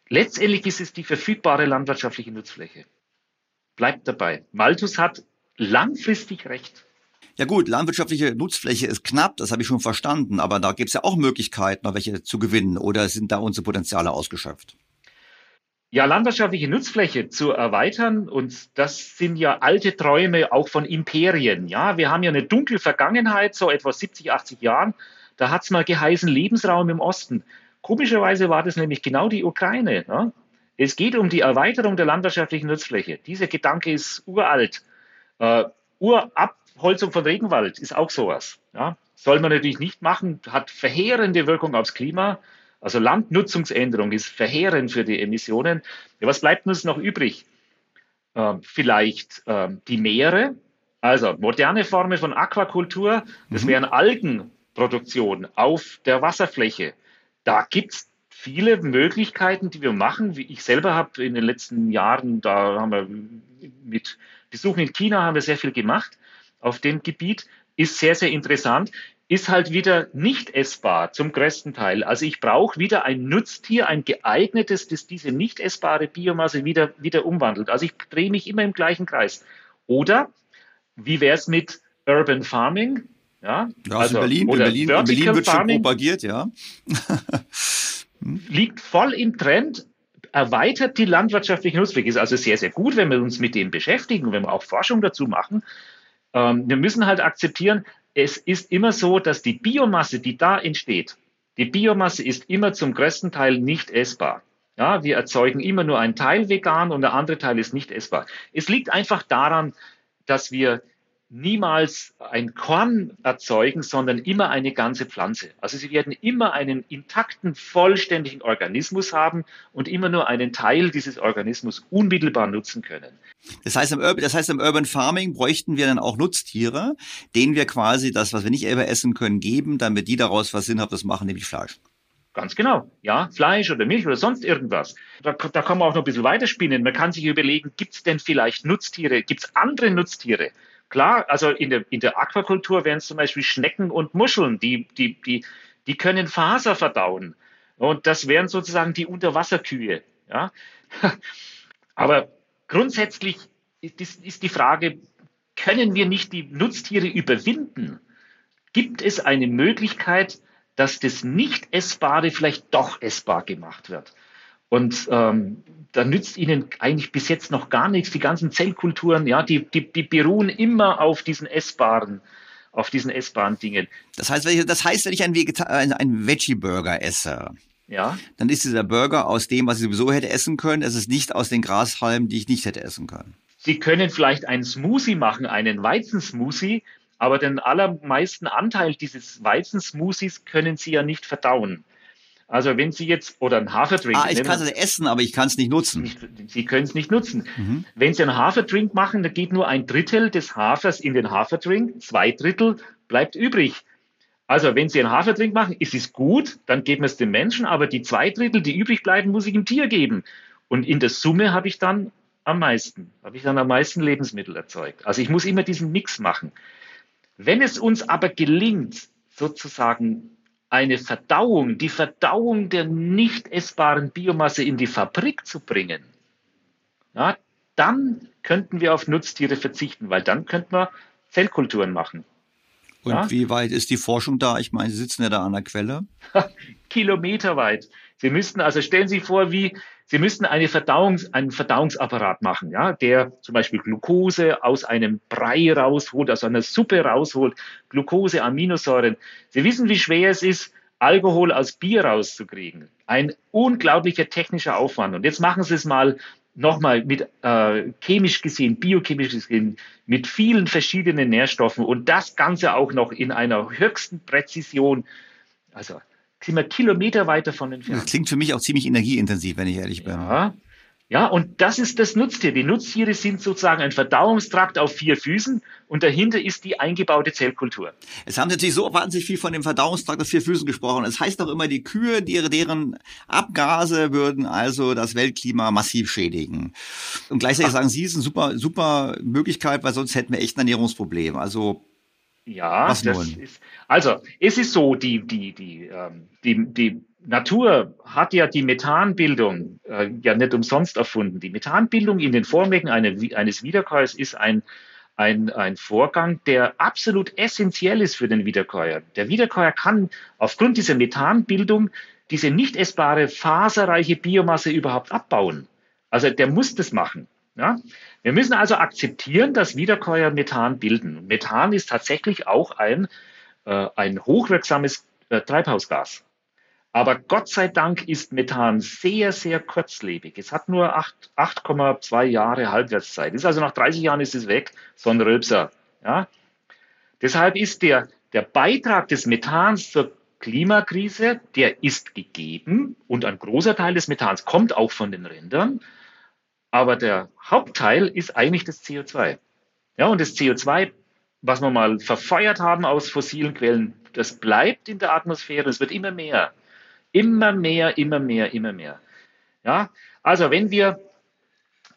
Letztendlich ist es die verfügbare landwirtschaftliche Nutzfläche. Bleibt dabei. Malthus hat langfristig recht. Ja gut, landwirtschaftliche Nutzfläche ist knapp, das habe ich schon verstanden, aber da gibt es ja auch Möglichkeiten, noch welche zu gewinnen oder sind da unsere Potenziale ausgeschöpft? Ja, landwirtschaftliche Nutzfläche zu erweitern und das sind ja alte Träume auch von Imperien. Ja, wir haben ja eine dunkle Vergangenheit, so etwa 70, 80 Jahren. Da hat es mal geheißen Lebensraum im Osten. Komischerweise war das nämlich genau die Ukraine. Ja? Es geht um die Erweiterung der landwirtschaftlichen Nutzfläche. Dieser Gedanke ist uralt. Äh, Urabholzung von Regenwald ist auch sowas. Ja? Soll man natürlich nicht machen, hat verheerende Wirkung aufs Klima. Also Landnutzungsänderung ist verheerend für die Emissionen. Ja, was bleibt uns noch übrig? Ähm, vielleicht ähm, die Meere, also moderne Formen von Aquakultur, das mhm. wären Algenproduktion auf der Wasserfläche. Da gibt es viele Möglichkeiten, die wir machen. Ich selber habe in den letzten Jahren, da haben wir mit Besuchen in China haben wir sehr viel gemacht auf dem Gebiet. Ist sehr, sehr interessant ist halt wieder nicht essbar zum größten Teil. Also ich brauche wieder ein Nutztier, ein geeignetes, das diese nicht essbare Biomasse wieder, wieder umwandelt. Also ich drehe mich immer im gleichen Kreis. Oder wie wäre es mit Urban Farming? Ja, ja also in Berlin, in Berlin, in Berlin wird Farming schon propagiert, ja. liegt voll im Trend, erweitert die landwirtschaftliche Nutzfläche. Ist also sehr, sehr gut, wenn wir uns mit dem beschäftigen, wenn wir auch Forschung dazu machen. Ähm, wir müssen halt akzeptieren, es ist immer so, dass die Biomasse, die da entsteht, die Biomasse ist immer zum größten Teil nicht essbar. Ja, wir erzeugen immer nur einen Teil vegan und der andere Teil ist nicht essbar. Es liegt einfach daran, dass wir niemals ein Korn erzeugen, sondern immer eine ganze Pflanze. Also sie werden immer einen intakten, vollständigen Organismus haben und immer nur einen Teil dieses Organismus unmittelbar nutzen können. Das heißt, im Urban, das heißt, im Urban Farming bräuchten wir dann auch Nutztiere, denen wir quasi das, was wir nicht selber essen können, geben, damit die daraus was Sinnhaftes machen, nämlich Fleisch. Ganz genau. Ja, Fleisch oder Milch oder sonst irgendwas. Da, da kann man auch noch ein bisschen weiterspinnen. Man kann sich überlegen, gibt es denn vielleicht Nutztiere? Gibt es andere Nutztiere? Klar, also in der, in der Aquakultur wären es zum Beispiel Schnecken und Muscheln, die, die, die, die können Faser verdauen. Und das wären sozusagen die Unterwasserkühe. Ja? Aber grundsätzlich ist, ist die Frage, können wir nicht die Nutztiere überwinden? Gibt es eine Möglichkeit, dass das Nicht-Essbare vielleicht doch essbar gemacht wird? Und ähm, da nützt ihnen eigentlich bis jetzt noch gar nichts. Die ganzen Zellkulturen, ja, die, die, die beruhen immer auf diesen essbaren, auf diesen essbaren Dingen. Das heißt, wenn ich, das heißt, wenn ich einen, Vegeta einen Veggie-Burger esse, ja. dann ist dieser Burger aus dem, was ich sowieso hätte essen können. Es ist nicht aus den Grashalmen, die ich nicht hätte essen können. Sie können vielleicht einen Smoothie machen, einen Weizensmoothie, aber den allermeisten Anteil dieses Weizensmoothies können Sie ja nicht verdauen. Also wenn Sie jetzt, oder einen Haferdrink. Ah, ich kann es essen, aber ich kann es nicht nutzen. Nicht, Sie können es nicht nutzen. Mhm. Wenn Sie einen Haferdrink machen, dann geht nur ein Drittel des Hafers in den Haferdrink, zwei Drittel bleibt übrig. Also wenn Sie einen Haferdrink machen, ist es gut, dann geben wir es dem Menschen, aber die zwei Drittel, die übrig bleiben, muss ich dem Tier geben. Und in der Summe habe ich dann am meisten, habe ich dann am meisten Lebensmittel erzeugt. Also ich muss immer diesen Mix machen. Wenn es uns aber gelingt, sozusagen eine Verdauung, die Verdauung der nicht essbaren Biomasse in die Fabrik zu bringen, ja, dann könnten wir auf Nutztiere verzichten, weil dann könnten wir Zellkulturen machen. Und ja? wie weit ist die Forschung da? Ich meine, Sie sitzen ja da an der Quelle. Kilometerweit. Sie müssten, also stellen Sie vor, wie, Sie müssten eine Verdauungs-, einen Verdauungsapparat machen, ja, der zum Beispiel Glucose aus einem Brei rausholt, aus einer Suppe rausholt, Glucose, Aminosäuren. Sie wissen, wie schwer es ist, Alkohol aus Bier rauszukriegen. Ein unglaublicher technischer Aufwand. Und jetzt machen Sie es mal nochmal mit äh, chemisch gesehen, biochemisch gesehen, mit vielen verschiedenen Nährstoffen und das Ganze auch noch in einer höchsten Präzision. Also sind wir Kilometer weiter von entfernt. Das klingt für mich auch ziemlich energieintensiv, wenn ich ehrlich bin. Ja, ja, und das ist das Nutztier. Die Nutztiere sind sozusagen ein Verdauungstrakt auf vier Füßen und dahinter ist die eingebaute Zellkultur. Es haben natürlich so wahnsinnig viel von dem Verdauungstrakt auf vier Füßen gesprochen. Es heißt doch immer, die Kühe, deren Abgase würden also das Weltklima massiv schädigen. Und gleichzeitig Ach. sagen Sie, es ist eine super, super Möglichkeit, weil sonst hätten wir echt ein Ernährungsproblem. Also ja, Was das nun? ist. Also, es ist so, die, die, die, ähm, die, die Natur hat ja die Methanbildung äh, ja nicht umsonst erfunden. Die Methanbildung in den Vormägen eine, eines Wiederkäuers ist ein, ein, ein Vorgang, der absolut essentiell ist für den Wiederkäuer. Der Wiederkäuer kann aufgrund dieser Methanbildung diese nicht essbare, faserreiche Biomasse überhaupt abbauen. Also der muss das machen. Ja? Wir müssen also akzeptieren, dass Wiederkäuer Methan bilden. Methan ist tatsächlich auch ein, äh, ein hochwirksames äh, Treibhausgas. Aber Gott sei Dank ist Methan sehr, sehr kurzlebig. Es hat nur 8,2 Jahre Halbwertszeit. Ist also nach 30 Jahren ist es weg, ein Röpser. Ja? Deshalb ist der, der Beitrag des Methans zur Klimakrise, der ist gegeben und ein großer Teil des Methans kommt auch von den Rindern. Aber der Hauptteil ist eigentlich das CO2. Ja, und das CO2, was wir mal verfeuert haben aus fossilen Quellen, das bleibt in der Atmosphäre, es wird immer mehr. Immer mehr, immer mehr, immer mehr. Ja, also wenn wir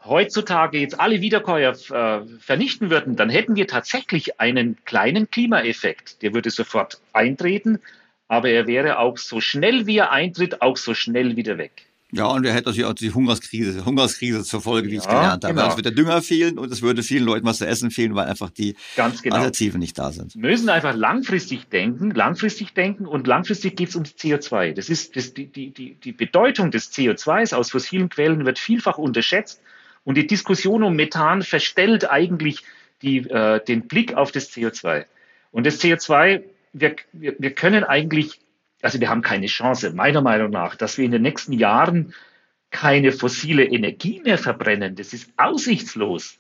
heutzutage jetzt alle Wiederkäuer äh, vernichten würden, dann hätten wir tatsächlich einen kleinen Klimaeffekt. Der würde sofort eintreten, aber er wäre auch so schnell wie er eintritt, auch so schnell wieder weg. Ja, und er hätte natürlich auch die Hungerskrise, Hungerskrise zur Folge, wie ja, ich gelernt habe. Genau. Es wird der Dünger fehlen und es würde vielen Leuten was zu essen fehlen, weil einfach die Ganz genau. Alternativen nicht da sind. Wir müssen einfach langfristig denken, langfristig denken und langfristig geht es ums CO2. Das ist das, die, die, die, die Bedeutung des CO2s aus fossilen Quellen wird vielfach unterschätzt und die Diskussion um Methan verstellt eigentlich die, äh, den Blick auf das CO2. Und das CO2, wir, wir, wir können eigentlich also wir haben keine Chance, meiner Meinung nach, dass wir in den nächsten Jahren keine fossile Energie mehr verbrennen. Das ist aussichtslos.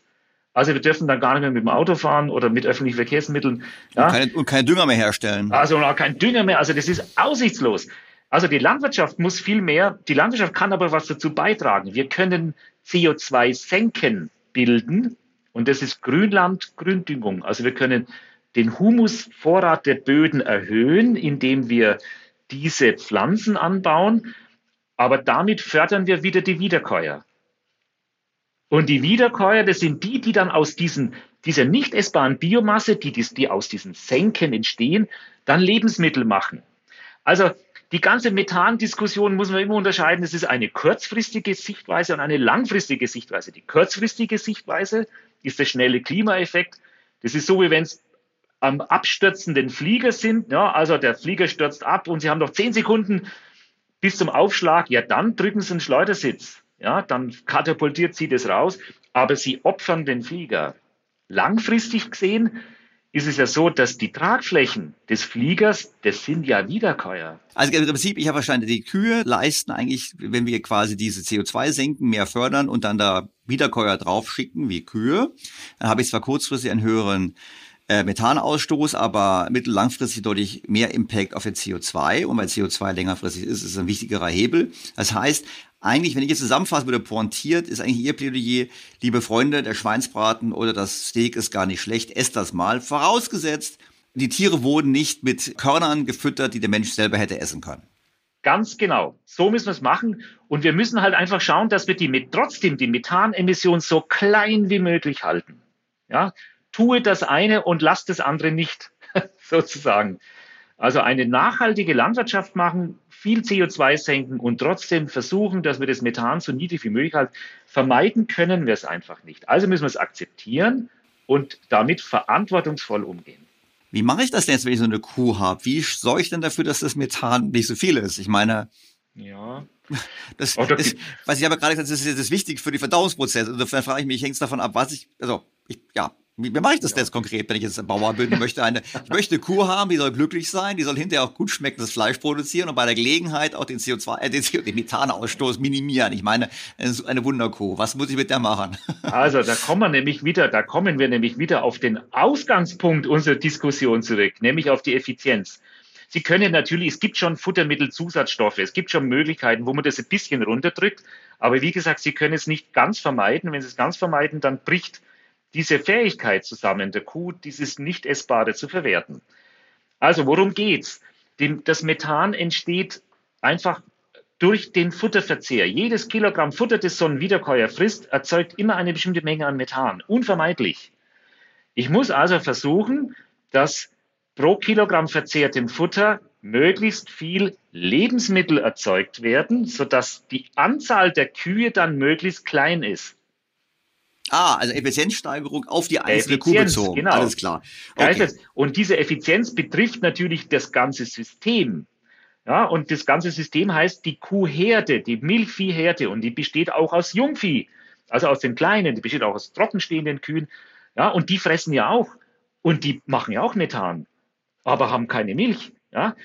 Also wir dürfen dann gar nicht mehr mit dem Auto fahren oder mit öffentlichen Verkehrsmitteln. Ja. Und, keine, und keine Dünger mehr herstellen. Also auch kein Dünger mehr. Also das ist aussichtslos. Also die Landwirtschaft muss viel mehr, die Landwirtschaft kann aber was dazu beitragen. Wir können CO2-Senken bilden und das ist Grünland, Gründüngung. Also wir können den Humusvorrat der Böden erhöhen, indem wir diese Pflanzen anbauen, aber damit fördern wir wieder die Wiederkäuer. Und die Wiederkäuer, das sind die, die dann aus diesen, dieser nicht essbaren Biomasse, die, die aus diesen Senken entstehen, dann Lebensmittel machen. Also die ganze Methandiskussion muss man immer unterscheiden. Es ist eine kurzfristige Sichtweise und eine langfristige Sichtweise. Die kurzfristige Sichtweise ist der schnelle Klimaeffekt. Das ist so, wie wenn es am abstürzenden Flieger sind. Ja, also der Flieger stürzt ab und Sie haben noch zehn Sekunden bis zum Aufschlag. Ja, dann drücken Sie einen Schleudersitz. Ja, dann katapultiert Sie das raus. Aber Sie opfern den Flieger. Langfristig gesehen ist es ja so, dass die Tragflächen des Fliegers, das sind ja Wiederkäuer. Also im Prinzip, ich habe verstanden, die Kühe leisten eigentlich, wenn wir quasi diese CO2 senken, mehr fördern und dann da Wiederkäuer draufschicken wie Kühe, dann habe ich zwar kurzfristig einen höheren äh, Methanausstoß, aber mittellangfristig deutlich mehr Impact auf den CO2. Und weil CO2 längerfristig ist, ist es ein wichtigerer Hebel. Das heißt, eigentlich, wenn ich jetzt zusammenfassen würde, pointiert, ist eigentlich Ihr Plädoyer, liebe Freunde, der Schweinsbraten oder das Steak ist gar nicht schlecht, esst das mal. Vorausgesetzt, die Tiere wurden nicht mit Körnern gefüttert, die der Mensch selber hätte essen können. Ganz genau. So müssen wir es machen. Und wir müssen halt einfach schauen, dass wir die, trotzdem die Methanemission so klein wie möglich halten. Ja, tue das eine und lass das andere nicht, sozusagen. Also eine nachhaltige Landwirtschaft machen, viel CO2 senken und trotzdem versuchen, dass wir das Methan so niedrig wie möglich halten. Vermeiden können wir es einfach nicht. Also müssen wir es akzeptieren und damit verantwortungsvoll umgehen. Wie mache ich das denn jetzt, wenn ich so eine Kuh habe? Wie sorge ich denn dafür, dass das Methan nicht so viel ist? Ich meine, ja. Das, oh, ist, was ich aber gerade gesagt habe, das ist das wichtig für die Verdauungsprozesse. Und dann frage ich mich, hängt es davon ab, was ich, also ich, ja, wie, wie mache ich das ja. jetzt konkret, wenn ich jetzt ein Bauer bin und möchte eine, ich möchte eine Kuh haben, die soll glücklich sein, die soll hinterher auch gut schmeckendes Fleisch produzieren und bei der Gelegenheit auch den CO2, äh, den, CO, den Methanausstoß minimieren. Ich meine, eine Wunderkuh. Was muss ich mit der machen? Also, da kommen wir nämlich wieder, da kommen wir nämlich wieder auf den Ausgangspunkt unserer Diskussion zurück, nämlich auf die Effizienz. Sie können natürlich, es gibt schon Futtermittelzusatzstoffe, es gibt schon Möglichkeiten, wo man das ein bisschen runterdrückt, aber wie gesagt, Sie können es nicht ganz vermeiden. Wenn Sie es ganz vermeiden, dann bricht diese Fähigkeit zusammen der Kuh, dieses nicht essbare zu verwerten. Also worum geht's? Das Methan entsteht einfach durch den Futterverzehr. Jedes Kilogramm Futter, das so ein Wiederkäuer frisst, erzeugt immer eine bestimmte Menge an Methan. Unvermeidlich. Ich muss also versuchen, dass pro Kilogramm verzehrtem Futter möglichst viel Lebensmittel erzeugt werden, sodass die Anzahl der Kühe dann möglichst klein ist. Ah, also Effizienzsteigerung auf die einzelne Effizienz, Kuh bezogen. Genau. Alles klar. Okay. Und diese Effizienz betrifft natürlich das ganze System. Ja, und das ganze System heißt die Kuhherde, die Milchviehherde, und die besteht auch aus Jungvieh, also aus den kleinen, die besteht auch aus trockenstehenden Kühen. Ja, und die fressen ja auch. Und die machen ja auch Methan, aber haben keine Milch. Ja,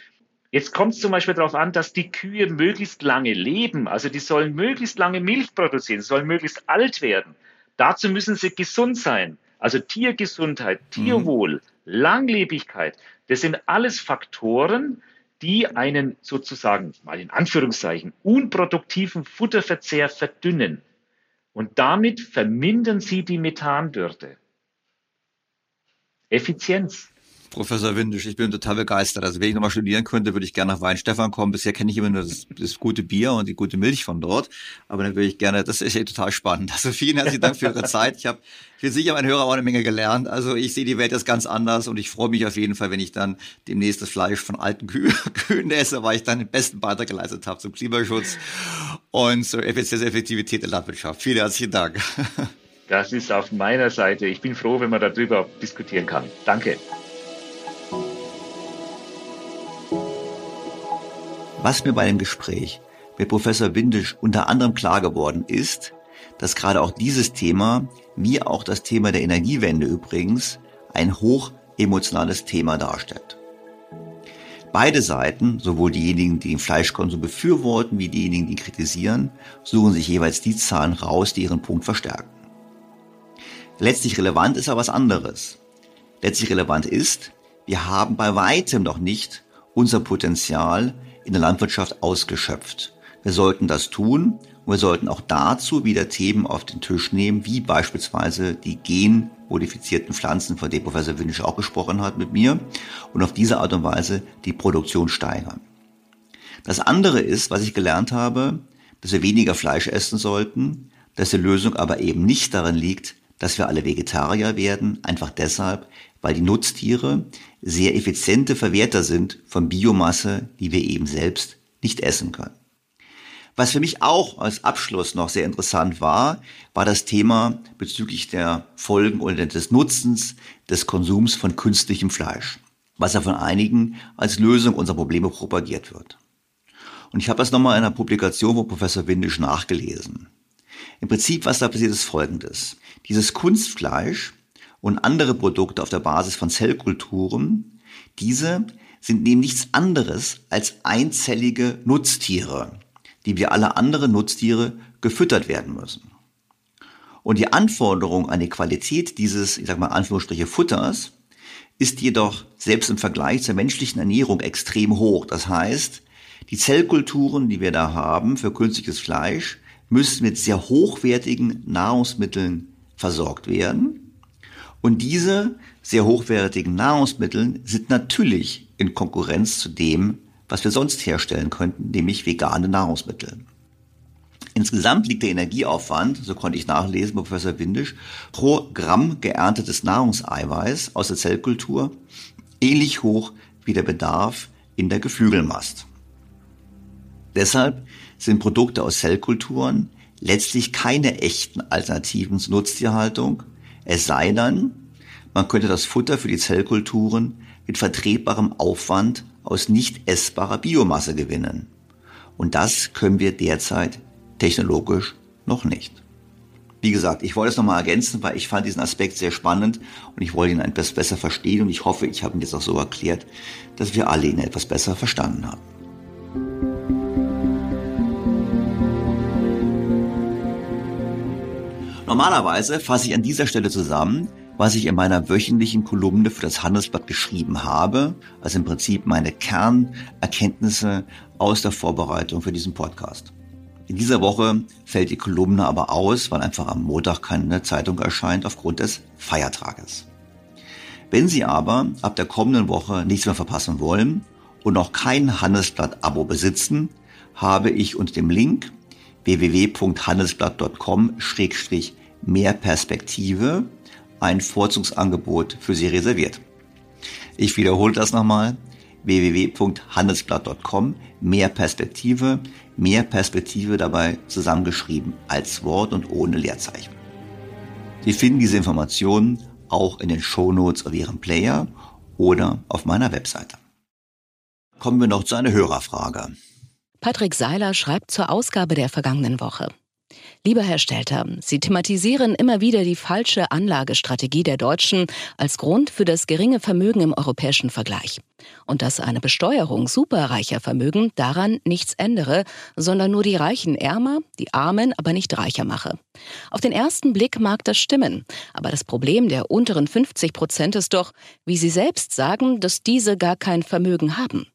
Jetzt kommt es zum Beispiel darauf an, dass die Kühe möglichst lange leben. Also die sollen möglichst lange Milch produzieren, sollen möglichst alt werden. Dazu müssen sie gesund sein. Also Tiergesundheit, Tierwohl, mhm. Langlebigkeit, das sind alles Faktoren, die einen sozusagen, mal in Anführungszeichen, unproduktiven Futterverzehr verdünnen. Und damit vermindern sie die Methandürde. Effizienz. Professor Windisch, ich bin total begeistert. Also wenn ich nochmal studieren könnte, würde ich gerne nach Weinstefan kommen. Bisher kenne ich immer nur das, das, gute Bier und die gute Milch von dort. Aber dann würde ich gerne, das ist ja total spannend. Also vielen herzlichen Dank für Ihre Zeit. Ich habe, ich bin sicher, mein Hörer auch eine Menge gelernt. Also ich sehe die Welt jetzt ganz anders und ich freue mich auf jeden Fall, wenn ich dann demnächst das Fleisch von alten Kühen, Kühen esse, weil ich dann den besten Beitrag geleistet habe zum Klimaschutz und zur Effizienz, Effektivität der Landwirtschaft. Vielen herzlichen Dank. Das ist auf meiner Seite. Ich bin froh, wenn man darüber diskutieren kann. Danke. Was mir bei dem Gespräch mit Professor Windisch unter anderem klar geworden ist, dass gerade auch dieses Thema, wie auch das Thema der Energiewende übrigens, ein hoch emotionales Thema darstellt. Beide Seiten, sowohl diejenigen, die den Fleischkonsum befürworten, wie diejenigen, die kritisieren, suchen sich jeweils die Zahlen raus, die ihren Punkt verstärken. Letztlich relevant ist aber was anderes. Letztlich relevant ist, wir haben bei weitem noch nicht unser Potenzial in der Landwirtschaft ausgeschöpft. Wir sollten das tun und wir sollten auch dazu wieder Themen auf den Tisch nehmen, wie beispielsweise die genmodifizierten Pflanzen, von denen Professor Winnisch auch gesprochen hat mit mir, und auf diese Art und Weise die Produktion steigern. Das andere ist, was ich gelernt habe, dass wir weniger Fleisch essen sollten, dass die Lösung aber eben nicht darin liegt, dass wir alle Vegetarier werden, einfach deshalb, weil die Nutztiere sehr effiziente Verwerter sind von Biomasse, die wir eben selbst nicht essen können. Was für mich auch als Abschluss noch sehr interessant war, war das Thema bezüglich der Folgen oder des Nutzens des Konsums von künstlichem Fleisch, was ja von einigen als Lösung unserer Probleme propagiert wird. Und ich habe das nochmal in einer Publikation von Professor Windisch nachgelesen. Im Prinzip, was da passiert, ist folgendes. Dieses Kunstfleisch und andere Produkte auf der Basis von Zellkulturen, diese sind neben nichts anderes als einzellige Nutztiere, die wie alle anderen Nutztiere gefüttert werden müssen. Und die Anforderung an die Qualität dieses, ich sag mal, Anführungsstriche Futters ist jedoch selbst im Vergleich zur menschlichen Ernährung extrem hoch. Das heißt, die Zellkulturen, die wir da haben für künstliches Fleisch, müssen mit sehr hochwertigen Nahrungsmitteln versorgt werden. Und diese sehr hochwertigen Nahrungsmittel sind natürlich in Konkurrenz zu dem, was wir sonst herstellen könnten, nämlich vegane Nahrungsmittel. Insgesamt liegt der Energieaufwand, so konnte ich nachlesen Professor Windisch, pro Gramm geerntetes Nahrungseiweiß aus der Zellkultur ähnlich hoch wie der Bedarf in der Geflügelmast. Deshalb sind Produkte aus Zellkulturen letztlich keine echten Alternativen zur Nutztierhaltung, es sei denn, man könnte das Futter für die Zellkulturen mit vertretbarem Aufwand aus nicht essbarer Biomasse gewinnen. Und das können wir derzeit technologisch noch nicht. Wie gesagt, ich wollte es nochmal ergänzen, weil ich fand diesen Aspekt sehr spannend und ich wollte ihn etwas besser verstehen und ich hoffe, ich habe ihn jetzt auch so erklärt, dass wir alle ihn etwas besser verstanden haben. Normalerweise fasse ich an dieser Stelle zusammen, was ich in meiner wöchentlichen Kolumne für das Handelsblatt geschrieben habe, also im Prinzip meine Kernerkenntnisse aus der Vorbereitung für diesen Podcast. In dieser Woche fällt die Kolumne aber aus, weil einfach am Montag keine Zeitung erscheint aufgrund des Feiertages. Wenn Sie aber ab der kommenden Woche nichts mehr verpassen wollen und noch kein Handelsblatt-Abo besitzen, habe ich unter dem Link www.handelsblatt.com-mehr Perspektive ein Vorzugsangebot für Sie reserviert. Ich wiederhole das nochmal www.handelsblatt.com mehr Perspektive, mehr Perspektive dabei zusammengeschrieben als Wort und ohne Leerzeichen. Sie finden diese Informationen auch in den Shownotes auf Ihrem Player oder auf meiner Webseite. Kommen wir noch zu einer Hörerfrage. Patrick Seiler schreibt zur Ausgabe der vergangenen Woche. Lieber Herr Stelter, Sie thematisieren immer wieder die falsche Anlagestrategie der Deutschen als Grund für das geringe Vermögen im europäischen Vergleich. Und dass eine Besteuerung superreicher Vermögen daran nichts ändere, sondern nur die Reichen ärmer, die Armen aber nicht reicher mache. Auf den ersten Blick mag das stimmen, aber das Problem der unteren 50 Prozent ist doch, wie Sie selbst sagen, dass diese gar kein Vermögen haben.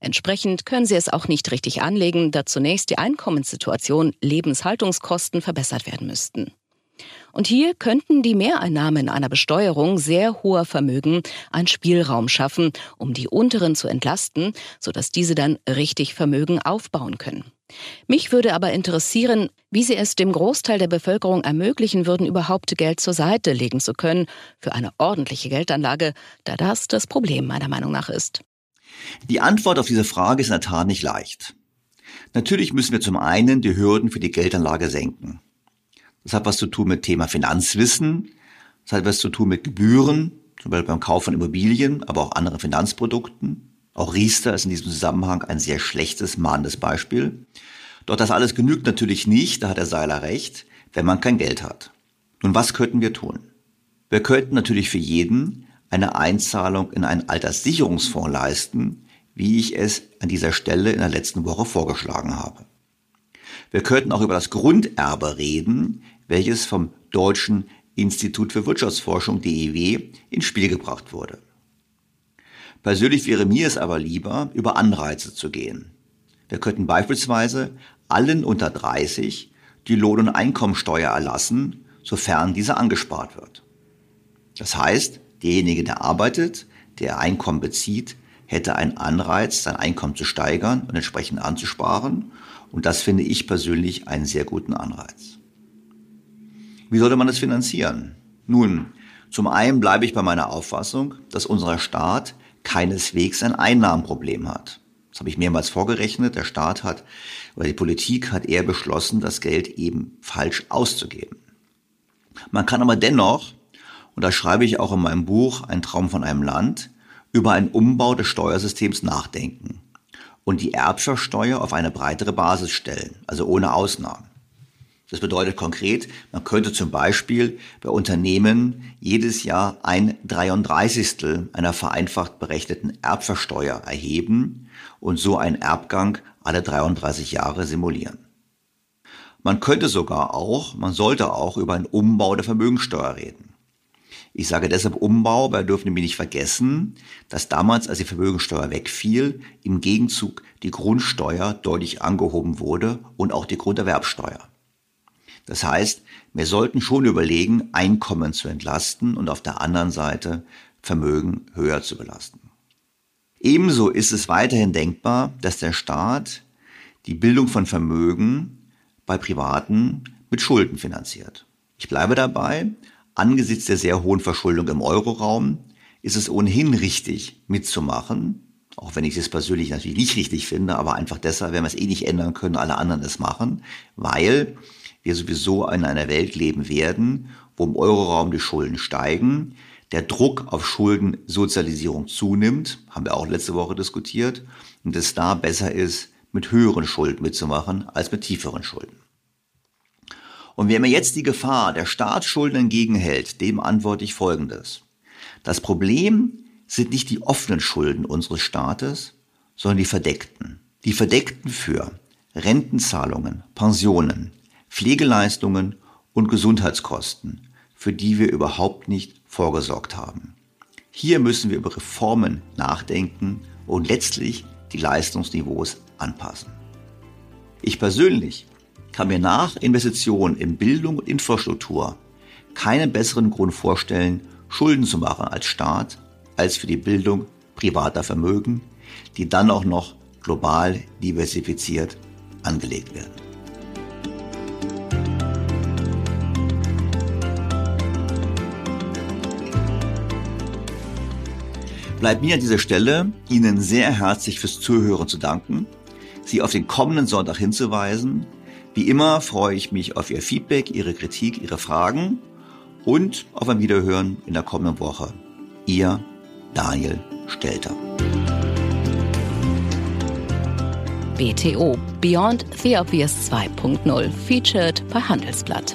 Entsprechend können sie es auch nicht richtig anlegen, da zunächst die Einkommenssituation, Lebenshaltungskosten verbessert werden müssten. Und hier könnten die Mehreinnahmen einer Besteuerung sehr hoher Vermögen einen Spielraum schaffen, um die unteren zu entlasten, sodass diese dann richtig Vermögen aufbauen können. Mich würde aber interessieren, wie Sie es dem Großteil der Bevölkerung ermöglichen würden, überhaupt Geld zur Seite legen zu können für eine ordentliche Geldanlage, da das das Problem meiner Meinung nach ist. Die Antwort auf diese Frage ist in der Tat nicht leicht. Natürlich müssen wir zum einen die Hürden für die Geldanlage senken. Das hat was zu tun mit Thema Finanzwissen, das hat was zu tun mit Gebühren, zum Beispiel beim Kauf von Immobilien, aber auch anderen Finanzprodukten. Auch Riester ist in diesem Zusammenhang ein sehr schlechtes, mahnendes Beispiel. Doch das alles genügt natürlich nicht, da hat der Seiler recht, wenn man kein Geld hat. Nun, was könnten wir tun? Wir könnten natürlich für jeden eine Einzahlung in einen Alterssicherungsfonds leisten, wie ich es an dieser Stelle in der letzten Woche vorgeschlagen habe. Wir könnten auch über das Grunderbe reden, welches vom deutschen Institut für Wirtschaftsforschung DEW ins Spiel gebracht wurde. Persönlich wäre mir es aber lieber, über Anreize zu gehen. Wir könnten beispielsweise allen unter 30 die Lohn- und Einkommensteuer erlassen, sofern diese angespart wird. Das heißt, derjenige, der arbeitet, der Einkommen bezieht, hätte einen Anreiz, sein Einkommen zu steigern und entsprechend anzusparen. Und das finde ich persönlich einen sehr guten Anreiz. Wie sollte man das finanzieren? Nun, zum einen bleibe ich bei meiner Auffassung, dass unser Staat keineswegs ein Einnahmenproblem hat. Das habe ich mehrmals vorgerechnet. Der Staat hat oder die Politik hat eher beschlossen, das Geld eben falsch auszugeben. Man kann aber dennoch, und das schreibe ich auch in meinem Buch Ein Traum von einem Land, über einen Umbau des Steuersystems nachdenken und die Erbschaftssteuer auf eine breitere Basis stellen, also ohne Ausnahmen. Das bedeutet konkret, man könnte zum Beispiel bei Unternehmen jedes Jahr ein 33. einer vereinfacht berechneten Erbversteuer erheben und so einen Erbgang alle 33 Jahre simulieren. Man könnte sogar auch, man sollte auch über einen Umbau der Vermögensteuer reden. Ich sage deshalb Umbau, weil wir dürfen nämlich nicht vergessen, dass damals, als die Vermögensteuer wegfiel, im Gegenzug die Grundsteuer deutlich angehoben wurde und auch die Grunderwerbsteuer. Das heißt, wir sollten schon überlegen, Einkommen zu entlasten und auf der anderen Seite Vermögen höher zu belasten. Ebenso ist es weiterhin denkbar, dass der Staat die Bildung von Vermögen bei Privaten mit Schulden finanziert. Ich bleibe dabei, angesichts der sehr hohen Verschuldung im Euroraum ist es ohnehin richtig mitzumachen, auch wenn ich es persönlich natürlich nicht richtig finde, aber einfach deshalb, wenn wir es eh nicht ändern können, alle anderen es machen, weil wir sowieso in einer Welt leben werden, wo im Euroraum die Schulden steigen, der Druck auf Schuldensozialisierung zunimmt, haben wir auch letzte Woche diskutiert, und es da besser ist, mit höheren Schulden mitzumachen als mit tieferen Schulden. Und wer mir jetzt die Gefahr der Staatsschulden entgegenhält, dem antworte ich Folgendes. Das Problem sind nicht die offenen Schulden unseres Staates, sondern die verdeckten. Die verdeckten für Rentenzahlungen, Pensionen, Pflegeleistungen und Gesundheitskosten, für die wir überhaupt nicht vorgesorgt haben. Hier müssen wir über Reformen nachdenken und letztlich die Leistungsniveaus anpassen. Ich persönlich kann mir nach Investitionen in Bildung und Infrastruktur keinen besseren Grund vorstellen, Schulden zu machen als Staat, als für die Bildung privater Vermögen, die dann auch noch global diversifiziert angelegt werden. Bleibt mir an dieser Stelle, Ihnen sehr herzlich fürs Zuhören zu danken, Sie auf den kommenden Sonntag hinzuweisen. Wie immer freue ich mich auf Ihr Feedback, Ihre Kritik, Ihre Fragen und auf ein Wiederhören in der kommenden Woche. Ihr Daniel Stelter. BTO Beyond the Obvious 2.0 featured bei Handelsblatt.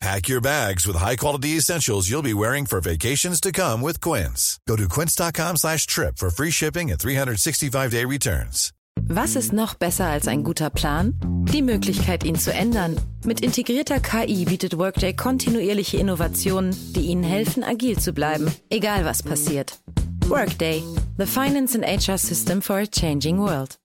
Pack your bags with high-quality essentials you'll be wearing for vacations to come with Quince. Go to quince.com slash trip for free shipping and 365-day returns. Was ist noch besser als ein guter Plan? Die Möglichkeit, ihn zu ändern. Mit integrierter KI bietet Workday kontinuierliche Innovationen, die Ihnen helfen, agil zu bleiben, egal was passiert. Workday, the finance and HR system for a changing world.